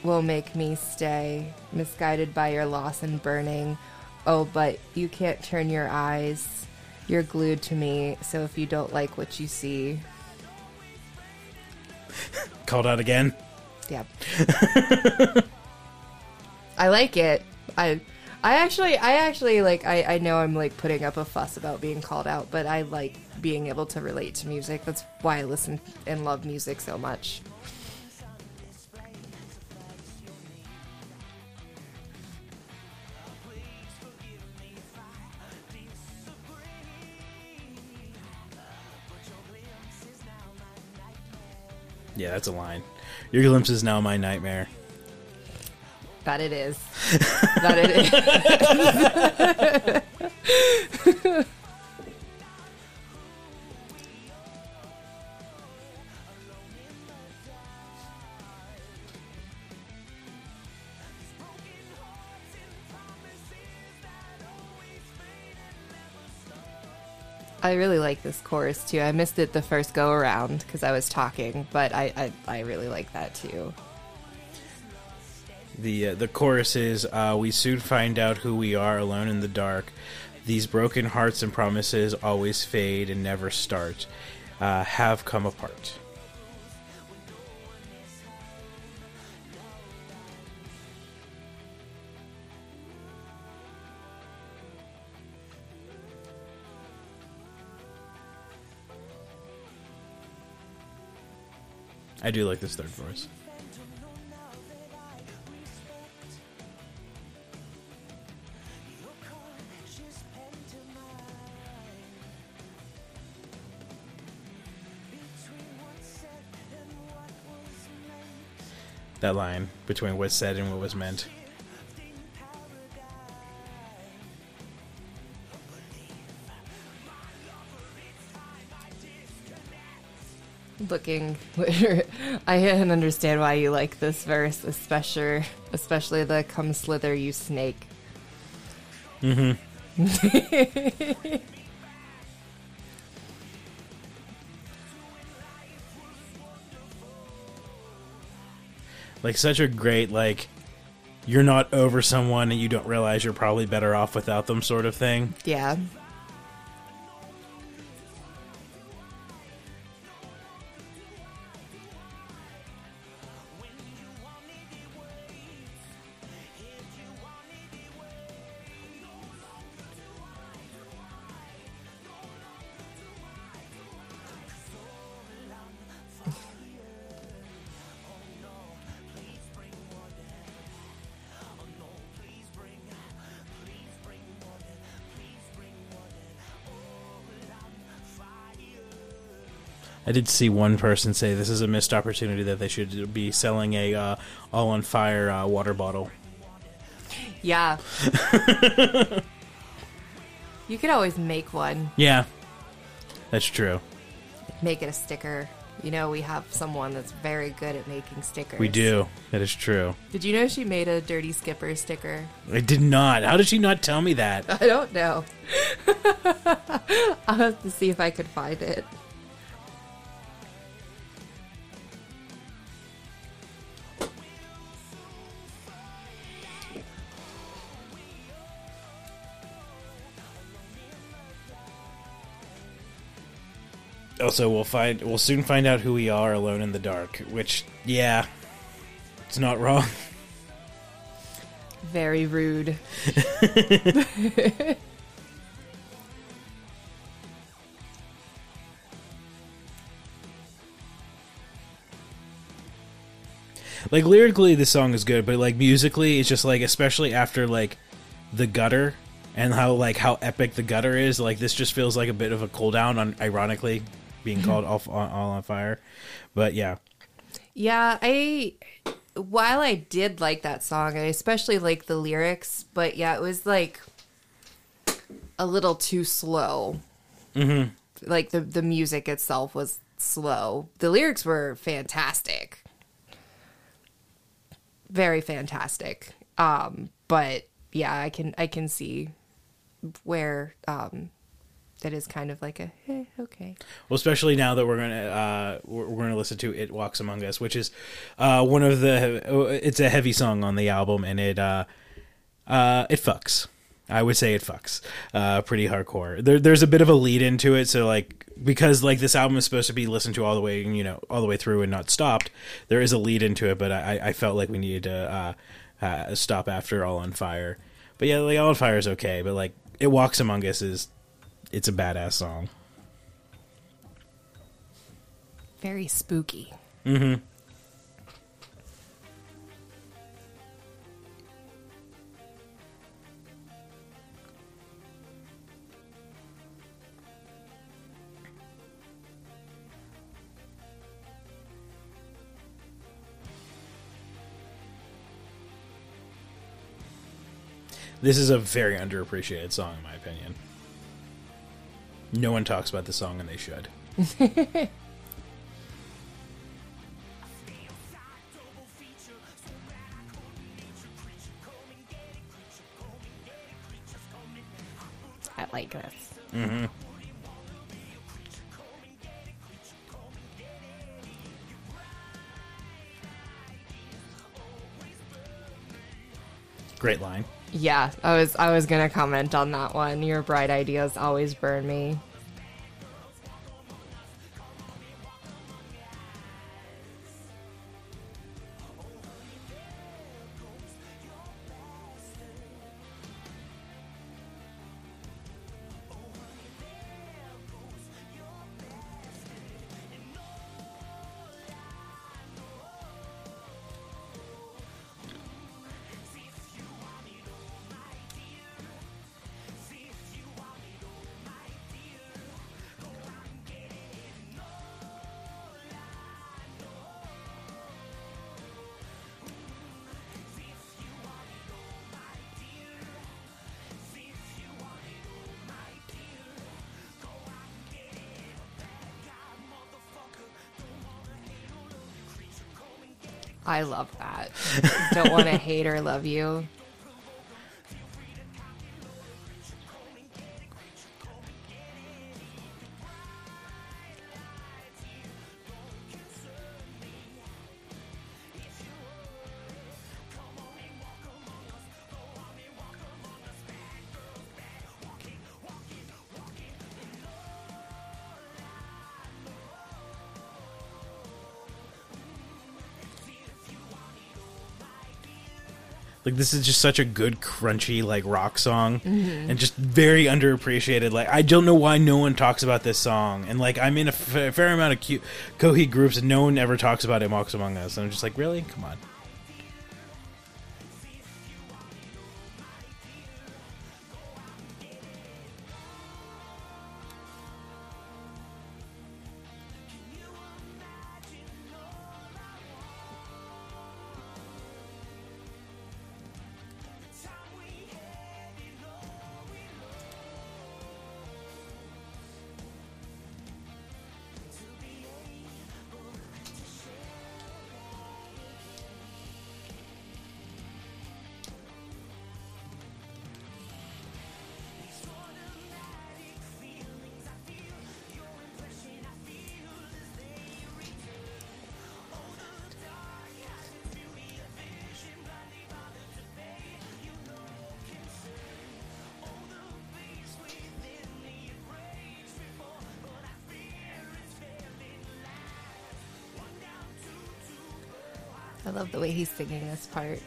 [SPEAKER 2] will make me stay, misguided by your loss and burning. Oh, but you can't turn your eyes. You're glued to me, so if you don't like what you see,
[SPEAKER 3] Called out again.
[SPEAKER 2] Yep. I like it. I I actually I actually like I, I know I'm like putting up a fuss about being called out, but I like being able to relate to music. That's why I listen and love music so much.
[SPEAKER 3] Yeah, that's a line. Your glimpse is now my nightmare.
[SPEAKER 2] That it is. that it is. I really like this chorus too. I missed it the first go around because I was talking, but I, I, I really like that too.
[SPEAKER 3] The uh, the chorus is uh, we soon find out who we are alone in the dark. These broken hearts and promises always fade and never start. Uh, have come apart. I do like this third verse. That line between what's said and what was meant.
[SPEAKER 2] looking i can understand why you like this verse especially especially the come slither you snake mm-hmm.
[SPEAKER 3] like such a great like you're not over someone and you don't realize you're probably better off without them sort of thing.
[SPEAKER 2] yeah
[SPEAKER 3] did see one person say this is a missed opportunity that they should be selling a uh, all on fire uh, water bottle.
[SPEAKER 2] yeah you could always make one
[SPEAKER 3] Yeah, that's true.
[SPEAKER 2] make it a sticker you know we have someone that's very good at making stickers
[SPEAKER 3] We do. That is true.
[SPEAKER 2] did you know she made a dirty skipper sticker
[SPEAKER 3] I did not. How did she not tell me that?
[SPEAKER 2] i don't know i'll have to see if i could find it
[SPEAKER 3] Also, we'll find we'll soon find out who we are alone in the dark. Which, yeah, it's not wrong.
[SPEAKER 2] very rude
[SPEAKER 3] like lyrically the song is good but like musically it's just like especially after like the gutter and how like how epic the gutter is like this just feels like a bit of a cool down on ironically being called all, on, all on fire but yeah
[SPEAKER 2] Yeah, I while I did like that song, I especially like the lyrics, but yeah, it was like a little too slow. Mm-hmm. Like the the music itself was slow. The lyrics were fantastic, very fantastic. Um, but yeah, I can I can see where um
[SPEAKER 4] that is kind of like a eh, okay.
[SPEAKER 3] Well, especially now that we're gonna uh, we're, we're gonna listen to "It Walks Among Us," which is uh, one of the. It's a heavy song on the album, and it uh, uh, it fucks. I would say it fucks uh, pretty hardcore. There, there's a bit of a lead into it, so like because like this album is supposed to be listened to all the way, you know, all the way through and not stopped. There is a lead into it, but I, I felt like we needed to uh, uh, stop after "All on Fire." But yeah, like "All on Fire" is okay, but like "It Walks Among Us" is it's a badass song.
[SPEAKER 4] Very spooky. Mm-hmm.
[SPEAKER 3] This is a very underappreciated song, in my opinion. No one talks about the song, and they should.
[SPEAKER 4] I like this. Mm-hmm.
[SPEAKER 3] Great line.
[SPEAKER 4] Yeah, I was I was gonna comment on that one. Your bright ideas always burn me. I love that. Don't want to hate or love you.
[SPEAKER 3] Like this is just such a good crunchy like rock song, mm-hmm. and just very underappreciated. Like I don't know why no one talks about this song, and like I'm in a f- fair amount of cute Coheed groups, and no one ever talks about it. Walks Among Us, and I'm just like, really? Come on.
[SPEAKER 4] The way he's singing this part.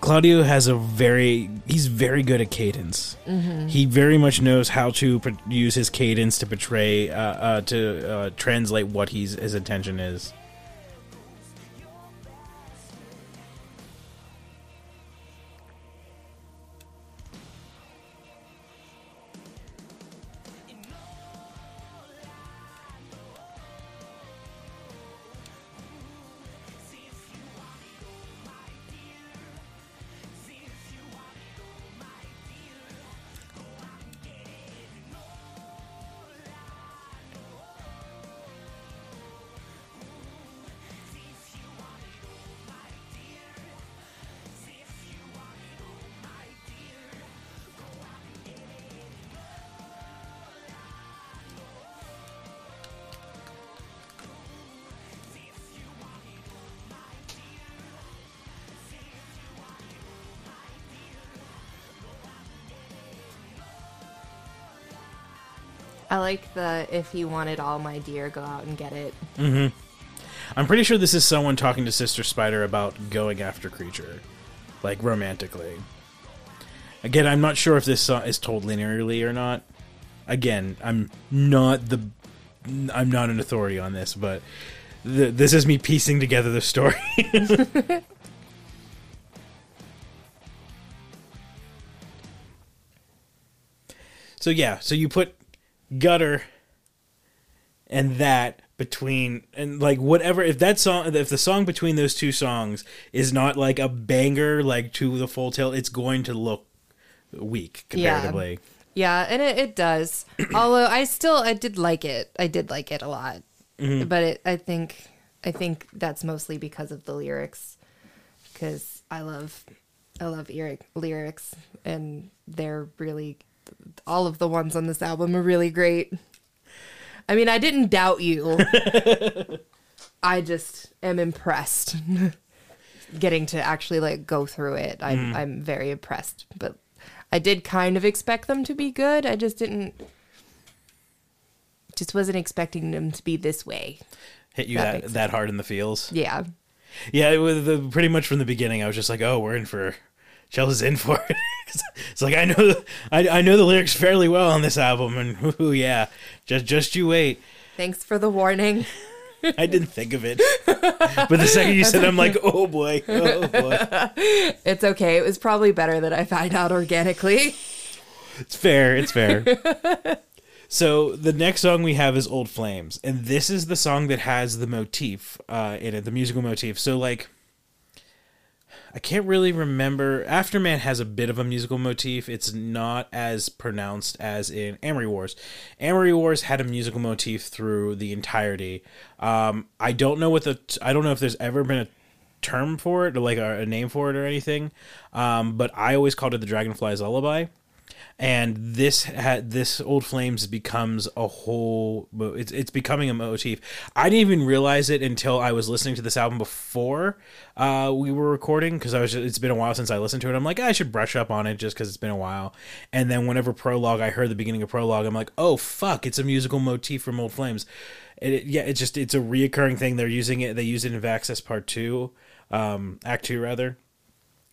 [SPEAKER 3] Claudio has a very he's very good at cadence. He very much knows how to use his cadence to portray uh, uh, to uh, translate what he's his intention is.
[SPEAKER 2] I like the if he wanted all my dear, go out and get it. Mm-hmm.
[SPEAKER 3] I'm pretty sure this is someone talking to Sister Spider about going after Creature, like romantically. Again, I'm not sure if this is told linearly or not. Again, I'm not the I'm not an authority on this, but the, this is me piecing together the story. so yeah, so you put gutter and that between and like whatever if that song if the song between those two songs is not like a banger like to the full tail it's going to look weak comparatively
[SPEAKER 2] Yeah, and it, it does. Although I still I did like it. I did like it a lot. Mm-hmm. But it, I think I think that's mostly because of the lyrics. Because I love I love lyric, lyrics, and they're really all of the ones on this album are really great. I mean, I didn't doubt you. I just am impressed. Getting to actually like go through it, I'm mm. I'm very impressed. But I did kind of expect them to be good. I just didn't. Just wasn't expecting them to be this way.
[SPEAKER 3] hit you
[SPEAKER 2] That
[SPEAKER 3] that that hard in the feels
[SPEAKER 2] Yeah.
[SPEAKER 3] yeah it was the, pretty much from the beginning i was just like oh we're in for Chelsea's in for it it's like i know the, I, I know the lyrics fairly well on this album and ooh, yeah just just you wait
[SPEAKER 2] Thanks for the warning.
[SPEAKER 3] I didn't think of it. But the second you said, it, I'm like, oh boy, oh boy.
[SPEAKER 2] It's okay. It was probably better that I find out organically.
[SPEAKER 3] It's fair. It's fair. so the next song we have is "Old Flames," and this is the song that has the motif uh, in it, the musical motif. So like, I can't really remember. Afterman has a bit of a musical motif. It's not as pronounced as in Amory Wars. Amory Wars had a musical motif through the entirety. Um, I don't know what the I don't know if there's ever been a term for it or like a, a name for it or anything. Um, but I always called it the Dragonfly's Lullaby and this had this old flames becomes a whole it's it's becoming a motif. I didn't even realize it until i was listening to this album before uh we were recording because i was it's been a while since i listened to it. I'm like i should brush up on it just because it's been a while. And then whenever prologue i heard the beginning of prologue i'm like oh fuck it's a musical motif from old flames. And it, yeah it's just it's a reoccurring thing. They're using it they use it in vaxis part two um act two rather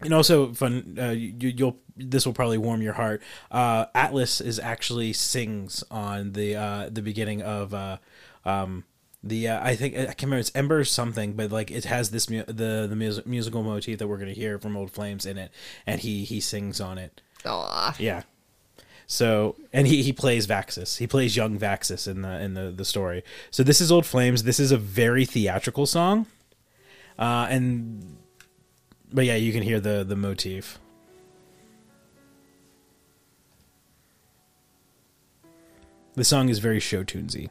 [SPEAKER 3] and also fun uh, you, you'll this will probably warm your heart uh atlas is actually sings on the uh the beginning of uh um the uh, I think I can't remember it's Ember something, but like it has this mu- the the mus- musical motif that we're gonna hear from Old Flames in it, and he he sings on it.
[SPEAKER 2] Aw.
[SPEAKER 3] Yeah. So and he he plays Vaxis. He plays young Vaxis in the in the the story. So this is Old Flames. This is a very theatrical song, uh, and but yeah, you can hear the the motif. The song is very show tunesy.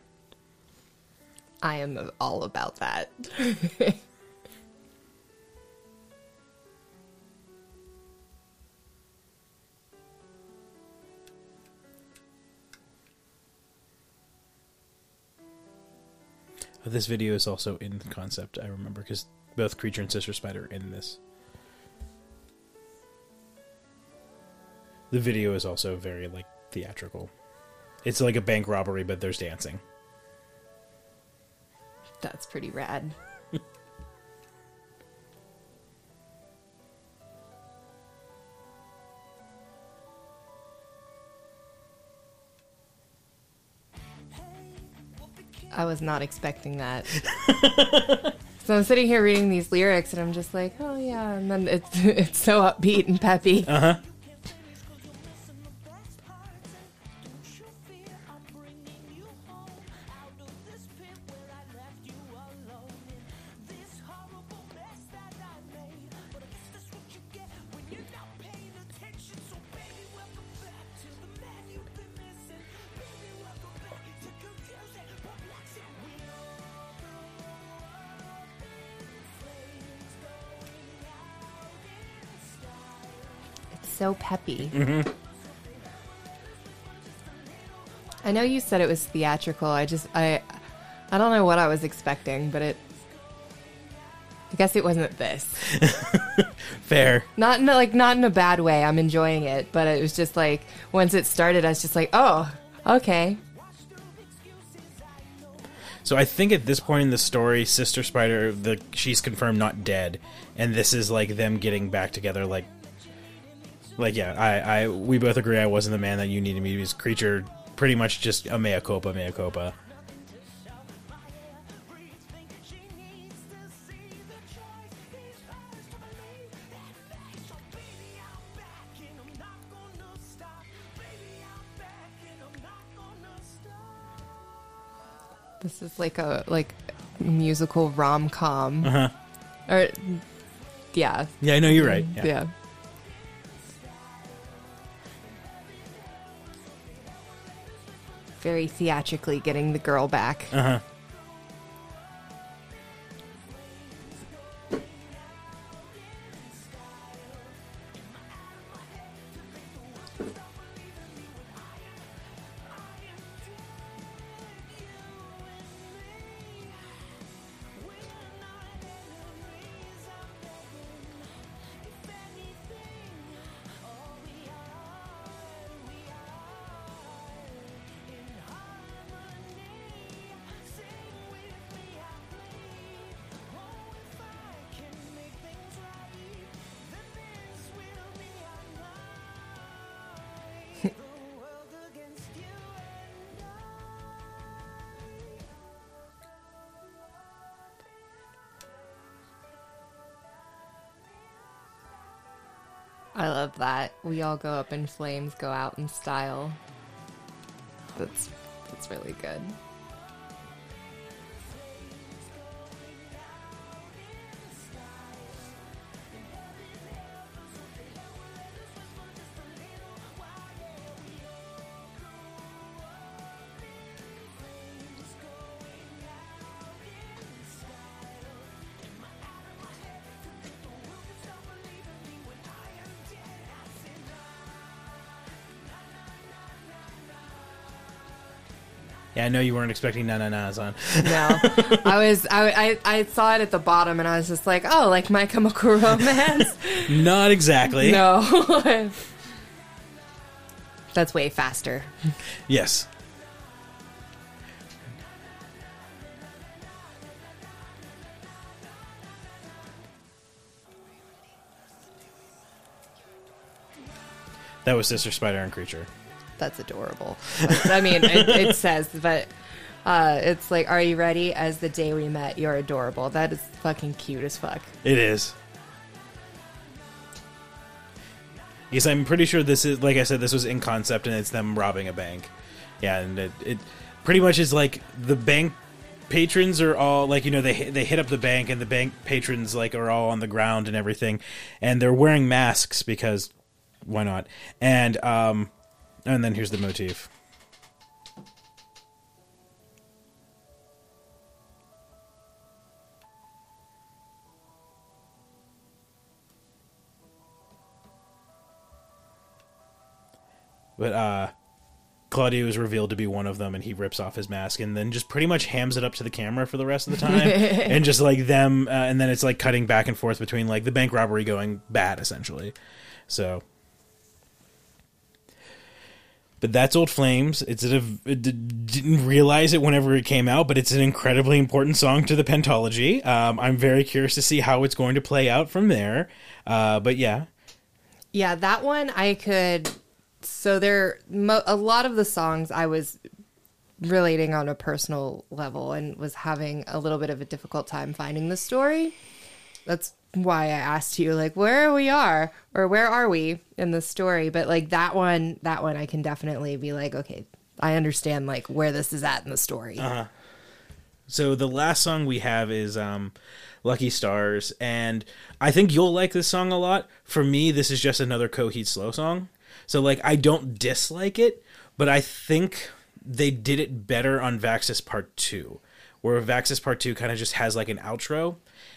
[SPEAKER 2] I am all about that.
[SPEAKER 3] This video is also in concept. I remember because both Creature and Sister Spider are in this. The video is also very like theatrical. It's like a bank robbery, but there's dancing.
[SPEAKER 2] That's pretty rad. I was not expecting that. so I'm sitting here reading these lyrics and I'm just like, oh yeah, and then it's it's so upbeat and peppy.
[SPEAKER 3] Uh huh.
[SPEAKER 2] So peppy. Mm-hmm. I know you said it was theatrical. I just I I don't know what I was expecting, but it I guess it wasn't this.
[SPEAKER 3] Fair.
[SPEAKER 2] Not in a, like not in a bad way. I'm enjoying it, but it was just like once it started, I was just like, oh, okay.
[SPEAKER 3] So I think at this point in the story, Sister Spider, the she's confirmed not dead, and this is like them getting back together. Like, like yeah, I, I we both agree I wasn't the man that you needed me to be. This creature, pretty much just a mea culpa, mea culpa.
[SPEAKER 2] This is like a like musical rom com.
[SPEAKER 3] Uh-huh.
[SPEAKER 2] Or yeah,
[SPEAKER 3] Yeah, I know you're right. Yeah.
[SPEAKER 2] yeah. Very theatrically getting the girl back.
[SPEAKER 3] Uh
[SPEAKER 2] that. We all go up in flames, go out in style. That's that's really good.
[SPEAKER 3] Yeah, I know you weren't expecting na na na's on.
[SPEAKER 2] No, I was I, I I saw it at the bottom and I was just like, oh, like My Chemical Romance.
[SPEAKER 3] Not exactly.
[SPEAKER 2] no, that's way faster.
[SPEAKER 3] Yes. That was Sister Spider and Creature.
[SPEAKER 2] That's adorable. I mean, it, it says, but uh, it's like, are you ready? As the day we met, you're adorable. That is fucking cute as fuck.
[SPEAKER 3] It is. Yes, I'm pretty sure this is like I said. This was in concept, and it's them robbing a bank. Yeah, and it, it pretty much is like the bank patrons are all like you know they they hit up the bank, and the bank patrons like are all on the ground and everything, and they're wearing masks because why not? And um, and then here's the motif. But uh Claudio is revealed to be one of them and he rips off his mask and then just pretty much hams it up to the camera for the rest of the time and just like them uh, and then it's like cutting back and forth between like the bank robbery going bad essentially. So but that's Old Flames. It's a, it didn't realize it whenever it came out, but it's an incredibly important song to the pentology. Um, I'm very curious to see how it's going to play out from there. Uh, but yeah,
[SPEAKER 2] Yeah, that one I could. So there, mo- a lot of the songs I was relating on a personal level and was having a little bit of a difficult time finding the story. That's why I asked you, like, where we are or where are we in the story? But like that one, that one I can definitely be like, okay, I understand like where this is at in the story.
[SPEAKER 3] So the last song we have is um, "Lucky Stars," and I think you'll like this song a lot. For me, this is just another Coheed slow song. So like, I don't dislike it, but I think they did it better on Vaxis Part Two, where Vaxis Part Two kind of just has like an outro,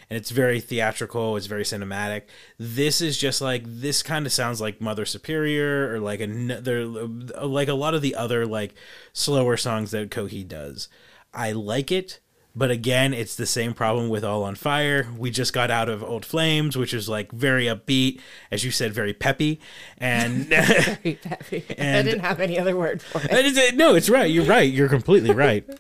[SPEAKER 3] and it's very theatrical. It's very cinematic. This is just like this kind of sounds like Mother Superior or like another like a lot of the other like slower songs that Coheed does. I like it, but again, it's the same problem with All on Fire. We just got out of Old Flames, which is like very upbeat, as you said, very peppy, and
[SPEAKER 2] Very peppy. I didn't have any other word for it.
[SPEAKER 3] And no, it's right. You're right. You're completely right.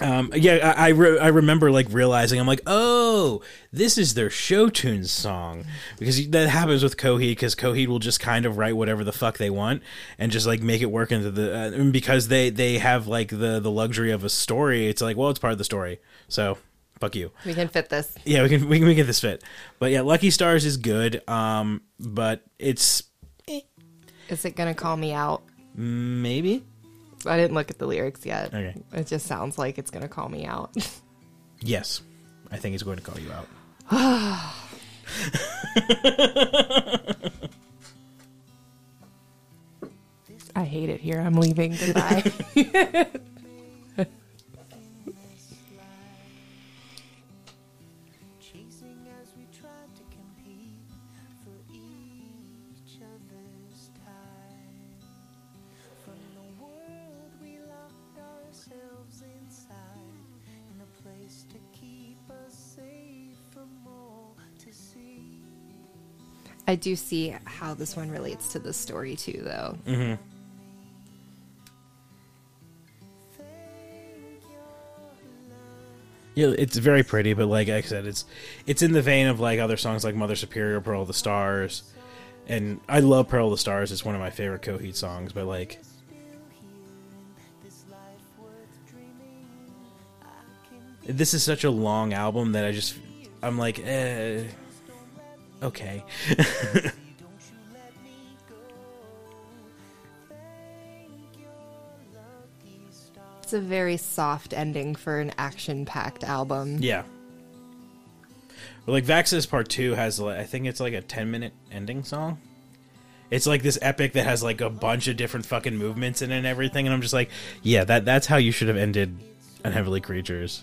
[SPEAKER 3] Um, yeah, I I, re- I remember like realizing I'm like, oh, this is their show tunes song because that happens with Coheed because Coheed will just kind of write whatever the fuck they want and just like make it work into the uh, because they they have like the the luxury of a story. It's like, well, it's part of the story, so fuck you.
[SPEAKER 2] We can fit this.
[SPEAKER 3] Yeah, we can we can make this fit. But yeah, Lucky Stars is good. Um, but it's
[SPEAKER 2] Is it gonna call me out?
[SPEAKER 3] maybe
[SPEAKER 2] I didn't look at the lyrics yet.
[SPEAKER 3] Okay.
[SPEAKER 2] It just sounds like it's gonna call me out.
[SPEAKER 3] yes. I think he's going to call you out.
[SPEAKER 2] I hate it here. I'm leaving. Goodbye. I do see how this one relates to the story too, though.
[SPEAKER 3] Yeah, it's very pretty, but like I said, it's it's in the vein of like other songs like Mother Superior, Pearl of the Stars, and I love Pearl of the Stars. It's one of my favorite Coheed songs. But like, this is such a long album that I just I'm like, eh, okay.
[SPEAKER 2] It's a very soft ending for an action-packed album.
[SPEAKER 3] Yeah. But like Vaxis Part Two has, like, I think it's like a ten minute ending song. It's like this epic that has like a bunch of different fucking movements in it and everything, and I'm just like, yeah, that that's how you should have ended Unheavenly Creatures.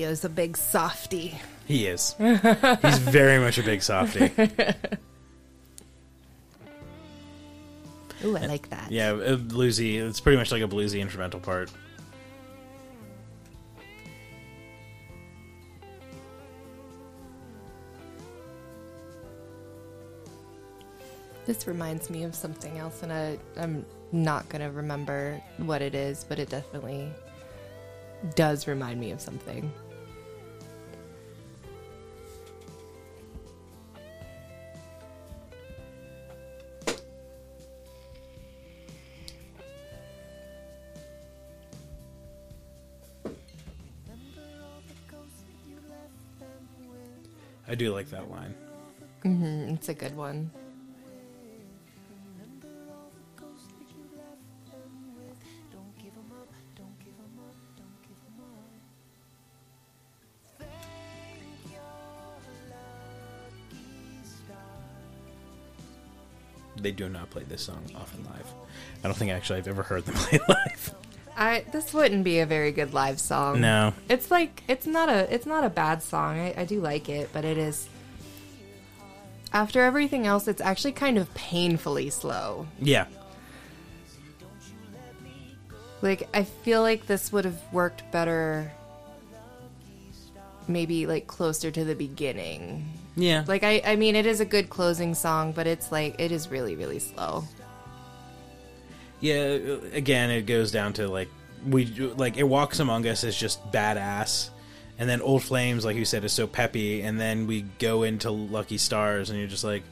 [SPEAKER 2] Claudio's a big softy.
[SPEAKER 3] He is. He's very much a big softy.
[SPEAKER 2] Ooh, I like that.
[SPEAKER 3] Yeah, a bluesy. It's pretty much like a bluesy instrumental part.
[SPEAKER 2] This reminds me of something else, and I, I'm not going to remember what it is, but it definitely does remind me of something.
[SPEAKER 3] I do like that line.
[SPEAKER 2] Mm, It's a good one.
[SPEAKER 3] They do not play this song often live. I don't think actually I've ever heard them play it live.
[SPEAKER 2] I this wouldn't be a very good live song.
[SPEAKER 3] No.
[SPEAKER 2] It's like it's not a it's not a bad song. I, I do like it, but it is after everything else, it's actually kind of painfully slow.
[SPEAKER 3] Yeah.
[SPEAKER 2] Like I feel like this would have worked better maybe like closer to the beginning.
[SPEAKER 3] Yeah.
[SPEAKER 2] Like I I mean it is a good closing song, but it's like it is really really slow.
[SPEAKER 3] Yeah, again, it goes down to like we like it walks among us is just badass, and then Old Flames, like you said, is so peppy, and then we go into Lucky Stars, and you're just like,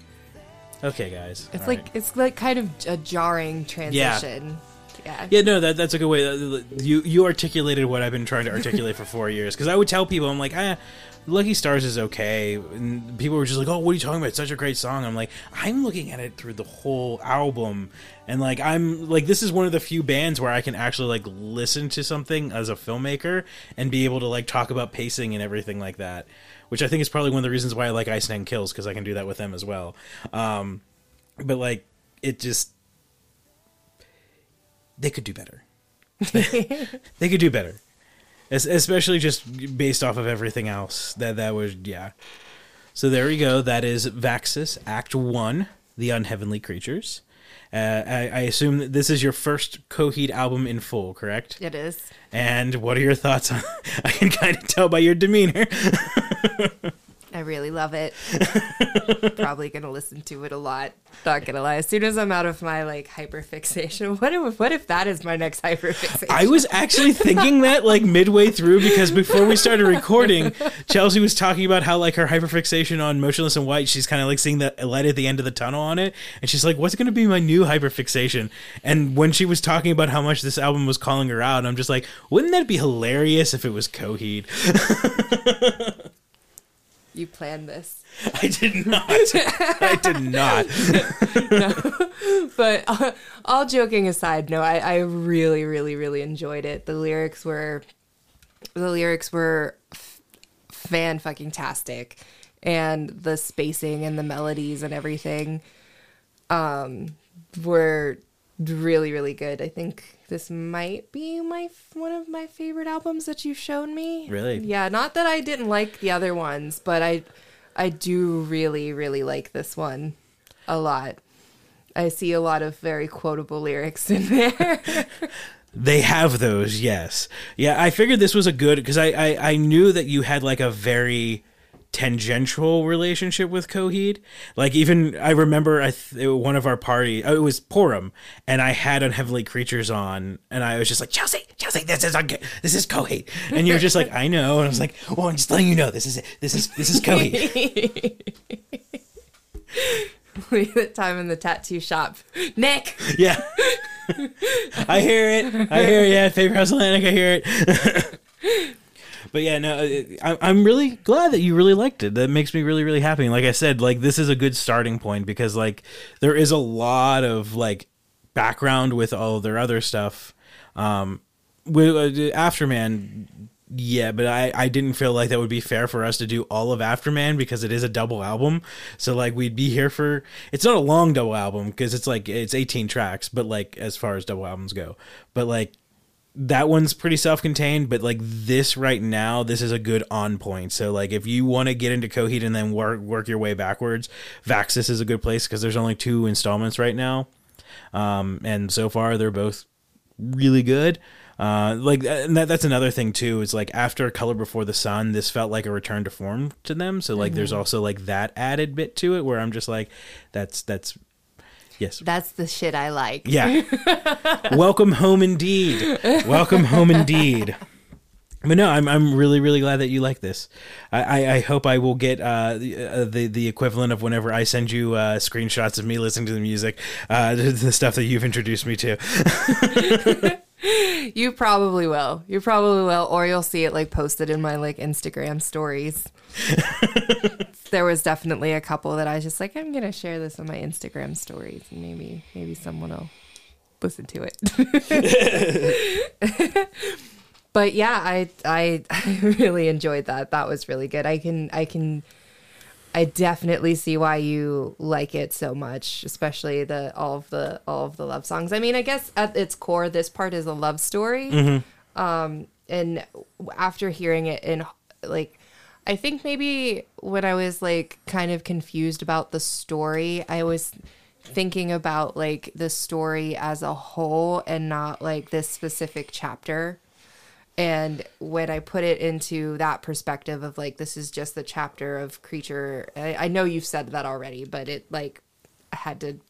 [SPEAKER 3] okay, guys,
[SPEAKER 2] It's like
[SPEAKER 3] right.
[SPEAKER 2] it's like kind of a jarring transition. Yeah.
[SPEAKER 3] Yeah, Yeah, no, that that's a good way. Uh, You you articulated what I've been trying to articulate for four years. Because I would tell people, I'm like, ah, Lucky Stars is okay, and people were just like, oh, what are you talking about? It's such a great song. I'm like, I'm looking at it through the whole album, and like, I'm like, this is one of the few bands where I can actually like listen to something as a filmmaker and be able to like talk about pacing and everything like that. Which I think is probably one of the reasons why I like Ice Nine Kills because I can do that with them as well. Um, but like, it just they could do better. they could do better, Es- especially just based off of everything else. That that was yeah. So there we go. That is Vaxis Act One, The Unheavenly Creatures. Uh, I, I assume that this is your first Coheed album in full, correct?
[SPEAKER 2] It is.
[SPEAKER 3] And what are your thoughts on? I can kind of tell by your demeanor.
[SPEAKER 2] I really love it. Probably gonna listen to it a lot. Not gonna lie. As soon as I'm out of my like hyperfixation, what if what if that is my next hyperfixation?
[SPEAKER 3] I was actually thinking that like midway through because before we started recording, Chelsea was talking about how like her hyperfixation on Motionless in White, she's kind of like seeing the light at the end of the tunnel on it, and she's like, "What's going to be my new hyperfixation?" And when she was talking about how much this album was calling her out, I'm just like, "Wouldn't that be hilarious if it was Coheed?"
[SPEAKER 2] you planned this.
[SPEAKER 3] I did not. I did not. no.
[SPEAKER 2] But uh, all joking aside, no, I, I really, really, really enjoyed it. The lyrics were, the lyrics were f- fan fucking tastic, and the spacing and the melodies and everything, um, were really, really good. I think this might be my one of my favorite albums that you've shown me.
[SPEAKER 3] Really?
[SPEAKER 2] Yeah. Not that I didn't like the other ones, but I, I do really, really like this one a lot. I see a lot of very quotable lyrics in there.
[SPEAKER 3] They have those, yes. Yeah, I figured this was a good because I, I I knew that you had like a very tangential relationship with Coheed. Like even I remember I th- one of our party oh, it was Purim, and I had Unheavenly Creatures on, and I was just like Chelsea, Chelsea, this is un- this is Coheed, and you're just like I know, and I was like, well, I'm just letting you know this is this is this is Coheed.
[SPEAKER 2] the time in the tattoo shop. Nick!
[SPEAKER 3] yeah. I hear it. I hear it. Yeah, Favor House Atlantic. I hear it. but yeah, no, I, I'm really glad that you really liked it. That makes me really, really happy. And like I said, like this is a good starting point because like there is a lot of like background with all their other stuff. Um, with uh, Afterman, yeah, but I I didn't feel like that would be fair for us to do all of Afterman because it is a double album. So like we'd be here for it's not a long double album because it's like it's 18 tracks, but like as far as double albums go, but like that one's pretty self-contained but like this right now this is a good on point. So like if you want to get into coheed and then work work your way backwards vaxis is a good place because there's only two installments right now. Um and so far they're both really good. Uh like and that, that's another thing too is like after color before the sun this felt like a return to form to them. So like there's also like that added bit to it where i'm just like that's that's yes
[SPEAKER 2] That's the shit I like.
[SPEAKER 3] yeah. Welcome home indeed. Welcome home indeed. But no, I'm I'm really really glad that you like this. I, I, I hope I will get uh, the, uh, the the equivalent of whenever I send you uh, screenshots of me listening to the music, uh, the, the stuff that you've introduced me to.
[SPEAKER 2] You probably will. You probably will, or you'll see it like posted in my like Instagram stories. there was definitely a couple that I was just like, I'm gonna share this on my Instagram stories, and maybe maybe someone will listen to it. but yeah, I, I I really enjoyed that. That was really good. I can I can I definitely see why you like it so much, especially the all of the all of the love songs. I mean, I guess at its core, this part is a love story. Um, and after hearing it in like, I think maybe when I was like kind of confused about the story, I was thinking about like the story as a whole and not like this specific chapter. And when I put it into that perspective of like, this is just the chapter of creature, I, I know you've said that already, but it like, I had to it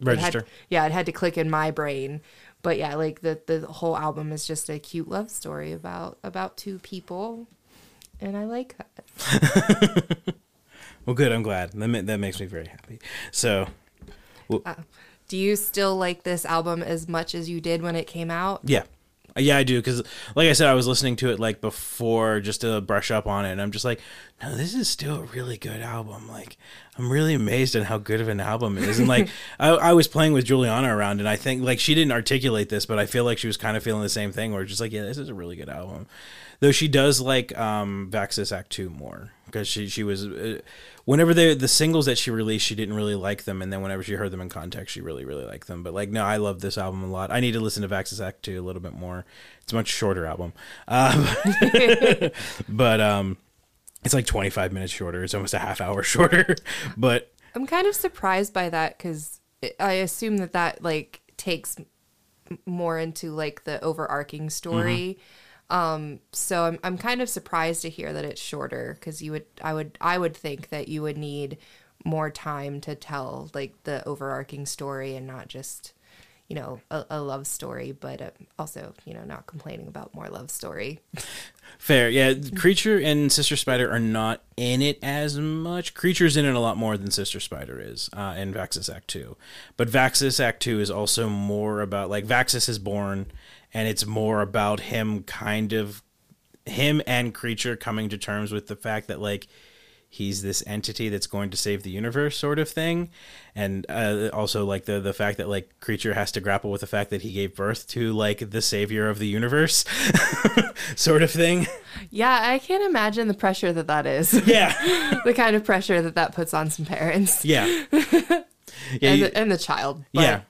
[SPEAKER 2] had-
[SPEAKER 3] Register.
[SPEAKER 2] yeah, it had to click in my brain. But yeah, like the the whole album is just a cute love story about about two people, and I like that.
[SPEAKER 3] Well, good. I'm glad. That ma- that makes me very happy. So
[SPEAKER 2] Do uh, Do you still like this album as much as you did when it came out?
[SPEAKER 3] Yeah. Yeah, I do because, like I said, I was listening to it like before just to brush up on it, and I'm just like, no, this is still a really good album. Like, I'm really amazed at how good of an album it is. And like, I, I was playing with Juliana around, and I think like she didn't articulate this, but I feel like she was kind of feeling the same thing. Where just like, yeah, this is a really good album. Though she does like um, Vaxis Act Two more because she she was uh, whenever they the singles that she released, she didn't really like them, and then whenever she heard them in context, she really really liked them. But like, no, I love this album a lot. I need to listen to Vaxis Act Two a little bit more. It's a much shorter album, um, but um, it's like 25 minutes shorter. It's almost a half hour shorter, but
[SPEAKER 2] I'm kind of surprised by that because I assume that that like takes more into like the overarching story. Um, so I'm I'm kind of surprised to hear that it's shorter because you would I would I would think that you would need more time to tell like the overarching story and not just you know a, a love story, but uh, also you know not complaining about more love story.
[SPEAKER 3] Fair, yeah. Creature and Sister Spider are not in it as much. Creature's in it a lot more than Sister Spider is uh, in Vaxis Act Two, but Vaxis Act Two is also more about like Vaxis is born, and it's more about him kind of him and Creature coming to terms with the fact that like he's this entity that's going to save the universe sort of thing. And uh, also like the the fact that like creature has to grapple with the fact that he gave birth to like the savior of the universe sort of thing.
[SPEAKER 2] Yeah, I can't imagine the pressure that that is.
[SPEAKER 3] yeah.
[SPEAKER 2] The kind of pressure that that puts on some parents.
[SPEAKER 3] Yeah. Yeah
[SPEAKER 2] and,
[SPEAKER 3] you-
[SPEAKER 2] the, and the child. But
[SPEAKER 3] yeah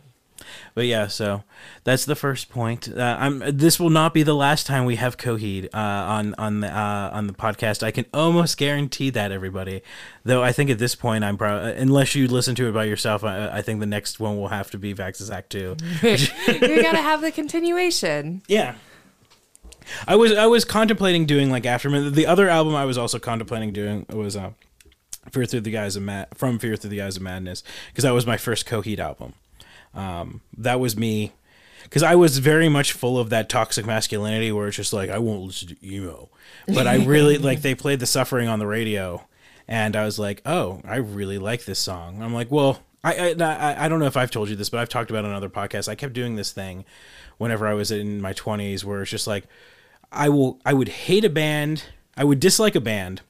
[SPEAKER 3] but yeah so that's the first point uh, i'm this will not be the last time we have coheed uh, on on the uh, on the podcast i can almost guarantee that everybody though i think at this point i'm probably unless you listen to it by yourself i, I think the next one will have to be vaxis act 2
[SPEAKER 2] you gotta have the continuation.
[SPEAKER 3] Yeah. I was I was contemplating doing like Afterman. The other album I was also contemplating doing was uh, Fear Through the Eyes of Mad from Fear Through the Eyes of Madness because that was my first Coheed album. Um, that was me because I was very much full of that toxic masculinity where it's just like I won't listen to emo, but I really like they played the Suffering on the radio, and I was like, oh, I really like this song. I'm like, well. I, I I don't know if I've told you this, but I've talked about it on other podcasts. I kept doing this thing whenever I was in my 20s, where it's just like I will I would hate a band, I would dislike a band,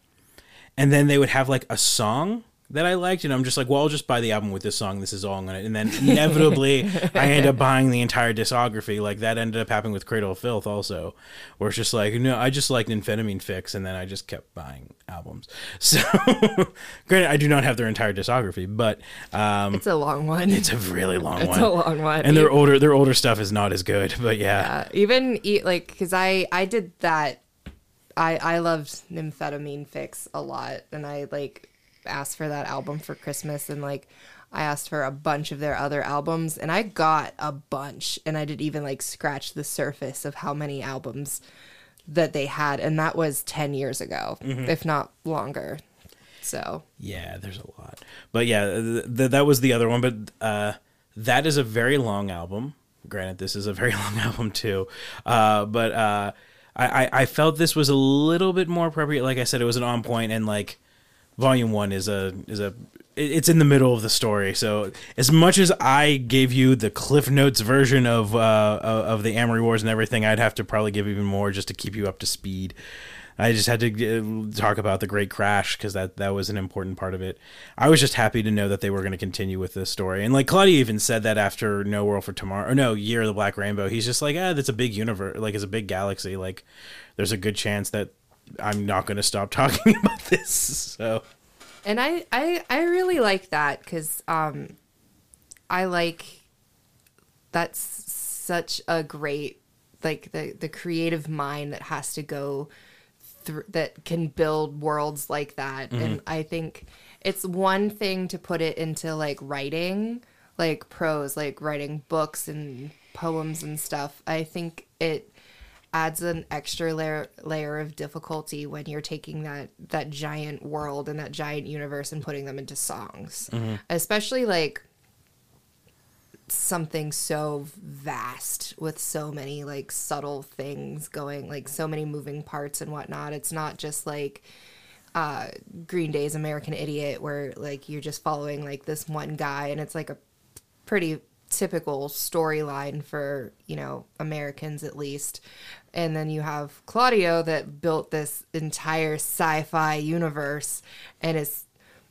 [SPEAKER 3] and then they would have like a song that I liked, and I'm just like, well, I'll just buy the album with this song. This is all I'm gonna. And then inevitably, I end up buying the entire discography. Like that ended up happening with Cradle of Filth, also, where it's just like, no, I just liked Nymphetamine Fix, and then I just kept buying albums. So, granted, I do not have their entire discography, but um,
[SPEAKER 2] It's a long one.
[SPEAKER 3] it's a really long
[SPEAKER 2] It's
[SPEAKER 3] one.
[SPEAKER 2] It's a long one.
[SPEAKER 3] and their older their older stuff is not as good. But yeah,
[SPEAKER 2] Yeah, even like because I I did that. I I loved Nymphetamine Fix a lot, and I like asked for that album for Christmas, and like I asked for a bunch of their other albums, and I got a bunch, and I didn't even like scratch the surface of how many albums that they had, and that was ten years ago, if not longer. So
[SPEAKER 3] Yeah, there's a lot. But yeah, th- th- that was the other one. But uh, that is a very long album. Granted, this is a very long album too. Uh, but uh, I, I I felt this was a little bit more appropriate. Like I said, it was an on point, and like volume one is a is a it's in the middle of the story. So as much as I gave you the Cliff Notes version of uh, of the Amory Wars and everything, I'd have to probably give even more just to keep you up to speed. I just had to uh, talk about the Great Crash because that that was an important part of it. I was just happy to know that they were going to continue with this story, and like Claudio even said that after No World for Tomorrow, or no Year of the Black Rainbow, he's just like, ah, that's a big universe, like it's a big galaxy. Like, there's a good chance that I'm not going to stop talking about this. So.
[SPEAKER 2] And I I I really like that because um, I like that's such a great like the the creative mind that has to go through that can build worlds like that. And I think it's one thing to put it into like writing like prose like writing books and poems and stuff. I think it adds an extra layer layer of difficulty when you're taking that that giant world and that giant universe and putting them into songs. Especially like something so vast with so many like subtle things going like so many moving parts and whatnot. It's not just like uh green day's american idiot where like you're just following like this one guy and it's like a pretty typical storyline for you know Americans at least. And then you have Claudio that built this entire sci-fi universe and has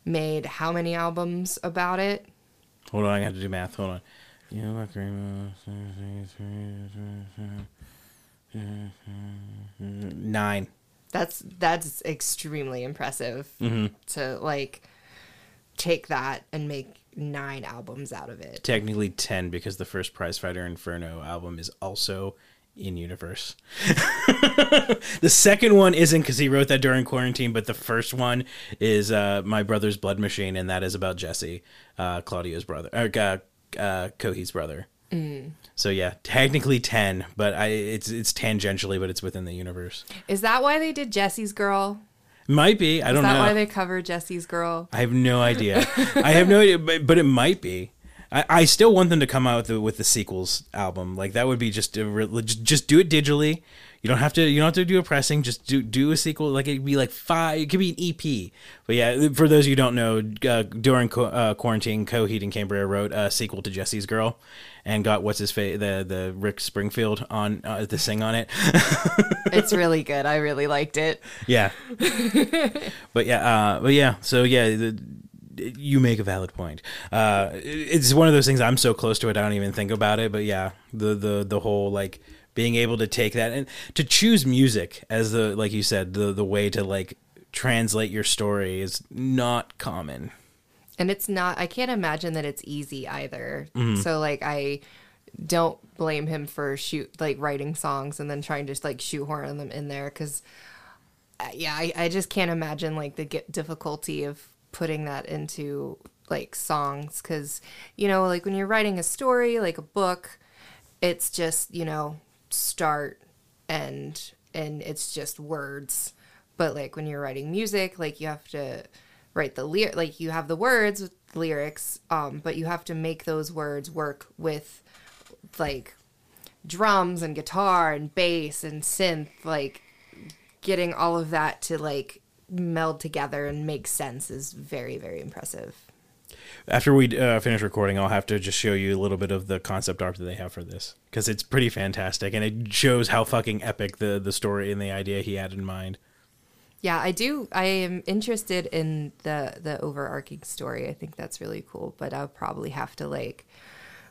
[SPEAKER 2] made how many albums about it?
[SPEAKER 3] Hold on, I got to do math. Hold on. You what, Nine.
[SPEAKER 2] That's that's extremely impressive
[SPEAKER 3] Mm-hmm.
[SPEAKER 2] to like take that and make nine albums out of it.
[SPEAKER 3] Technically ten because the first Prizefighter Inferno album is also in universe. the second one isn't because he wrote that during quarantine, but the first one is uh, my brother's blood machine, and that is about Jesse, uh, Claudio's brother, or uh, uh, Coheed's brother. So yeah, technically ten, but I it's it's tangentially, but it's within the universe.
[SPEAKER 2] Is that why they did Jesse's Girl?
[SPEAKER 3] Might be. I
[SPEAKER 2] Is
[SPEAKER 3] don't
[SPEAKER 2] that
[SPEAKER 3] know.
[SPEAKER 2] why they cover Jesse's Girl?
[SPEAKER 3] I have no idea. I have no idea, but, but it might be. I, I still want them to come out with the, with the sequels album. Like that would be just a, re- just just do it digitally. You don't have to. You don't have to do a pressing. Just do do a sequel. Like it'd be like five. It could be an EP. But yeah, for those of you who don't know, uh, during co- uh, quarantine, Coheed and Cambria wrote a sequel to Jesse's Girl, and got what's his face the the Rick Springfield on uh, to sing on it.
[SPEAKER 2] It's really good. I really liked it.
[SPEAKER 3] Yeah. but yeah, uh, but yeah. So yeah, the, you make a valid point. Uh, it's one of those things. I'm so close to it, I don't even think about it. But yeah, the the the whole like being able to take that and to choose music as the like you said the the way to like translate your story is not common.
[SPEAKER 2] And it's not I can't imagine that it's easy either.
[SPEAKER 3] Mm-hmm.
[SPEAKER 2] So like I don't blame him for shoot like writing songs and then trying to just like shoehorn them in there cuz yeah, I, I just can't imagine like the get difficulty of putting that into like songs cuz you know like when you're writing a story like a book it's just you know start and and it's just words but like when you're writing music like you have to write the lyric like you have the words with lyrics um but you have to make those words work with like drums and guitar and bass and synth like getting all of that to like meld together and make sense is very very impressive
[SPEAKER 3] After we uh, finish recording, I'll have to just show you a little bit of the concept art that they have for this because it's pretty fantastic and it shows how fucking epic the the story and the idea he had in mind.
[SPEAKER 2] Yeah, I do. I am interested in the the overarching story. I think that's really cool, but I'll probably have to like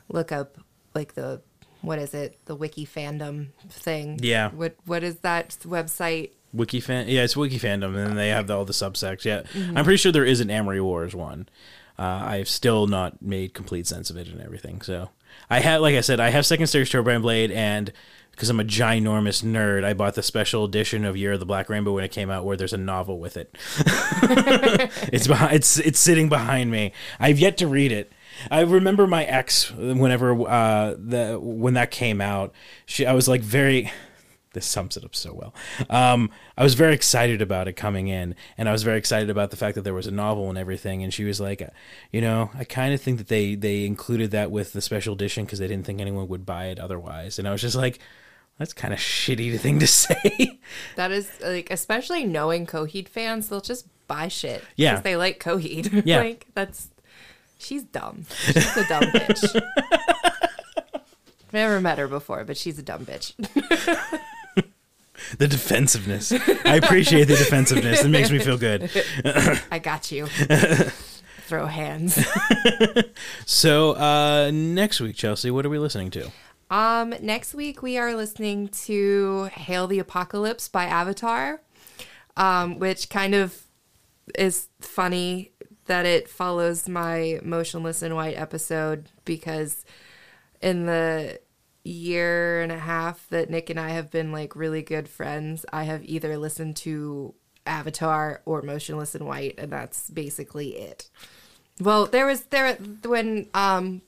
[SPEAKER 2] look up like the what is it? The wiki fandom thing.
[SPEAKER 3] Yeah.
[SPEAKER 2] What what is that website?
[SPEAKER 3] Wiki fan, yeah, it's Wiki fandom, and then they have all the subsects. Yeah,
[SPEAKER 2] Mm-hmm.
[SPEAKER 3] I'm pretty sure there is an Amory Wars one. Uh, I've still not made complete sense of it and everything. So I have, like I said, I have Second Stage Turbine Blade, and because I'm a ginormous nerd, I bought the special edition of Year of the Black Rainbow when it came out, where there's a novel with it. it's behind, it's it's sitting behind me. I've yet to read it. I remember my ex whenever uh, the when that came out. She, I was like very this sums it up so well. Um, I was very excited about it coming in, and I was very excited about the fact that there was a novel and everything. And she was like, you know, I kind of think that they they included that with the special edition because they didn't think anyone would buy it otherwise. And I was just like, that's kind of shitty thing to say.
[SPEAKER 2] That is like especially knowing Coheed fans, they'll just buy shit
[SPEAKER 3] Yeah.
[SPEAKER 2] because they like Coheed.
[SPEAKER 3] Yeah.
[SPEAKER 2] like that's she's dumb. She's a dumb bitch. Never met her before, but she's a dumb bitch.
[SPEAKER 3] the defensiveness. I appreciate the defensiveness. It makes me feel good.
[SPEAKER 2] I got you. Throw hands.
[SPEAKER 3] So uh, next week, Chelsea, what are we listening to?
[SPEAKER 2] Um, next week we are listening to "Hail the Apocalypse" by Avatar, um, which kind of is funny that it follows my "Motionless in White" episode because in the year and a half that Nick and I have been like really good friends, I have either listened to Avatar or Motionless in White, and that's basically it. Well, there was there when um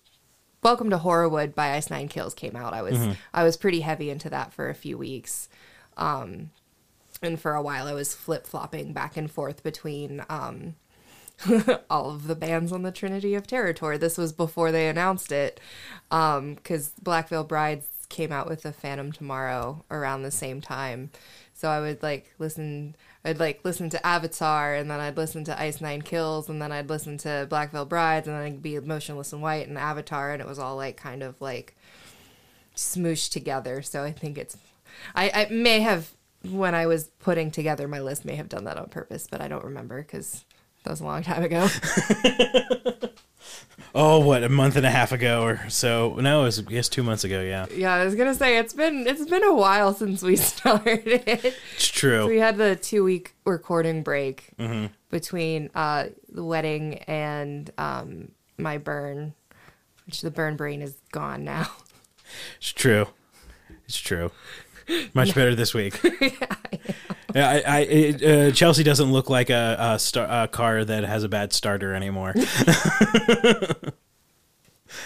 [SPEAKER 2] Welcome to Horrorwood by Ice Nine Kills came out. I was I was pretty heavy into that for a few weeks. Um and for a while I was flip flopping back and forth between um all of the bands on the Trinity of Terror tour. This was before they announced it. Um cuz Black Veil Brides came out with a Phantom Tomorrow around the same time. So I would like listen I'd like listen to Avatar, and then I'd listen to Ice Nine Kills, and then I'd listen to Black Veil Brides, and then I'd be Motionless in White and Avatar, and it was all like kind of like smooshed together. So I think it's, I, I may have when I was putting together my list may have done that on purpose, but I don't remember because that was a long time ago.
[SPEAKER 3] Oh, what a month and a half ago or so? No, it was I guess two months ago. Yeah,
[SPEAKER 2] yeah, I was gonna say it's been it's been a while since we started.
[SPEAKER 3] it's true.
[SPEAKER 2] we had the two week recording break between uh, the wedding and um, my burn, which the burn brain is gone now.
[SPEAKER 3] It's true. It's true. Much better this week. yeah, I, I it, uh, Chelsea doesn't look like a, a, star, a car that has a bad starter anymore.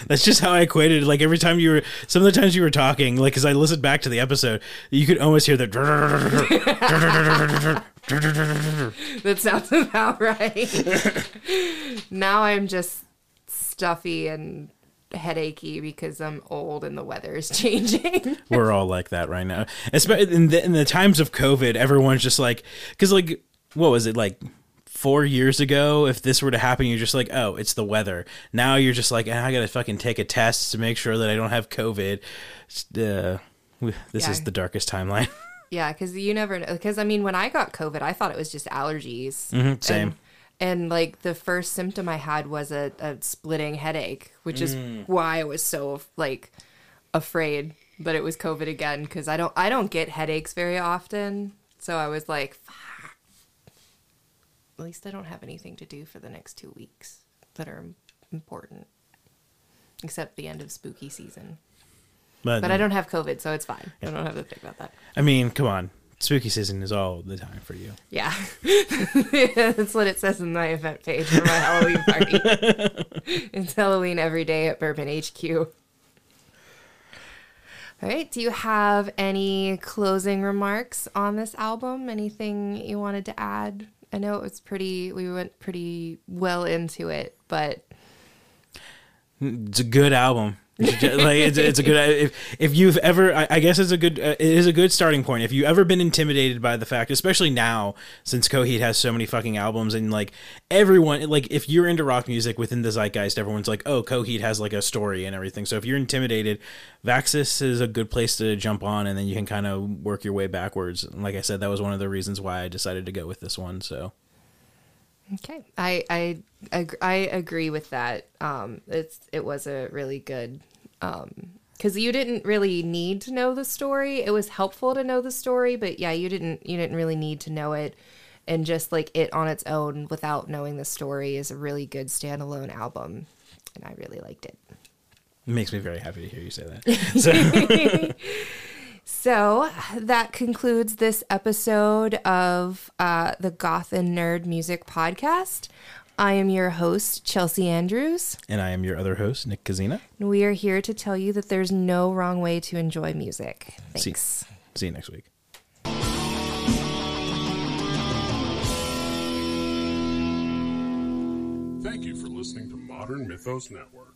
[SPEAKER 3] That's just how I equated. Like every time you were, some of the times you were talking, like as I listened back to the episode, you could almost hear the.
[SPEAKER 2] That sounds about right. now I'm just stuffy and headachy because I'm old and the weather is changing.
[SPEAKER 3] We're all like that right now. Especially in the, in the times of COVID, everyone's just like, because like, what was it like? Four years ago, if this were to happen, you're just like, oh, it's the weather. Now you're just like, "Ah, I gotta fucking take a test to make sure that I don't have COVID. Uh, this
[SPEAKER 2] Yeah.
[SPEAKER 3] is the darkest timeline.
[SPEAKER 2] yeah, because you never know. Because I mean, when I got COVID, I thought it was just allergies.
[SPEAKER 3] Mhm, same.
[SPEAKER 2] And, and like the first symptom I had was a, a splitting headache, which is mm. why I was so like afraid that it was COVID again. Because I don't I don't get headaches very often, so I was like, "Fuck." at least I don't have anything to do for the next two weeks that are important, except the end of spooky season.
[SPEAKER 3] But,
[SPEAKER 2] But I don't have COVID, so it's fine. I don't have to think about that.
[SPEAKER 3] I mean, come on, spooky season is all the time for you.
[SPEAKER 2] Yeah. That's what it says in my event page for my Halloween party. it's Halloween every day at Bourbon HQ. All right. Do you have any closing remarks on this album? Anything you wanted to add? I know it was pretty, we went pretty well into it, but
[SPEAKER 3] It's a good album. Like it's, it's a good if if you've ever I, I guess it's a good uh, it is a good starting point. If you've ever been intimidated by the fact especially now since Coheed has so many fucking albums and like everyone like if you're into rock music within the zeitgeist everyone's like oh Coheed has like a story and everything. So if you're intimidated Vaxis is a good place to jump on and then you can kind of work your way backwards. And like I said that was one of the reasons why I decided to go with this one so.
[SPEAKER 2] Okay, I I I agree with that. Um, it's it was a really good because you didn't really need to know the story. It was helpful to know the story, but yeah, you didn't you didn't really need to know it. And just like it on its own, without knowing the story, is a really good standalone album, and I really liked it.
[SPEAKER 3] it makes me very happy to hear you say that so
[SPEAKER 2] So that concludes this episode of uh, the Goth and Nerd Music Podcast. I am your host, Chelsea Andrews.
[SPEAKER 3] and I am your other host Nick Kizina
[SPEAKER 2] And we are here to tell you that there's no wrong way to enjoy music.
[SPEAKER 3] See-
[SPEAKER 2] Thanks.
[SPEAKER 3] see you next week
[SPEAKER 1] Thank you for listening to Modern Mythos Network.